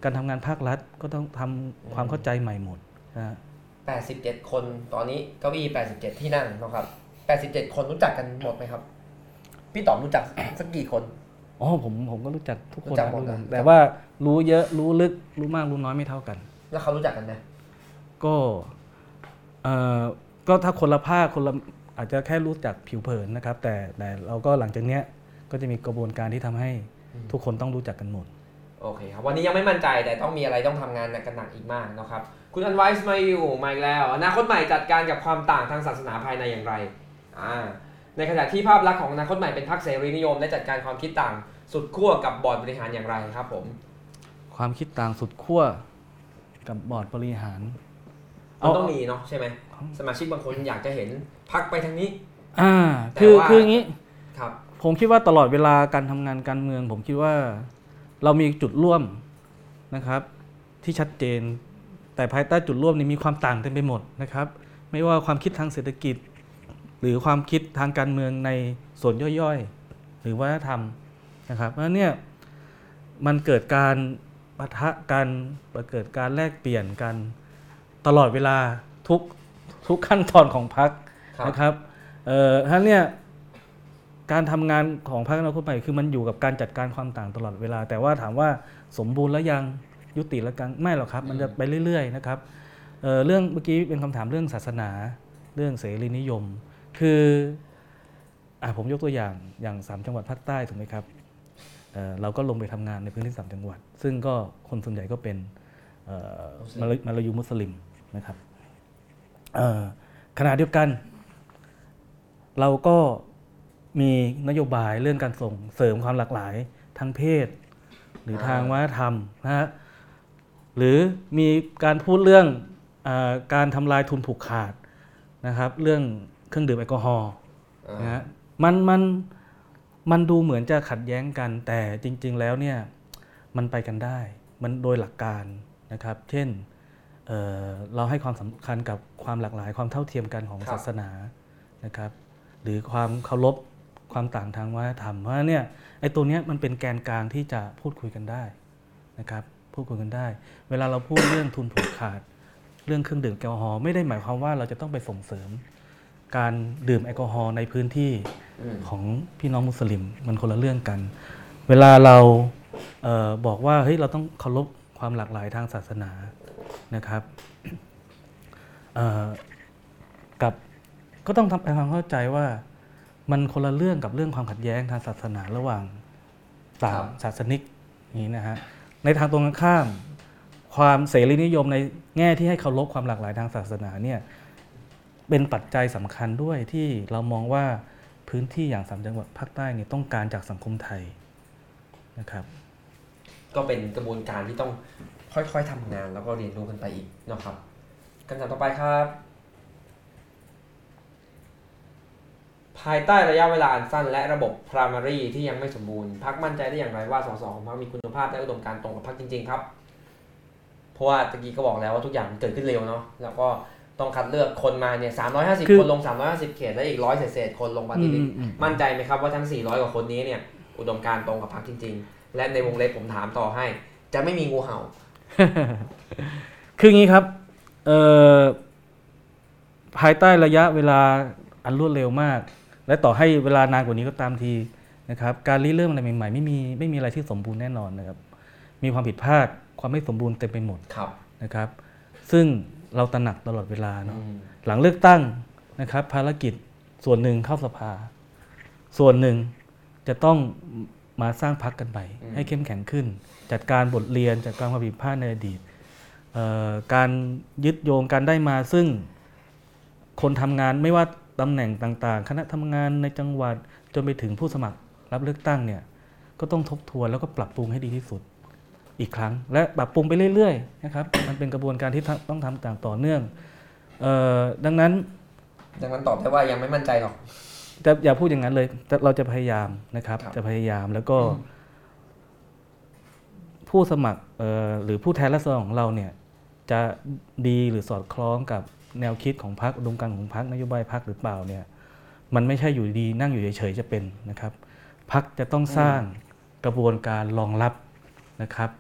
B: การทำงานภาครัฐก็ต้องทำความเข้าใจใหม่หมดนะฮะ
A: 87 คนตอนนี้เก้าอี้ 87 ที่นั่งนะครับ87 คนรู้จักกันหมดไหมครับ พี่ต๋อมรู้จักสักกี่คน
B: อ๋อผมผมก็รู้จักทุกคน
A: รู้จักหมด
B: รู้กัน
A: นะ
B: แต่ว่ารู้เยอะรู้ลึกรู้มากรู้น้อยไม่เท่ากัน
A: แล้วเขารู้จักกันไหม
B: ก็เอ่อก็ถ้าคนละภาคคนละอาจจะแค่รู้จักผิวเผินนะครับ แต่แต่เราก็หลังจากเนี้ยก็จะมีกระบวนการที่ทำให้ทุกคนต้องรู้จักกันหมด
A: โอเคครับวันนี้ยังไม่มั่นใจแต่ต้องมีอะไรต้องทำงานกันหนักอีกมากนะครับคุณอันไวส์มาอยู่มาอีกแล้วอนาคตใหม่จัดการกับความต่างทางศาสนาภายในอย่างไรอ่าในขณะที่ภาพลักษณ์ของอนาคตใหม่เป็นพรรคเสรีนิยมได้จัดการความคิดต่างสุดขั้วกับบอร์ดบริหารอย่างไรครับผม
B: ความคิดต่างสุดขั้วกับบอร์ดบริหาร
A: มันต้องมีเนาะใช่ไหมสมาชิกบางคนอยากจะเห็นพักไปทางนี้
B: อ่า
A: แต่
B: คือ
A: ว่า
B: คืออย่างนี้
A: ครับ
B: ผมคิดว่าตลอดเวลาการทำงานการเมือง ผมคิดว่า เรามีจุดร่วมนะครับที่ชัดเจน แต่ภายใต้จุดร่วมนี้มีความต่างเต็มไปหมดนะครับ ไม่ว่าความคิดทางเศรษฐกิจ หรือความคิดทางการเมืองในส่วนย่อยๆ หรือวัฒนธรรมนะครับเพราะเนี่ยมันเกิดการปะทะกันเกิดการแลกเปลี่ยนกันตลอดเวลาทุกทุกขั้นตอนของพรรค
A: ครับ
B: นะครับเอ่อท่านเนี่ย การทำงานของพรรคอนาคตใหม่คือมันอยู่กับการจัดการความต่างตลอดเวลา แต่ว่าถามว่าสมบูรณ์แล้วยังยุติแล้วกันไม่หรอกครับ มันจะไปเรื่อยๆนะครับเอ่อเรื่องเมื่อกี้เป็นคำถามเรื่องศาสนา เรื่องเสรีนิยม คืออะผมยกตัวอย่างอย่างสามจังหวัดภาคใต้ถูกไหมครับเอ่อเราก็ลงไปทำงานในพื้นที่สามจังหวัด ซึ่งก็คนส่วนใหญ่ก็เป็นเอ่อ
A: มุสลิม
B: มาลายูมุสลิมนะครับเอ่อขณะเดียวกัน เราก็ มีนโยบายเรื่องการส่งเสริมความหลากหลายทางเพศ หรือทางวัฒนธรรมนะฮะหรือมีการพูดเรื่องอการทำลายทุนผูกขาดนะครับ เรื่องเครื่องดื่มแอลกอฮอล์นะฮะมันมันมันดูเหมือนจะขัดแย้งกัน แต่จริง ๆ แล้วเนี่ยมันไปกันได้ มันโดยหลักการนะครับ เช่นเเราให้ความสำคัญกับความหลากหลาย ความเท่าเทียมกันของศาสนานะครับ หรือความเคารพ ความต่างทางวัฒนธรรมเพราะฉะนั้นเนี่ยไอ้ตัวเนี้ยมันเป็นแกนกลางที่จะพูดคุยกันได้นะครับพูดคุยกันได้ เวลาเราพูดเรื่องทุนผูกขาด เรื่องเครื่องดื่มแอลกอฮอล์ไม่ได้หมายความว่าเราจะต้องไปส่งเสริม การดื่มแอลกอฮอล์ในพื้นที่
A: อืม
B: ของพี่น้องมุสลิมมันคนละเรื่องกัน เวลาเราเออบอกว่าเฮ้ยเราต้องเคารพความหลากหลายทางศาสนานะครับเอ่อกับก็ต้องทำความเข้าใจว่า มันคนละเรื่องกับเรื่องความขัดแย้งทางศาสนาระหว่างสามศาสนิกอย่างนี้นะฮะในทางตรงกันข้าม ความเสรีนิยมในแง่ที่ให้เคารพความหลากหลายทางศาสนาเนี่ยเป็นปัจจัยสำคัญด้วยที่เรามองว่าพื้นที่อย่างสามจังหวัดภาคใต้เนี่ยต้องการจากสังคมไทยนะครับ
A: ก็เป็นกระบวนการที่ต้องค่อยๆทำงานแล้วก็เรียนรู้กันไปอีกเนาะครับคำถามต่อไปครับ ภายใต้ระยะเวลาอันสั้นและระบบ primary ที่ยังไม่สมบูรณ์พักมั่นใจได้อย่างไรว่าสสของพักมีคุณภาพและอุดมการณ์ตรงกับพักจริง ๆ ครับ เพราะว่าตะกี้ก็บอกแล้วว่าทุกอย่างมันเกิดขึ้นเร็วเนาะแล้วก็ต้องคัดเลือกคนมาเนี่ย350
B: คือ
A: คนลง350เขตและอีกร้อยเศษๆคนลงปฏิริษี
B: อืมอืม
A: มั่นใจไหมครับว่าทั้ง400กว่าคนนี้เนี่ยอุดมการณ์ตรงกับพรรคจริง ๆ และในวงเล็บผมถามต่อให้ จะไม่มีงูเห่า
B: คืออย่างนี้ครับเอ่อภายใต้ระยะเวลาอันรวดเร็วมาก และต่อให้เวลานานกว่านี้ก็ตามทีนะครับ การริเริ่มอะไรใหม่ๆไม่มีไม่มีอะไรที่สมบูรณ์แน่นอนนะครับ มีความผิดพลาดความไม่สมบูรณ์เต็มไปหมด
A: ครับ
B: นะครับ ซึ่งเราตระหนักตลอดเวลาเนาะ
A: อืม
B: หลังเลือกตั้งนะครับ ภารกิจส่วนหนึ่งเข้าสภา ส่วนหนึ่งจะต้องมาสร้างพักกันใหม่ให้เข้มแข็งขึ้น จัดการบทเรียนจัดการความผิดพลาดในอดีตเอ่อการยึดโยงการได้มาซึ่งคนทำงานไม่ว่า ตำแหน่งต่างๆ คณะทำงานในจังหวัดจนไปถึงผู้สมัครรับเลือกตั้งเนี่ยก็ต้องทบทวนแล้วก็ปรับปรุงให้ดีที่สุดอีกครั้ง และปรับปรุงไปเรื่อยๆนะครับมันเป็นกระบวนการที่ต้องทำต่างต่อเนื่องเอ่อดังนั้น
A: ดังนั้นตอบได้ว่ายังไม่มั่นใจหรอก
B: จะอย่าพูดอย่างนั้นเลยแต่เราจะพยายามนะครับ
A: ครับ
B: จะพยายามแล้วก็ ผู้สมัครเอ่อหรือผู้แทนรัศดรของเราเนี่ย จะดีหรือสอดคล้องกับ แนวคิดของพรรคอุดมการณ์ของพรรคนโยบายพรรคหรือเปล่าเนี่ยมันไม่ใช่อยู่ดีนั่งอยู่เฉยๆจะเป็นนะครับพรรคจะต้องสร้างกระบวนการรองรับนะครับ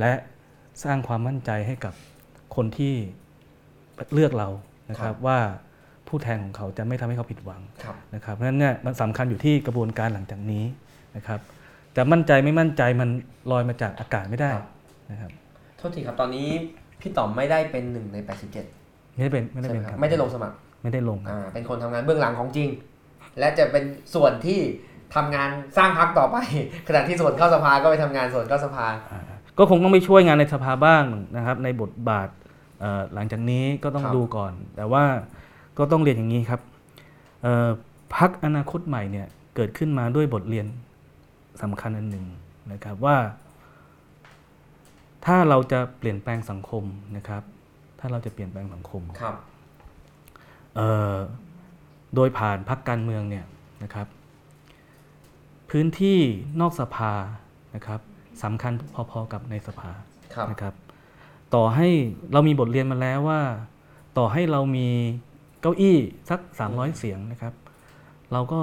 B: และสร้างความมั่นใจให้กับคนที่เลือกเรานะครับว่าผู้แทนของเขาจะไม่ทำให้เขาผิดหวัง
A: ครับ
B: นะครับเพราะฉะนั้นเนี่ยมันสำคัญอยู่ที่กระบวนการหลังจากนี้นะครับจะมั่นใจไม่มั่นใจมันลอยมาจากอากาศไม่ได้
A: ครับ
B: นะครับ
A: โทษทีครับตอนนี้พี่ต่อมไม่ได้เป็นหนึ่งใน 87
B: ไม่ได้เป็นไม่ได้
A: ใช่ไห
B: เป็
A: ม
B: น
A: ค
B: ค
A: รั
B: รั
A: บบไม่ได้ลงสมัคร
B: ไม่ได้ลงครับ
A: อ่าเป็นคนทำงานเบื้องหลังของจริง และจะเป็นส่วนที่ทำงานสร้างพักต่อไป ขณะที่ส่วนเข้าสภาก็ไปทำงานส่วนเข้าสภา
B: อ่าก็คงต้องไปช่วยงานในสภาบ้างนะครับ ในบทบาทเอ่อหลังจากนี้ก็ต้อง
A: ครับ
B: ดูก่อน แต่ว่าก็ต้องเรียนอย่างนี้ครับเอ่อพักอนาคตใหม่เนี่ยเกิดขึ้นมาด้วยบทเรียนสำคัญอันหนึ่งนะครับว่า ถ้าเราจะเปลี่ยนแปลงสังคมนะครับ ถ้าเราจะเปลี่ยนแปลงสังคม
A: ครับ
B: เอ่อโดยผ่านพักการเมืองเนี่ยนะครับ พื้นที่นอกสภานะครับสำคัญพอๆกับในสภา
A: ครับ
B: นะครับ ต่อให้เรามีบทเรียนมาแล้วว่า ต่อให้เรามีเก้าอี้สัก 300 เสียงนะครับ เราก็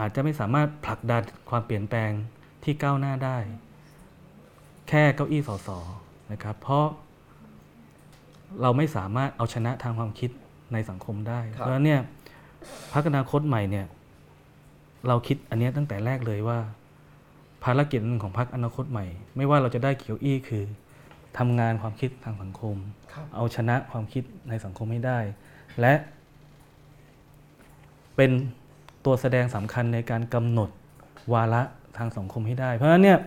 B: อาจจะไม่สามารถผลักดันความเปลี่ยนแปลงที่ก้าวหน้าได้ แค่เก้าอี้สสนะครับ เพราะ เราไม่สามารถเอาชนะทางความคิดในสังคมได้
A: ครับ
B: เพราะฉะนั้นเนี่ยพรรคอนาคตใหม่เนี่ย เราคิดอันเนี้ยตั้งแต่แรกเลยว่า ภารกิจหนึ่งของพรรคอนาคตใหม่ ไม่ว่าเราจะได้เกี่ยวอี้คือทำงานความคิดทางสังคม
A: ครับ
B: เอาชนะความคิดในสังคมให้ได้ และ เป็นตัวแสดงสำคัญในการกำหนดวาระทางสังคมให้ได้ เพราะฉะนั้นเนี่ย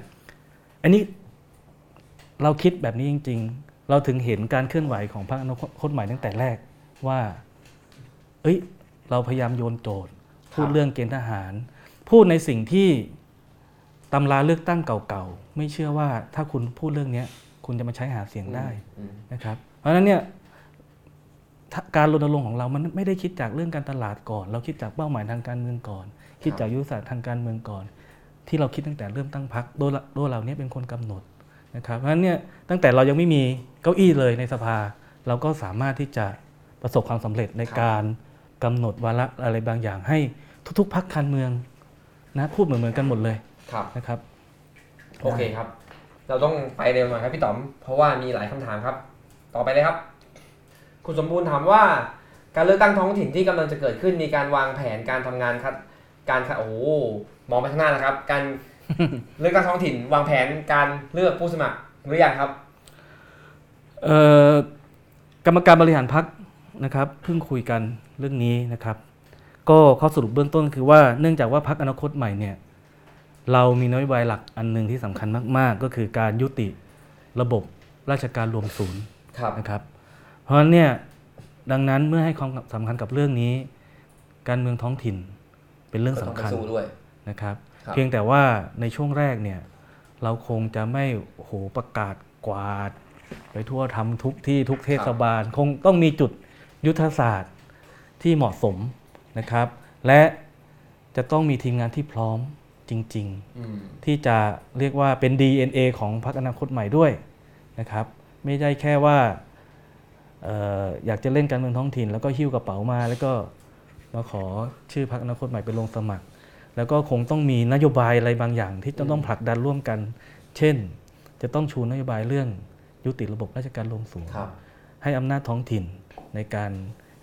B: อันนี้เราคิดแบบนี้จริง ๆ เราถึงเห็นการเคลื่อนไหวของพรรคอนาคตใหม่ตั้งแต่แรกว่า เอ้ย เราพยายามโยนโจทย์ พูดเรื่องเกณฑ์ทหาร พูดในสิ่งที่ตำราเลือกตั้งเก่าๆ ไม่เชื่อว่าถ้าคุณพูดเรื่องนี้คุณจะมาใช้หาเสียงได้นะครับ เพราะฉะนั้นเนี่ยการรณรงค์ของเรา มันไม่ได้คิดจากเรื่องการตลาดก่อน เราคิดจากเป้าหมายทางการเมืองก่อน คิดจากยุทธศาสตร์ทางการเมืองก่อน ที่เราคิดตั้งแต่เริ่มตั้งพรรคโดยโดยเราเนี่ยเป็นคนกำหนดนะครับ เพราะฉะนั้นเนี่ยตั้งแต่เรายังไม่มี เก้าอี้เลยในสภา เราก็สามารถที่จะประสบความสำเร็จในการกำหนดวาระอะไรบางอย่างให้ทุกๆพรรคการเมืองนะพูดเหมือนเหมือนๆกันหมดเลย
A: ครับ
B: นะครับ
A: โอเคครับ เราต้องไปเร็วหน่อยครับพี่ต๋อม เพราะว่ามีหลายคำถามครับ ต่อไปเลยครับ คุณสมบูรณ์ถามว่า การเลือกตั้งท้องถิ่นที่กำลังจะเกิดขึ้นมีการวางแผนการทำงานครับการคัดโอ้โหมองไปข้างหน้านะครับ การเลือกตั้งท้องถิ่น วางแผนการเลือกผู้สมัครหรือยังครับ
B: เอ่อ กรรมการบริหารพักนะครับเพิ่งคุยกันเรื่องนี้นะครับ ก็ข้อสรุปเบื้องต้นคือว่าเนื่องจากว่าพักอนาคตใหม่เนี่ยเรามีนโยบายหลักอันหนึ่งที่สำคัญมาก ๆ ก็คือการยุติระบบราชการรวมศูนย์
A: ครับ
B: นะครับ เพราะฉะนั้นเนี่ยดังนั้นเมื่อให้ความสำคัญกับเรื่องนี้ การเมืองท้องถิ่นเป็นเรื่อง
A: ก็
B: สำ
A: ต้องไป
B: คัญ
A: สู้ด้วย
B: นะครับ
A: ครับ
B: เพียงแต่ว่าในช่วงแรกเนี่ยเราคงจะไม่โอ้โหประกาศกวาด ไปทั่วทำทุกที่ทุกเทศบาล คงต้องมีจุดยุทธศาสตร์ที่เหมาะสมนะครับ และจะต้องมีทีมงานที่พร้อมจริง
A: อืม
B: ๆที่จะเรียกว่าเป็น DNA ของพรรคอนาคตใหม่ด้วยนะครับ ไม่ได้แค่ว่าเอออยากจะเล่นการเมืองท้องถิ่น แล้วก็หิ้วกระเป๋ามา แล้วก็มาขอชื่อพรรคอนาคตใหม่ไปลงสมัคร แล้วก็คงต้องมีนโยบายอะไรบางอย่างที่จะต้องผลักดันร่วมกัน เช่น จะต้องชูนโยบายเรื่อง ยุติระบบราชการรวมศูนย์
A: ครับ
B: ให้อำนาจท้องถิ่นในการ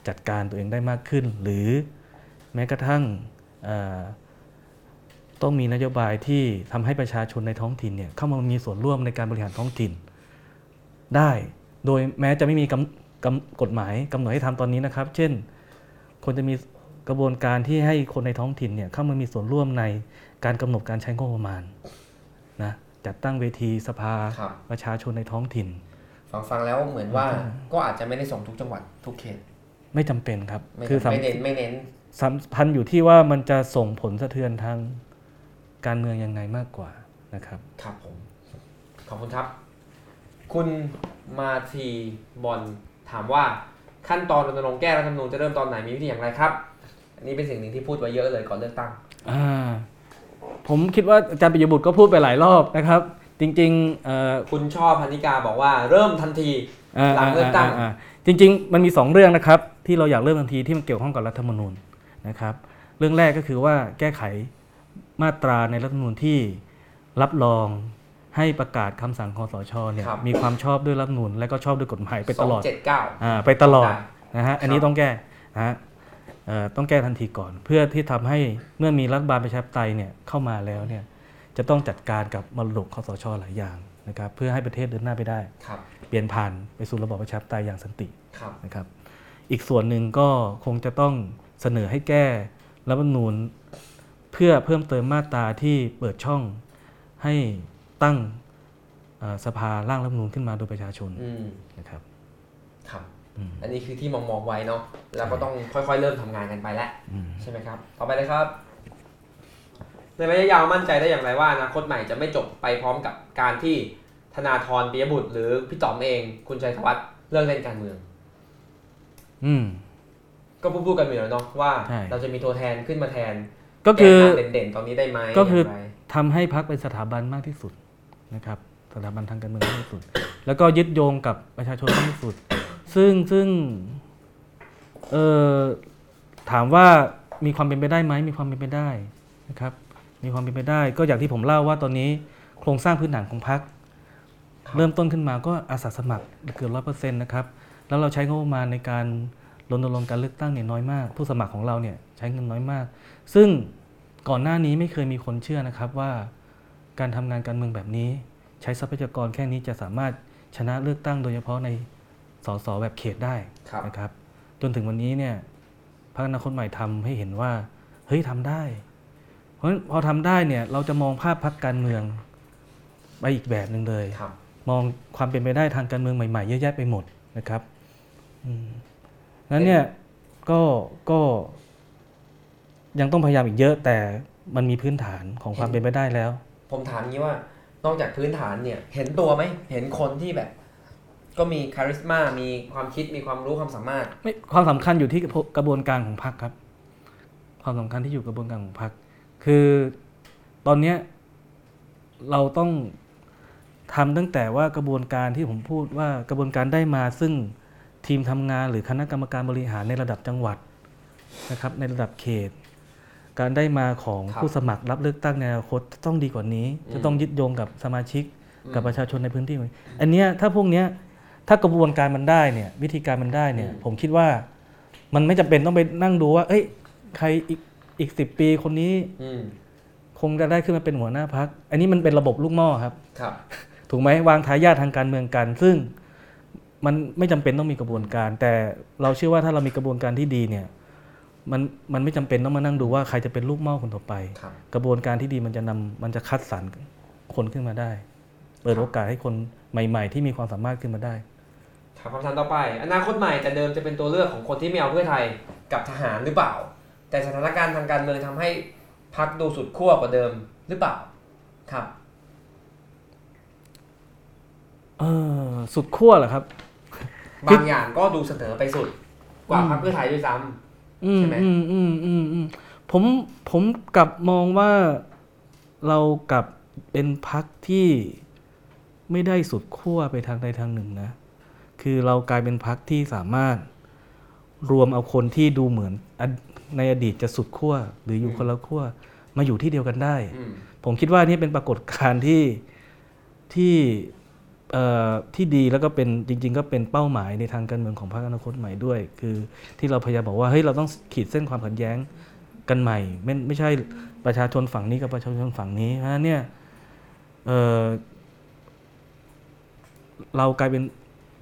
B: จัดการตัวเองได้มากขึ้น หรือแม้กระทั่งเอ่อต้องมีนโยบายที่ทำให้ประชาชนในท้องถิ่นเนี่ยเข้ามามีส่วนร่วมในการบริหารท้องถิ่น ได้ โดยแม้จะไม่มีกำกำกฎหมายกำหนดให้ทำตอนนี้นะครับ เช่นควรจะมีกระบวนการที่ให้คนในท้องถิ่นเนี่ยเข้ามามีส่วนร่วมในการกำหนดการใช้งบประมาณนะ จัดตั้งเวทีสภา
A: ครับ
B: ประชาชนในท้องถิ่น
A: ฟังฟังแล้วเหมือนว่าก็อาจจะไม่ได้ส่งทุกจังหวัดทุกเขต
B: ไม่จำเป็นครับ
A: ไม่
B: คือ
A: ไม่
B: สำ
A: เน้นไม่เน้น
B: สำคัญอยู่ที่ว่ามันจะส่งผลสะเทือนทางการเมืองยังไงมากกว่านะครับ
A: ครับผม ขอบคุณครับ คุณมาทีบอลถามว่าขั้นตอนรณรงค์แก้รัฐธรรมนูญจะเริ่มตอนไหนมีวิธีอย่างไรครับ อันนี้เป็นสิ่งหนึ่งที่พูดไว้เยอะเลยก่อนเลือกตั้ง
B: อ่า ผมคิดว่าอาจารย์ปิยบุตรก็พูดไปหลายรอบนะครับ จริงๆเอ่อ
A: คุณชอบพันิกาบอกว่าเริ่มทันที
B: อ่า
A: หลังเลือกตั้งาาา
B: จริง ๆ มันมี 2 เรื่องนะครับ ที่เราอยากเริ่มทันทีที่มันเกี่ยวข้องกับรัฐธรรมนูญนะครับ เรื่องแรกก็คือว่าแก้ไขมาตราในรัฐธรรมนูญที่รับรองให้ประกาศคำสั่งคอสชเนี่ย
A: ครับ
B: มีความชอบด้วยรัฐธรรมนูญและก็ชอบด้วยกฎหมายไปตลอด
A: สงเจ็ดเก้า
B: อ่าไปตลอด
A: ได้
B: นะฮะอันนี้ต้องแก้นะฮะเอ่อ ต้องแก้ทันทีก่อน เพื่อที่ทำให้เมื่อมีรัฐบาลประชาธิปไตยเนี่ยเข้ามาแล้วเนี่ยจะต้องจัดการกับมรดกคอสชหลายอย่างนะครับเพื่อให้ประเทศเดินหน้าไปได้
A: ครับ
B: เปลี่ยนผ่านไปสู่ระบอบประชาธิปไตยอย่างสันติ
A: ครับ
B: นะครับอีกส่วนหนึ่งก็คงจะต้องเสนอให้แก้รัฐธรรมนูญเพื่อเพิ่มเติมมาตราที่เปิดช่องให้ตั้งเอ่อสภาร่างรัฐธรรมนูญขึ้นมาโดยประชาชน
A: อืม
B: นะครับ
A: ครับ
B: อืม
A: อันนี้คือที่มองมองๆไว้เนาะแล้วก็ต้องค่อยๆ เริ่มทำงานกันไปแล้ว
B: อืม
A: ใช่ไหมครับ ต่อไปเลยครับ ในระยะยาวมั่นใจได้อย่างไรว่าอนาคตใหม่จะไม่จบไปพร้อมกับการที่ธนาธรปิยบุตร หรือพี่ต๋อมเอง คุณชัยธวัฒน์เลิกเล่นการเมือง
B: อืม
A: ก็พูดพูดกันอยู่แล้วเนาะว่า
B: ใช่
A: เราจะมีตัวแทนขึ้นมาแทน
B: ก็คือ
A: แกนนำเด่นๆตอนนี้ได้ไหม
B: ก็คือ
A: ย่างไร
B: ทำให้พักเป็นสถาบันมากที่สุดนะครับ สถาบันทางการเมืองมากที่สุด แล้วก็ยึดโยงกับประชาชนมากที่สุด ซึ่งซึ่งเออถามว่ามีความเป็นไปได้ไหมมีความเป็นไปได้นะครับมีความเป็นไปได้ ก็อย่างที่ผมเล่าว่าตอนนี้โครงสร้างพื้นฐานของพักเริ่มต้นขึ้นมาก็อาสาสมัครเกือบร้อยเปอร์เซ็นต์นะครับแล้วเราใช้งบประมาณในการรณรงค์การเลือกตั้งเนี่ยน้อยมาก ผู้สมัครของเราเนี่ยใช้เงินน้อยมาก ซึ่งก่อนหน้านี้ไม่เคยมีคนเชื่อนะครับว่าการทำงานการเมืองแบบนี้ ใช้ทรัพยากรแค่นี้จะสามารถชนะเลือกตั้งโดยเฉพาะใน สสแบบเขตได้
A: ครับ
B: นะครับ จนถึงวันนี้เนี่ยพรรคอนาคตใหม่ทำให้เห็นว่าเฮ้ยทำได้ เพราะฉะนั้นพอทำได้เนี่ยเราจะมองภาพพรรคการเมืองไปอีกแบบหนึ่งเลย
A: ครับ
B: มองความเป็นไปได้ทางการเมืองใหม่ๆเยอะแยะไปหมดนะครับอืมนั้นเนี่ยก็ก็ยังต้องพยายามอีกเยอะแต่มันมีพื้นฐานของความเป็นไปได้แล้ว
A: ผมถามงี้ว่า นอกจากพื้นฐานเนี่ย เห็นตัวไหมเห็นคนที่แบบ ก็มีคาริสมามีความคิดมีความรู้ความสามารถ
B: ไม่ความสำคัญอยู่ที่กระบวนการของพรรคครับ ความสำคัญที่อยู่กระบวนการของพรรคคือตอนเนี้ยเราต้องทำตั้งแต่ว่ากระบวนการที่ผมพูดว่ากระบวนการได้มาซึ่งทีมทำงานหรือคณะกรรมการบริหารในระดับจังหวัดนะครับในระดับเขต การได้มาของ
A: ครับ
B: ผู้สมัครรับเลือกตั้งในอนาคตต้องดีกว่านี้
A: อืม
B: จะต้องยึดโยงกับสมาชิก
A: อืม
B: กับประชาชนในพื้นที่ อันเนี้ยถ้าพวกเนี้ย ถ้ากระบวนการมันได้เนี่ยวิธีการมันได้เนี่ยผมคิดว่ามันไม่จำเป็นต้องไปนั่งดูว่า เอ้ย ใครอีกอีกสิปีคนนี้
A: อืม
B: คงจะได้ขึ้นมาเป็นหัวหน้าพัก อันนี้มันเป็นระบบลูกหม้อครับ
A: ครับ
B: ถูกไหมวางทายาททางการเมืองกัน ซึ่งมันไม่จำเป็นต้องมีกระบวนการ แต่เราเชื่อว่าถ้าเรามีกระบวนการที่ดีเนี่ย มันมันไม่จำเป็นต้องมานั่งดูว่าใครจะเป็นลูกหม้อคนต่อไป
A: ครับ
B: กระบวนการที่ดีมันจะนำมันจะคัดสรรคนขึ้นมาได้ เปิดโอกาสให้คนใหม่ ๆ ที่มีความสามารถขึ้นมาได้
A: ถามคำถามต่อไป อนาคตใหม่แต่เดิมจะเป็นตัวเลือกของคนที่ไม่เอาเพื่อไทยกับทหารหรือเปล่า แต่สถานการณ์ทางการเมืองทำให้พักดูสุดขั้วกว่าเดิมหรือเปล่าครับ
B: เออสุดขั้วเหรอครับ
A: บางอย่างก็ดูเสนอไปสุด กว่าพักเพื่อไทยด้วยซ้
B: อืม
A: ใช่ไหม
B: อืมอืมอืมอืมผมผมกลับมองว่าเรากลับเป็นพักที่ ไม่ได้สุดขั้วไปทางใดทางหนึ่งนะ คือเรากลายเป็นพักที่สามารถรวมเอาคนที่ดูเหมือนอดในอดีตจะสุดขั้วหรืออยู่คนละขั้วมาอยู่ที่เดียวกันได้ำ
A: อืม
B: ผมคิดว่านี่เป็นปรากฏการณ์ที่ที่เอ่อที่ดีแล้วก็เป็นจริง ๆ ก็เป็นเป้าหมายในทางการเมืองของพรรคอนาคตใหม่ด้วย คือที่เราพยายามบอกว่าเฮ้ยเราต้องขีดเส้นความขัดแย้งกันใหม่ ไม่ไม่ใช่ประชาชนฝั่งนี้กับประชาชนฝั่งนี้เพราะฉะนั้นเนี่ย เอ่อเรากลายเป็น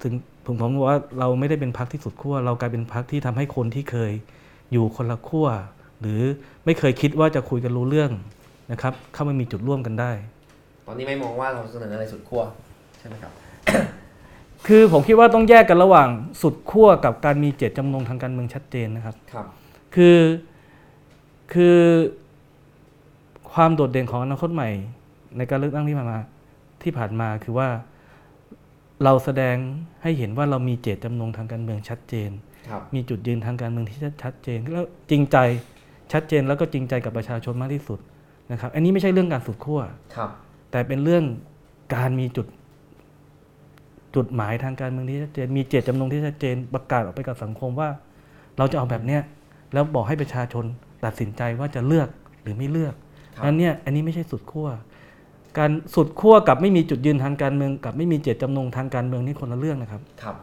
B: ถึงผมผมบอกว่าเราไม่ได้เป็นพรรคที่สุดขั้วเรากลายเป็นพรรคที่ทำให้คนที่เคยอยู่คนละขั้วหรือไม่เคยคิดว่าจะคุยกันรู้เรื่องนะครับ เข้ามามีจุดร่วมกันได้
A: ตอนนี้ไม่มองว่าเราเสนออะไรสุดขั้วใช่ไหมครับ
B: คือผมคิดว่าต้องแยกกันระหว่างสุดขั้วกับการมีเจตจำนงทางการเมืองชัดเจนนะครับ
A: ครับ
B: คือคือความโดดเด่นของอนาคตใหม่ ในการเลือกตั้งที่ผ่านมาที่ผ่านมาคือว่า เราแสดงให้เห็นว่าเรามีเจตจำนงทางการเมืองชัดเจน
A: ครับ
B: มีจุดยืนทางการเมืองที่ชัดเจน แล้วจริงใจชัดเจนแล้วก็จริงใจกับประชาชนมากที่สุดนะครับ อันนี้ไม่ใช่เรื่องการสุดขั้ว
A: ครับ
B: แต่เป็นเรื่องการมีจุดจุดหมายทางการเมืองที่ชัดเจน มีเจตจำนงที่ชัดเจนประกาศออกไปกับสังคมว่า เราจะเอาแบบเนี้ยแล้วบอกให้ประชาชนตัดสินใจว่าจะเลือกหรือไม่เลือก
A: ครับ
B: นั้นเนี่ยอันนี้ไม่ใช่สุดขั้ว การสุดขั้วกับไม่มีจุดยืนทางการเมือง กับไม่มีเจตจำนงทางการเมืองนี่คนละเรื่องนะครับ
A: ครับ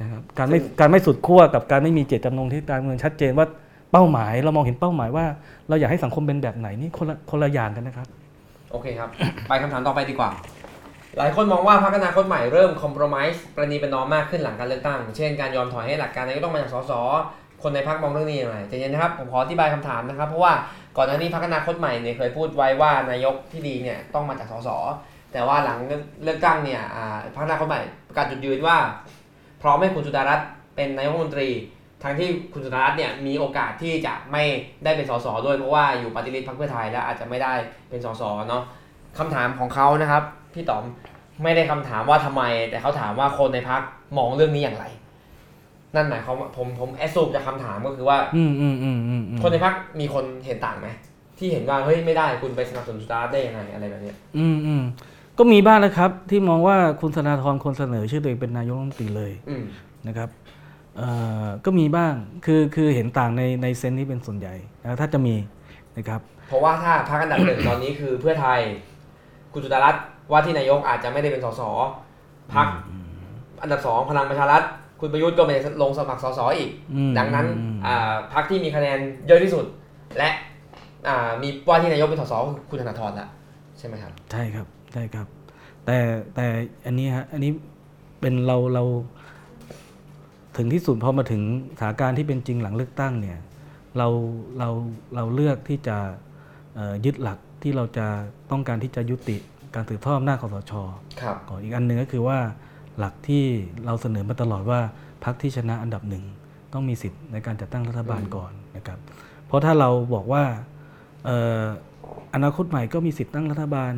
B: นะครับการไม่การไม่สุดขั้วกับการไม่มีเจตจำนงที่การเมืองชัดเจนว่าเป้าหมายเรามองเห็นเป้าหมายว่า เราอยากให้สังคมเป็นแบบไหนนี่คนละคนละอย่างกันนะครับ
A: โอเคครับ ไปคำถามต่อไปดีกว่า หลายคนมองว่าพรรคอนาคตใหม่เริ่มคอม p r o m i s e ประนีประนอมมากขึ้นหลังการเลือกตั้ง เช่นการยอมถอยให้หลักการนายกต้องมาจากสสคนในพรรคมองเรื่องนี้อย่างไรใจเย็นนะครับผมขออธิบายคำถามนะครับ เพราะว่า ก่อนหน้านี้พรรคอนาคตใหม่เนี่ยเคยพูดไว้ว่านายกที่ดีเนี่ยต้องมาจากสสแต่ว่าหลังเลือกตั้งเนี่ยอ่าพรรคอนาคตใหม่ประกาศจุดยืนว่า พร้อมให้คุณสุดารัตน์เป็นนายกรัฐมนตรีทั้งที่คุณสุดารัตน์เนี่ยมีโอกาสที่จะไม่ได้เป็นสสด้วยเพราะว่าอยู่ปฏิริษีพรรคเพื่อไทยแล้วอาจจะไม่ได้เป็นสสเนาะคำถามของเขานะครับ พี่ต๋อมไม่ได้คำถามว่าทำไม แต่เขาถามว่าคนในพรรคมองเรื่องนี้อย่างไร นั่นหมายความว่าผมผมแอสซูมจากคำถามก็คือว่า
B: อืมอืมอืมอืมอืม
A: คนในพรรคมีคนเห็นต่างไหมที่เห็นว่าเฮ้ยไม่ได้คุณไปสนับสนุนสุดารัตน์ได้ยังไงอะไรแบบเนี้ย
B: อืมอืมก็มีบ้างนะครับ ที่มองว่าคุณธนาธรคนเสนอชื่อตัวเองเป็นนายกรัฐมนตรีเลย
A: อืม
B: นะครับเอ่อก็มีบ้างคือคือเห็นต่างในในเซนส์นี้เป็นส่วนใหญ่นะถ้าจะมีนะครับ
A: เพราะว่าถ้าพรรคอันดับหนึ่งตอนนี้คือเพื่อไทย คุณสุดารัตน์ว่าที่นายกอาจจะไม่ได้เป็นสสพรรคอันดับสองพลังประชารัฐ คุณประยุทธ์ก็ไม่ได้ลงสมัครสสอีก
B: อืม
A: ดังนั้น
B: อืม
A: อ่าพรรคที่มีคะแนนเยอะที่สุด และอ่ามีว่าที่นายกเป็นสสคือคุณธนาธรละใช่ไหมครับ
B: ใช่ครับใช่ครับ แต่แต่อันนี้ฮะอันนี้เป็นเราเราถึงที่สุดพอมาถึงสถานการณ์ที่เป็นจริงหลังเลือกตั้งเนี่ยเราเราเราเลือกที่จะเอ่อยึดหลักที่เราจะต้องการที่จะยุติการสืบทอดอำนาจคอสช
A: ครับ
B: ก่อนอีกอันหนึ่งก็คือว่า หลักที่เราเสนอมาตลอดว่าพรรคที่ชนะอันดับหนึ่งต้องมีสิทธิ์ในการจัดตั้งรัฐบาล
A: อืม
B: ก่อนนะครับ เพราะถ้าเราบอกว่าเอ่ออนาคตใหม่ก็มีสิทธิ์ตั้งรัฐบาล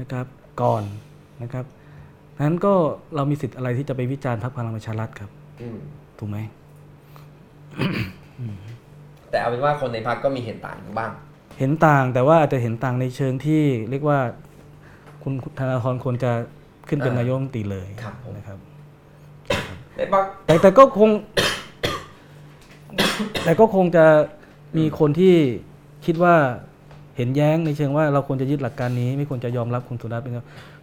B: นะครับก่อนนะครับนั้นก็เรามีสิทธิ์อะไรที่จะไปวิจารณ์พรรคพลังประชารัฐครับ
A: อืม
B: ถูกไหม
A: แต่เอาเป็นว่าคนในพรรคก็มีเห็นต่างบ้าง
B: เห็นต่างแต่ว่าอาจจะเห็นต่างในเชิงที่เรียกว่า คุณธนาธรควรจะ ขึ้นเป็น
A: อ่าน
B: นายกรัฐมนตรีเลย
A: ครับผม
B: นะครับ
A: ในพรรค
B: แต่แต่ก็คง แต่ก็คงจะมีคนที่คิดว่าเห็นแย้งในเชิงว่าเราควรจะยึดหลักการนี้ไม่ควรจะยอมรับคุณสุรัตน์เป็น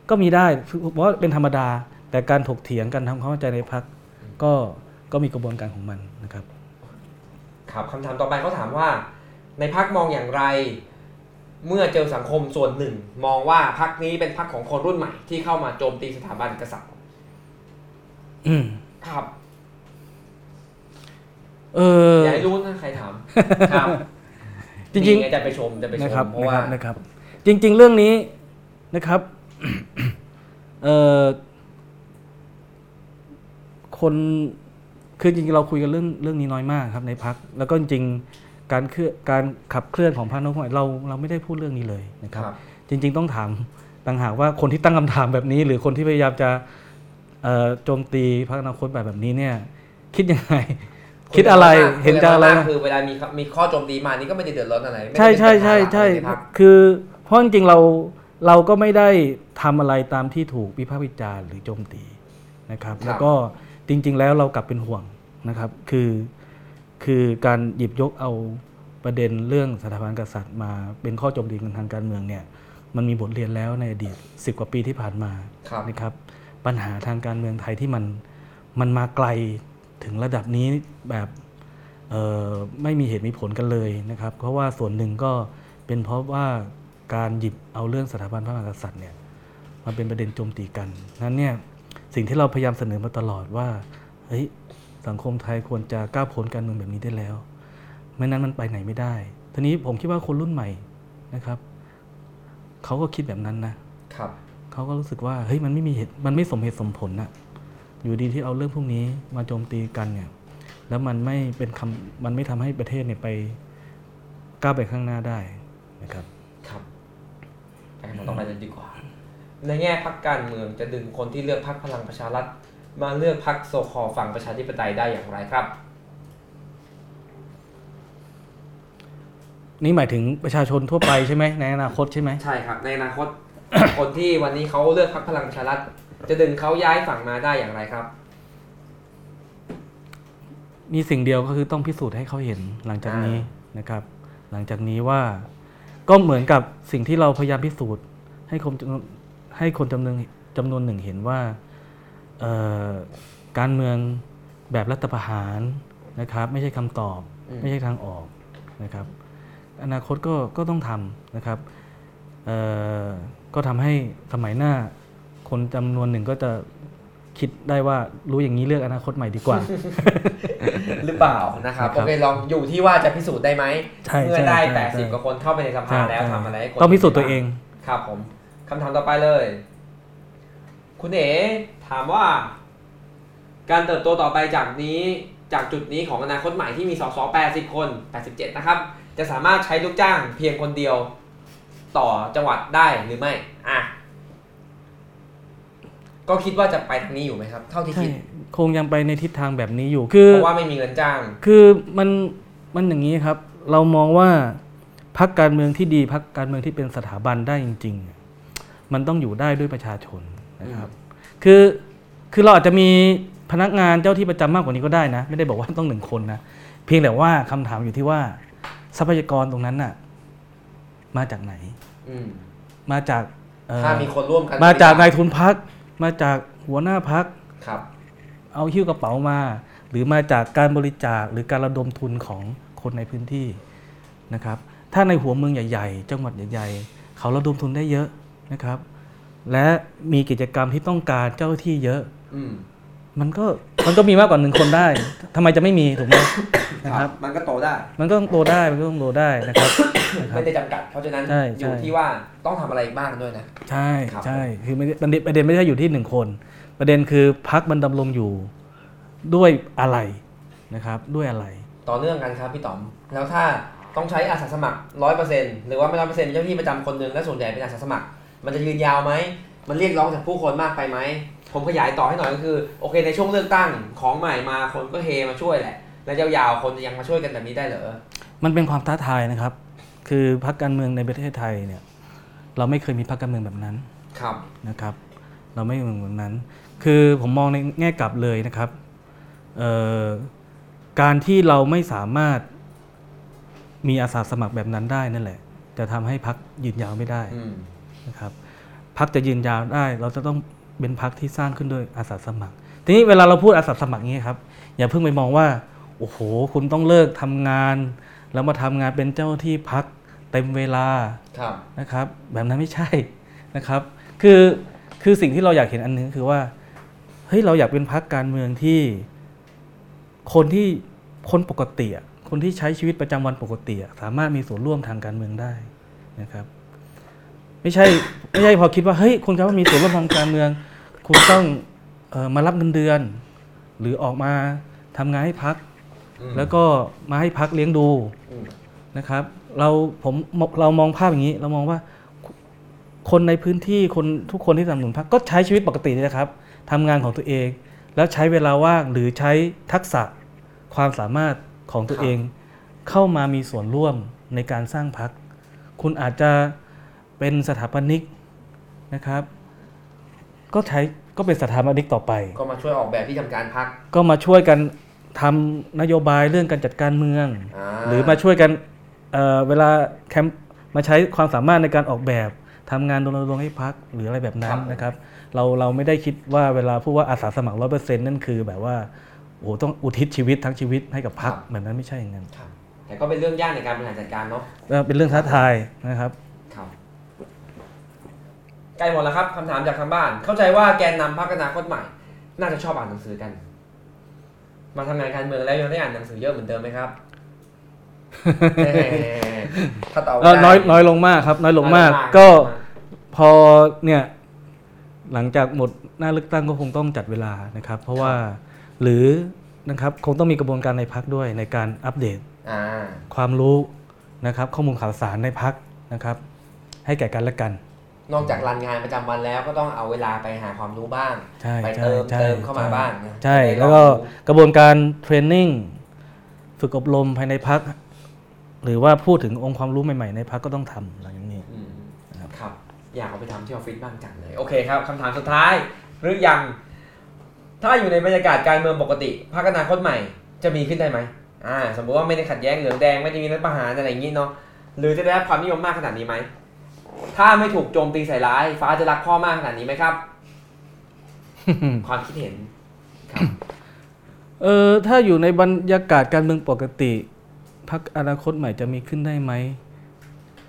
B: ก็มีได้เพราะว่าเป็นธรรมดา แต่การถกเถียงกันทำความเข้าใจในพักก็ก็มีกระบวนการของมันนะครับ
A: ครับคำถามต่อไปเขาถามว่า ในพักมองอย่างไร เมื่อเจอสังคมส่วนหนึ่ง มองว่าพักนี้เป็นพักของคนรุ่นใหม่ที่เข้ามาโจมตีสถาบันกษัตริย์
B: อืม
A: ครับ
B: เออ
A: อย่าให้รู้นะใครถามครับ
B: จริงๆ
A: นี่ไจะไปชมจะไปช
B: นะครับ
A: มเพราะ
B: นะค
A: ว่า
B: รับนะครับ จริง ๆ เรื่องนี้นะครับ เอ่อคนคือจริงๆเราคุยกันเรื่องเรื่องนี้น้อยมากครับในพัก แล้วก็จริงๆ การเคลื่อนการขับเคลื่อนของพรรคนกใหม่เราเราไม่ได้พูดเรื่องนี้เลยนะครับ
A: ครับ
B: จริง ๆ ต้องถามต่างหากว่าคนที่ตั้งคำถามแบบนี้ หรือคนที่พยายามจะเอ่อโจมตีพรรคอนาคตแบบแบบนี้เนี่ย คิดยังไงคิดอะไรเห็นจะอะไร
A: คุยกันมากคือเวลามีมีข้อโจมตีมานี่ก็ไม่ได้เดือดร้อนอะไรไม่ได้
B: ใช่
A: เป็น
B: ใช่ใช่
A: ปัญหาหลัก
B: ใช่
A: ในพรรค
B: คือเพราะจริงๆเราเราก็ไม่ได้ทำอะไรตามที่ถูกวิพากษ์วิจารณ์หรือโจมตีนะครับ แล้วก็จริง ๆ แล้วเรากลับเป็นห่วงนะครับ คือ คือการหยิบยกเอาประเด็นเรื่องสถาบันกษัตริย์มาเป็นข้อโจมตีกันทางการเมืองเนี่ยมันมีบทเรียนแล้วในอดีตสิบกว่าปีที่ผ่านมา
A: ครับ
B: นะครับปัญหาทางการเมืองไทยที่มันมันมาไกลถึงระดับนี้แบบเอ่อไม่มีเหตุมีผลกันเลยนะครับ เพราะว่าส่วนหนึ่งก็เป็นเพราะว่าการหยิบเอาเรื่องสถาบันพระมหากษัตริย์เนี่ยมาเป็นประเด็นโจมตีกันนั้นเนี่ยสิ่งที่เราพยายามเสนอมาตลอดว่าเฮ้ย สังคมไทยควรจะก้าวพ้นการเมืองแบบนี้ได้แล้ว ไม่นั้นมันไปไหนไม่ได้ ทีนี้ผมคิดว่าคนรุ่นใหม่นะครับเขาก็คิดแบบนั้นนะ
A: ครับ
B: เขาก็รู้สึกว่าเฮ้ยมันไม่มีเหตุมันไม่สมเหตุสมผลน่ะอยู่ดีที่เอาเรื่องพวกนี้มาโจมตีกันเนี่ย แล้วมันไม่เป็นคำมันไม่ทำให้ประเทศเนี่ยไปก้าวไปข้างหน้าได้นะครับ
A: ครับไปกันต่อไปเลยดีกว่า ในแง่พักการเมืองจะดึงคนที่เลือกพักพลังประชารัฐ มาเลือกพักโซคอฝั่งประชาธิปไตยได้อย่างไรครับ
B: นี่หมายถึงประชาชนทั่วไปใช่ไหมในอนาคตใช่ไหม
A: ใช่ครับ ในอนาคต คนที่วันนี้เขาเลือกพักพลังประชารัฐจะดึงเขาย้ายฝั่งมาได้อย่างไรครับ
B: มีสิ่งเดียวก็คือต้องพิสูจน์ให้เขาเห็นหลังจากนี้นะครับ หลังจากนี้ว่าก็เหมือนกับสิ่งที่เราพยายามพิสูจน์ ให้คนจำนวนให้คนจำนวนจำนวนหนึ่งเห็นว่าเอ่อ การเมืองแบบรัฐประหารนะครับไม่ใช่คำตอบ
A: อืม
B: ไม่ใช่ทางออกนะครับอนาคตก็ก็ต้องทำนะครับเอ่อก็ทำให้สมัยหน้าคนจำนวนหนึ่งก็จะคิดได้ว่ารู้อย่างนี้เลือกอนาคตใหม่ดีกว่า
A: หรือเปล่านะครับ
B: นะครับ
A: โอเคลองอยู่ที่ว่าจะพิสูจน์ได้ไหม
B: ใช่
A: เมื่อ
B: ใช่
A: ได้
B: ใช่
A: แปดสิบ
B: ใช่
A: กว่าคนเข้าไปในสภา
B: ใช่
A: แล้ว
B: ใช่
A: ทำอะไรให้คน
B: ต้องพิสูจน์ตัวเอง
A: ครับผมคำถามต่อไปเลย คุณเอ๋ถามว่า การเติบโตต่อไปจากนี้จากจุดนี้ของอนาคตใหม่ที่มีสส80 คน 87 นะครับ จะสามารถใช้ลูกจ้างเพียงคนเดียวต่อจังหวัดได้หรือไม่ อะ ก็คิดว่าจะไปทางนี้อยู่ไหมครับ เท่าที่
B: ใช่
A: คิด
B: คงยังไปในทิศทางแบบนี้อยู่ คือ
A: เพราะว่าไม่มีเงินจ้าง
B: คือมันมันอย่างนี้ครับ เรามองว่าพักการเมืองที่ดีพักการเมืองที่เป็นสถาบันได้จริง ๆ มันต้องอยู่ได้ด้วยประชาชน นะครับคือคือเราอาจจะมีพนักงานเจ้าที่ประจำมากกว่านี้ก็ได้นะ ไม่ได้บอกว่าต้องหนึ่งคนนะเพียงแต่ว่าคำถามอยู่ที่ว่าทรัพยากรตรงนั้นน่ะ มาจากไหน
A: อืม
B: มาจากเอ่อ
A: ถ้ามีคนร่วมกัน
B: มาจากนายทุนพัก มาจากหัวหน้าพัก
A: ครับ
B: เอาหิ้วกระเป๋ามา หรือมาจากการบริจาคหรือการระดมทุนของคนในพื้นที่นะครับ ถ้าในหัวเมืองใหญ่ ๆ จังหวัดใหญ่ ๆ เขาระดมทุนได้เยอะนะครับ และมีกิจกรรมที่ต้องการเจ้าหน้าที่เยอะ
A: อืม
B: มันก็มันก็มีมากกว่าหนึ่งคนได้ทำไมจะไม่มีถูกไหมนะครับ
A: มันก็โตได้
B: มันก็ต้องโตได้มันก็ต้องโตได้นะครับนะครับ
A: ไม่ได้จำกัด เพราะฉะนั้น
B: ใช่
A: อ
B: ใช่
A: ยู่ที่ว่าต้องทำอะไรอีกบ้างด้วยนะ
B: ใช่
A: ครับ
B: ใช่คือไม่ได้ประเด็นประเด็นไม่ได้อยู่ที่หนึ่งคน ประเด็นคือพักมันดำรงอยู่ด้วยอะไรนะครับ ด้วยอะไร
A: ต่อเนื่องกันครับพี่ต๋อม แล้วถ้าต้องใช้อาสาสมัครร้อยเปอร์เซ็นต์หรือว่าไม่ร้อยเปอร์เซ็นต์เจ้าหน้าที่ประจำคนหนึ่งและส่วนใหญ่เป็นอาสาสมัคร มันจะยืนยาวไหม มันเรียกร้องจากผู้คนมากไปไหม ผมขยายต่อให้หน่อยก็คือ โอเคในช่วงเลือกตั้งของใหม่มาคนก็เฮมาช่วยแหละ แล้วยาวๆคนจะยังมาช่วยกันแบบนี้ได้เหรอ
B: มันเป็นความท้าทายนะครับ คือพรรคการเมืองในประเทศไทยเนี่ย เราไม่เคยมีพรรคการเมืองแบบนั้น
A: ครับ
B: นะครับ เราไม่เหมือนแบบนั้น คือผมมองในแง่กลับเลยนะครับเอ่อการที่เราไม่สามารถมีอาสาสมัครแบบนั้นได้นั่นแหละ จะทำให้พรรคยืนยาวไม่ได้
A: อืม
B: นะครับพรรคจะยืนยาวได้ เราจะต้องเป็นพรรคที่สร้างขึ้นโดยอาสาสมัคร ทีนี้เวลาเราพูดอาสาสมัครนี้ครับอย่าเพิ่งไปมองว่าโอ้โห คุณต้องเลิกทำงาน แล้วมาทำงานเป็นเจ้าหน้าที่พักเต็มเวลา
A: ครับ
B: นะครับ แบบนั้นไม่ใช่นะครับ คือคือสิ่งที่เราอยากเห็นอันหนึงคือว่าเฮ้ยเราอยากเป็นพักการเมืองที่ คนที่คนปกติอะคนที่ใช้ชีวิตประจำวันปกติอะสามารถมีส่วนร่วมทางการเมืองได้นะครับ ไม่ใช่ไม่ใช่พอคิดว่าเฮ้ยคุณครับว่ามีส่วนร่วมทางการเมือง คุณต้องเออมารับเงินเดือน หรือออกมาทำงานให้พัก
A: อืม
B: แล้วก็มาให้พักเลี้ยงดู
A: อืม
B: นะครับ เราผมเรามองภาพอย่างนี้ เรามองว่าคนในพื้นที่คนทุกคนที่สนับสนุนพักก็ใช้ชีวิตปกตินี่นะครับทำงานของตัวเอง แล้วใช้เวลาว่างหรือใช้ทักษะความสามารถของตัวเอง เข้ามามีส่วนร่วมในการสร้างพัก คุณอาจจะ เป็นสถาปนิกนะครับ ก็ใช้ก็เป็นสถาปนิกต่อไป
A: ก็มาช่วยออกแบบที่ทำการพัก
B: ก็มาช่วยกันทำนโยบายเรื่องการจัดการเมืองาหรือมาช่วยกันเอ่อเวลาแคมป์มาใช้ความสามารถในการออกแบบทำงานรณรงค์ให้พักหรืออะไรแบบนั้นนะครับ เราเราไม่ได้คิดว่าเวลาพูดว่าอาสาสมัครร้อยเปอร์เซ็นต์นั่นคือแบบว่าโอ้โหต้องอุทิศชีวิตทั้งชีวิตให้กับพักแบบนั้นไม่ใช่อย่างนั้น
A: ครับแต่ก็เป็นเรื่องยากในการบริหารจัดการเนาะ
B: แล้วเป็นเรื่องท้าทายนะครับ
A: ครับ ใกล้หมดแล้วครับคำถามจากทางบ้าน เข้าใจว่าแกนนำพรรคอนาคตใหม่ น่าจะชอบอ่านหนังสือกัน มาทำงานการเมืองแล้วยังได้อ่านหนังสือเยอะเหมือนเดิมไหมครับแหมถ้าตอบ
B: ก็
A: ได้
B: น้อยน้อยลงมากครับ น้อยลงมาก ก็พอเนี่ย หลังจากหมดหน้าเลือกตั้งก็คงต้องจัดเวลานะครับ เพราะว่าหรือนะครับคงต้องมีกระบวนการในพักด้วยในการอัปเดต
A: อ่า
B: ความรู้นะครับ ข้อมูลข่าวสารในพักนะครับ ให้แก่กันและกัน
A: นอกจากรันงานประจำวันแล้วก็ต้องเอาเวลาไปหาความรู้บ้าง
B: ใช่
A: ไป
B: ใช่
A: เติม
B: ใช่
A: เติมเข้ามาบ้างนะ
B: ใช่
A: จะได้
B: แล้วก็
A: รอบรู้
B: กระบวนการเทรนนิ่งฝึกอบรมภายในพัก หรือว่าพูดถึงองค์ความรู้ใหม่ๆในพักก็ต้องทำหลังจากนี้
A: อืม
B: นะครับ
A: ครับ อยากเอาไปทำที่ออฟฟิศบ้างจังเลย โอเคครับคำถามสุดท้าย หรือยัง ถ้าอยู่ในบรรยากาศการเมืองปกติพรรคอนาคตใหม่ จะมีขึ้นได้ไหมอ่า สมมติว่าไม่ได้ขัดแย้งเหลืองแดงไม่ได้มีรัฐประหารอะไรอย่างนี้เนาะหรือจะได้รับความนิยมมากขนาดนี้ไหม ถ้าไม่ถูกโจมตีใส่ร้าย ฟ้าจะรักพ่อมากขนาดนี้ไหมครับ ความคิดเห็นครับ
B: เออถ้าอยู่ในบรรยากาศการเมืองปกติพักอนาคตใหม่จะมีขึ้นได้ไหม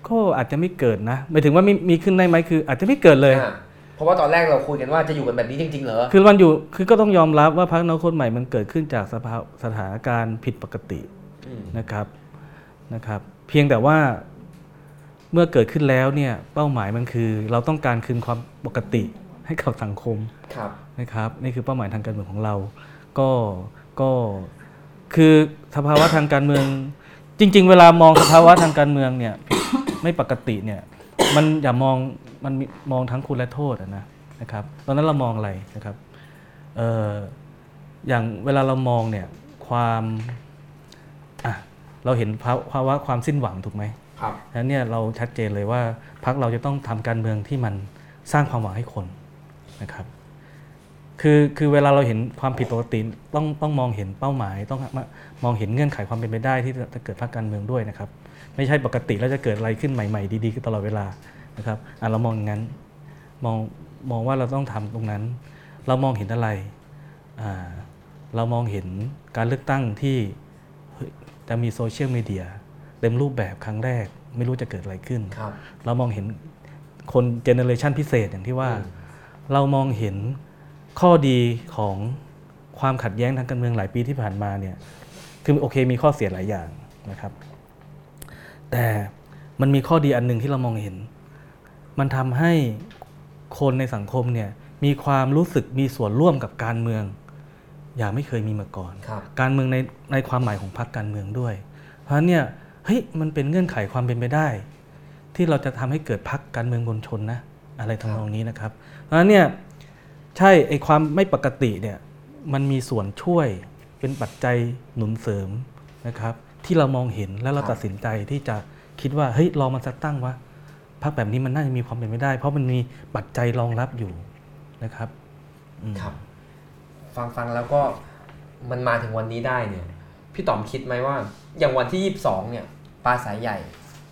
B: ก็อาจจะไม่เกิดนะหมายถึงว่ามีมีขึ้นได้ไหมคือ อาจจะไม่เกิดเลย
A: อ่าเพราะว่าตอนแรกเราคุยกันว่าจะอยู่กันแบบนี้จริง ๆ เหรอ
B: คือมันอยู่คือก็ต้องยอมรับว่าพักอนาคตใหม่มันเกิดขึ้นจากสภาสถานการณ์ผิดปกติ
A: อืม
B: นะครับนะครับ เพียงแต่ว่า เมื่อเกิดขึ้นแล้วเนี่ยเป้าหมายมันคือ เราต้องการคืนความปกติให้กับสังคม
A: ครับ
B: นะครับนี่คือเป้าหมายทางการเมืองของเรา ก็ก็คือสภาวะทางการเมือง จริง ๆ เวลามองสภาวะทางการเมืองเนี่ยไม่ปกติเนี่ยมันอย่ามองมันมีมองทั้งคุณและโทษอะนะนะครับตอนนั้นเรามองอะไรนะครับเอออย่างเวลาเรามองเนี่ยความอะเราเห็นภาภาวะความสิ้นหวังถูกไหม
A: ครับ
B: แล้วเนี่ยเราชัดเจนเลยว่าพักเราจะต้องทำการเมืองที่มันสร้างความหวังให้คนนะครับคือคือเวลาเราเห็นความผิดปกติต้องต้องมองเห็นเป้าหมาย ต้องมามองเห็นเงื่อนไขความเป็นไปได้ที่จะเกิดพรรคการเมืองด้วยนะครับ ไม่ใช่ปกติแล้วจะเกิดอะไรขึ้นใหม่ ๆ ดีๆตลอดเวลานะครับอะเรามองอย่างนั้นมองมองว่าเราต้องทำตรงนั้น เรามองเห็นอะไรอ่าเรามองเห็นการเลือกตั้งที่จะมีโซเชียลมีเดีย เต็มรูปแบบครั้งแรก ไม่รู้จะเกิดอะไรขึ้น
A: ครับ
B: เรามองเห็นคนเจเนอเรชันพิเศษอย่างที่ว่า
A: อืม
B: เรามองเห็นข้อดีของความขัดแย้งทางการเมืองหลายปีที่ผ่านมาเนี่ยคือโอเคมีข้อเสียหลายอย่างนะครับ แต่มันมีข้อดีอันหนึ่งที่เรามองเห็น มันทำให้คนในสังคมเนี่ยมีความรู้สึกมีส่วนร่วมกับการเมือง อย่างไม่เคยมีมาก่อน
A: ครับ
B: การเมืองในในความหมายของพรรคการเมืองด้วย เพราะฉะนั้นเนี่ย เฮ้ยมันเป็นเงื่อนไขความเป็นไปได้ ที่เราจะทำให้เกิดพรรคการเมืองมวลชนนะ อะไรทำนองนี้นะครับเพราะฉะนั้นเนี่ยใช่ไอความไม่ปกติเนี่ยมันมีส่วนช่วยเป็นปัจจัยหนุนเสริมนะครับ ที่เรามองเห็นแล้วเรา
A: ครับ
B: ตัดสินใจที่จะคิดว่าเฮ้ยลองมันสักตั้งวะพรรคแบบนี้มันน่าจะมีความเป็นไปได้ เพราะมันมีปัจจัยรองรับอยู่นะครับอืม
A: ครับ ฟังฟังแล้วก็มันมาถึงวันนี้ได้เนี่ย พี่ต๋อมคิดไหมว่า อย่างวันที่22เนี่ย ปลาสายใหญ่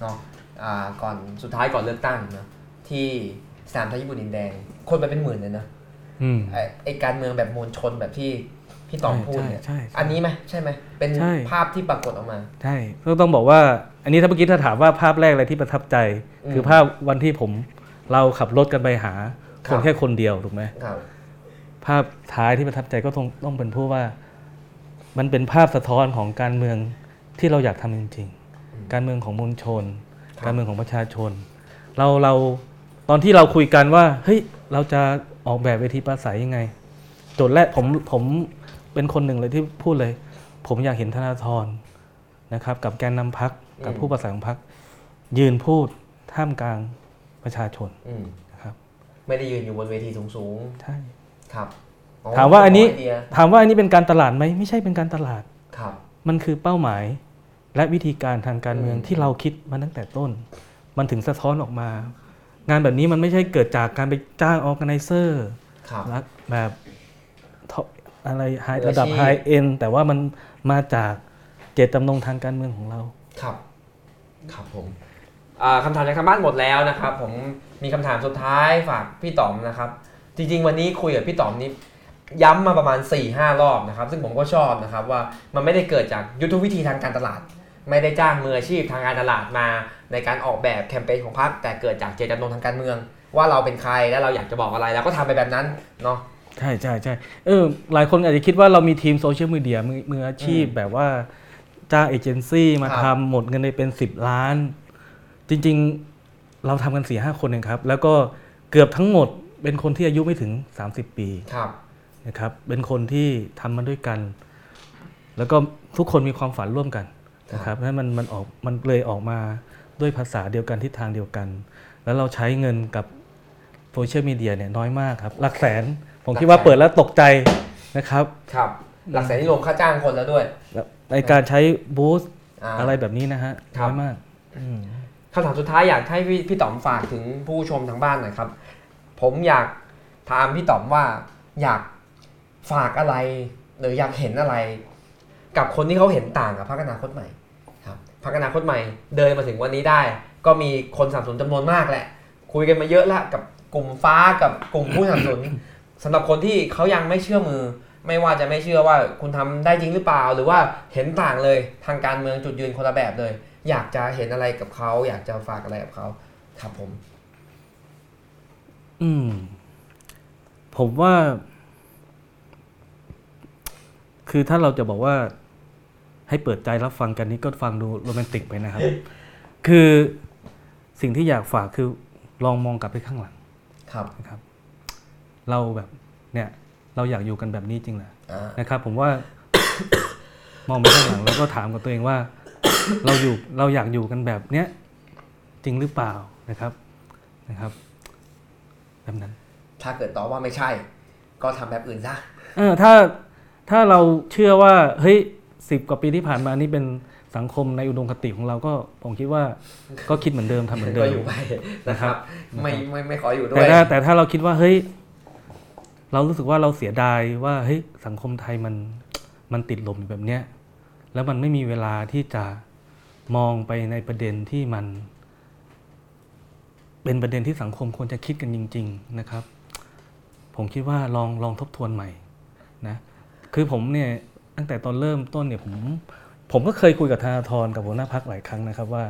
A: เนาะอ่าก่อนสุดท้ายก่อนเลือกตั้งเนาะที่สนามไทยญี่ปุ่นดินแดง คนไปเป็นหมื่นเลยนะ
B: อืม
A: ไอ้ไอการเมืองแบบมวลชนแบบที่พี่ต๋อม
B: ใช่
A: พูดเนี่ย
B: ใช่ใช่
A: อันนี้ไหมใช่ไหมเป็น
B: ใช่
A: ภาพที่ปรากฏออกมา
B: ใช่ก็ต้องบอกว่า อันนี้ถ้าเมื่อกี้ถ้าถามว่าภาพแรกอะไรที่ประทับใจ
A: อืม
B: คือภาพวันที่ผมเราขับรถกันไปหา
A: ค
B: ครับนแค่คนเดียวถูกไหม
A: ครับ
B: ภาพท้ายที่ประทับใจก็ต้องต้องเป็นผู้ว่า มันเป็นภาพสะท้อนของการเมืองที่เราอยากทำจริง ๆ การเมืองของมวลชน การเมืองของประชาชน เราเราตอนที่เราคุยกันว่าเฮ้ยเราจะออกแบบเวทีปราศัยยังไงโจทย์แรกผมผมเป็นคนหนึ่งเลยที่พูดเลย ผมอยากเห็นธนาธรนะครับ กับแกนนำพักกับ
A: อืม
B: ผู้ประสานของพักยืนพูดท่ามกลางประชาชน
A: อืม
B: นะครับ
A: ไม่ได้ยืนอยู่บนเวทีสูง
B: ใช่
A: ๆครับอ๋
B: ถามว่าอันนี้
A: ไเดีย
B: ถามว่าอันนี้เป็นการตลาดไหมไม่ใช่เป็นการตลาด
A: ครับ
B: มันคือเป้าหมาย และวิธีการทางการเมือง
A: อืม
B: ที่เราคิดมาตั้งแต่ต้น มันถึงสะท้อนออกมา งานแบบนี้มันไม่ใช่เกิดจากการไปจ้าง organizer
A: ครับ
B: แบบ top อะไร high
A: มืออาชีพ
B: ระดับ high-end แต่ว่ามันมาจากเจตจำนงทางการเมืองของเรา
A: ครับ ครับผมอ่าคำถามจากทางบ้านหมดแล้วนะครับ ผมมีคำถามสุดท้ายฝากพี่ต๋อมนะครับ จริง ๆ วันนี้คุยกับพี่ต๋อมนี่ย้ำมาประมาณ4-5หรอบนะครับ ซึ่งผมก็ชอบนะครับว่ามันไม่ได้เกิดจากยุทธวิธีทางการตลาด ไม่ได้จ้างมืออาชีพทางการตลาดมาในการออกแบบแคมเปญของพรรคแต่เกิดจากเจตจำนงทางการเมือง ว่าเราเป็นใครและเราอยากจะบอกอะไรเราก็ทำไปแบบนั้นเนาะ
B: ใช่ใช่ใช่เออหลายคนอาจจะคิดว่าเรามีทีมโซเชียลมีเดียมือมืออาชีพ
A: อืม
B: แบบว่าจ้างเอเจนซี่มา
A: ครับ
B: ทำหมดเงินไปเป็น 10 ล้าน จริงๆเราทำกัน4ี่ห้าคนเองครับ แล้วก็เกือบทั้งหมดเป็นคนที่อายุไม่ถึง 30 ปี
A: ครับ
B: นะครับ เป็นคนที่ทำมาด้วยกัน แล้วก็ทุกคนมีความฝันร่วมกัน นะครับนั้นมันมันออกมันเลยออกมาด้วยภาษาเดียวกันทิศทางเดียวกัน แล้วเราใช้เงินกับโซเชียลมีเดียเนี่ยน้อยมากครับ หลักแสนผมคิดว่าเปิดแล้วตกใจนะครับ
A: ครับ หลักแสนที่รวมค่าจ้างคนแล้วด้วย
B: ในการใช้บูสต์าอะไรแบบนี้นะฮะ
A: ครับ
B: น้อยมากอืม
A: คำถามสุดท้ายอยากให้พี่พี่ต๋อมฝากถึงผู้ชมทางบ้านหน่อยครับ ผมอยากถามพี่ต๋อมว่าอยากฝากอะไร หรืออยากเห็นอะไร กับคนที่เขาเห็นต่างกับพรรคอนาคตใหม่ครับ พรรคอนาคตใหม่ เดินมาถึงวันนี้ได้ ก็มีคนสนับสนุนจำนวนมากแหละ คุยกันมาเยอะล้วกับกลุ่มฟ้ากับกลุ่มผู้สนับสนุนสำหรับคนที่เขายังไม่เชื่อมือ ไม่ว่าจะไม่เชื่อว่าคุณทำได้จริงหรือเปล่า หรือว่าเห็นต่างเลยทางการเมืองจุดยืนคนละแบบเลย อยากจะเห็นอะไรกับเขา อยากจะฝากอะไรกับเขาครับผม
B: อืม ผมว่า คือถ้าเราจะบอกว่า ให้เปิดใจรับฟังกันนี่ก็ฟังดูโรแมนติกไปนะครับ คือสิ่งที่อยากฝากคือลองมองกลับไปข้างหลัง
A: ครับ
B: นะครับ เราแบบเนี่ยเราอยากอยู่กันแบบนี้จริงเหรอ
A: อ่า
B: นะครับ ผมว่ามองไปข้างหลังแล้วก็ถามกับตัวเองว่า เราอยู่เราอยากอยู่กันแบบเนี้ยจริงหรือเปล่านะครับนะครับ แบบนั้น
A: ถ้าเกิดตอบว่าไม่ใช่ ก็ทำแบบอื่นซะ
B: เออถ้าถ้าเราเชื่อว่าเฮ้ย สิบกว่าปีที่ผ่านมานี่เป็นสังคมในอุดมคติของเราก็ผมคิดว่าก็คิดเหมือนเดิมทำเหมือนเดิ
A: ก็
B: ม
A: อยู่ไปนะครับ ไม่ไม่ไม่ขออยู่ด้ว
B: แต่
A: ย
B: ถ้าแต่ถ้าเราคิดว่าเฮ้ยเรารู้สึกว่าเราเสียดายว่าเฮ้ยสังคมไทยมันมันติดลมอยู่แบบเนี้ยแล้วมันไม่มีเวลาที่จะมองไปในประเด็นที่มัน เป็นประเด็นที่สังคมควรจะคิดกันจริง ๆนะครับ ผมคิดว่าลองลองทบทวนใหม่นะคือผมเนี่ย ตั้งแต่ตอนเริ่มต้นเนี่ยผมผมก็เคยคุยกับธนาธรกับหัวหน้าพักหลายครั้งนะครับว่า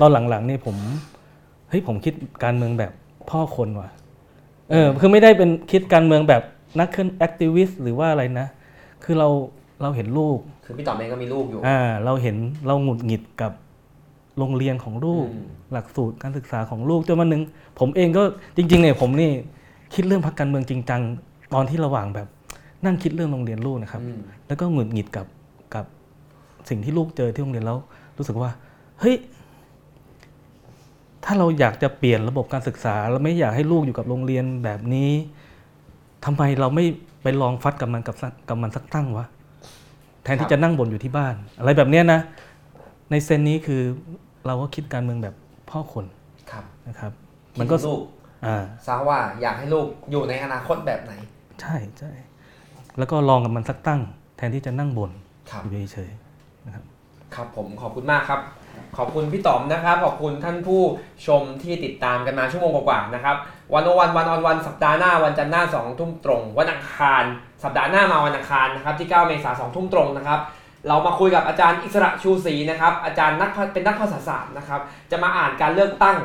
B: ตอนหลังๆเนี่ยผมเฮ้ยผมคิดการเมืองแบบพ่อคนว่ะเออคือไม่ได้เป็นคิดการเมืองแบบนักเคลื่อนแอคทิวิสต์หรือว่าอะไรนะ คือเราเราเห็นลูก
A: คือพี่ต่อมเองก็มีลูกอยู่
B: อ่าเราเห็นเราหงุดหงิดกับโรงเรียนของลูก
A: อืม
B: หลักสูตรการศึกษาของลูกจนวันหนึ่งผมเองก็จริง ๆ เนี่ยผมนี่คิดเรื่องพักการเมืองจริงจังตอนที่ระหว่างแบบ นั่งคิดเรื่องโรงเรียนลูกนะครับ
A: อืม
B: แล้วก็หงุดหงิดกับกับสิ่งที่ลูกเจอที่โรงเรียนแล้ว รู้สึกว่า เฮ้ย ถ้าเราอยากจะเปลี่ยนระบบการศึกษาเราไม่อยากให้ลูกอยู่กับโรงเรียนแบบนี้ทำไมเราไม่ไปลองฟัดกับมันกับสักกับมันสักตั้งวะแทนที่จะนั่งบ่นอยู่ที่บ้าน อะไรแบบเนี้ยนะ ในเซนนี้คือเราก็คิดการเมืองแบบพ่อคน
A: ครับ
B: นะครับ
A: มั
B: มันน
A: ก็
B: ก็
A: ลูก
B: อ่า
A: ซะว่าอยากให้ลูกอยู่ในอนาคตแบบไหน
B: ใช่ใช่ แล้วก็ลองกับมันสักตั้ง แทนที่จะนั่งบ่น
A: ครับ
B: อยู่เฉย
A: ครับผมขอบคุณมากครับ ขอบคุณพี่ต๋อมนะครับ ขอบคุณท่านผู้ชมที่ติดตามกันมาชั่วโมงกว่าๆนะครับวันวันวันออนวันสัปดาห์หน้าวันจันทร์หน้าสองทุ่มตรง วันอังคาร สัปดาห์หน้ามาวันอังคารนะครับที่ 9 เมษายนสองทุ่มตรงนะครับเรามาคุยกับอาจารย์อิสระชูศรีนะครับอาจารย์นักเป็นนักภาษาศาสตร์นะครับจะมาอ่านการเลือกตั้ง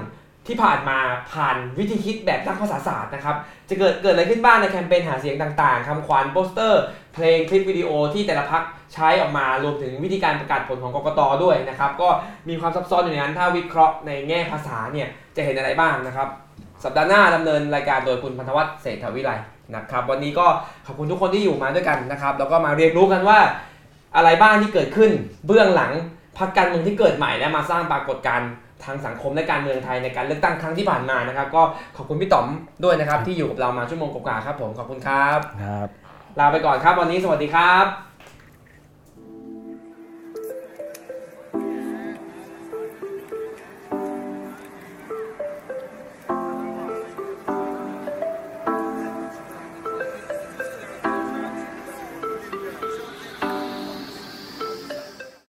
A: ที่ผ่านมาผ่านวิธีคิดแบบนักภาษาศาสตร์นะครับ จะเกิดเกิดอะไรขึ้นบ้างในแคมเปญหาเสียงต่างๆคำขวัญโปสเตอร์ เพลงคลิปวิดีโอที่แต่ละพักใช้ออกมารวมถึงวิธีการประกาศผลของกกตด้วยนะครับ ก็มีความซับซ้อนอยู่ในนั้นถ้าวิเคราะห์ในแง่ภาษาเนี่ยจะเห็นอะไรบ้างนะครับ สัปดาห์หน้าดำเนินรายการโดยคุณพันธวัฒน์เศรษฐวิไลนะครับ วันนี้ก็ขอบคุณทุกคนที่อยู่มาด้วยกันนะครับแล้วก็มาเรียนรู้กันว่าอะไรบ้างที่เกิดขึ้นเบื้องหลังพรรคการเมืองที่เกิดใหม่และมาสร้างปรากฏการณ์ ทางสังคมและการเมืองไทยในการเลือกตั้งครั้งที่ผ่านมานะครับ ก็ขอบคุณพี่ต๋อมด้วยนะครับ ที่อยู่กับเรามาชั่วโมงกว่าๆครับผมขอบคุณครับ
B: ๆครับ
A: ลาไปก่อนครับวันนี้สวัสดีครับ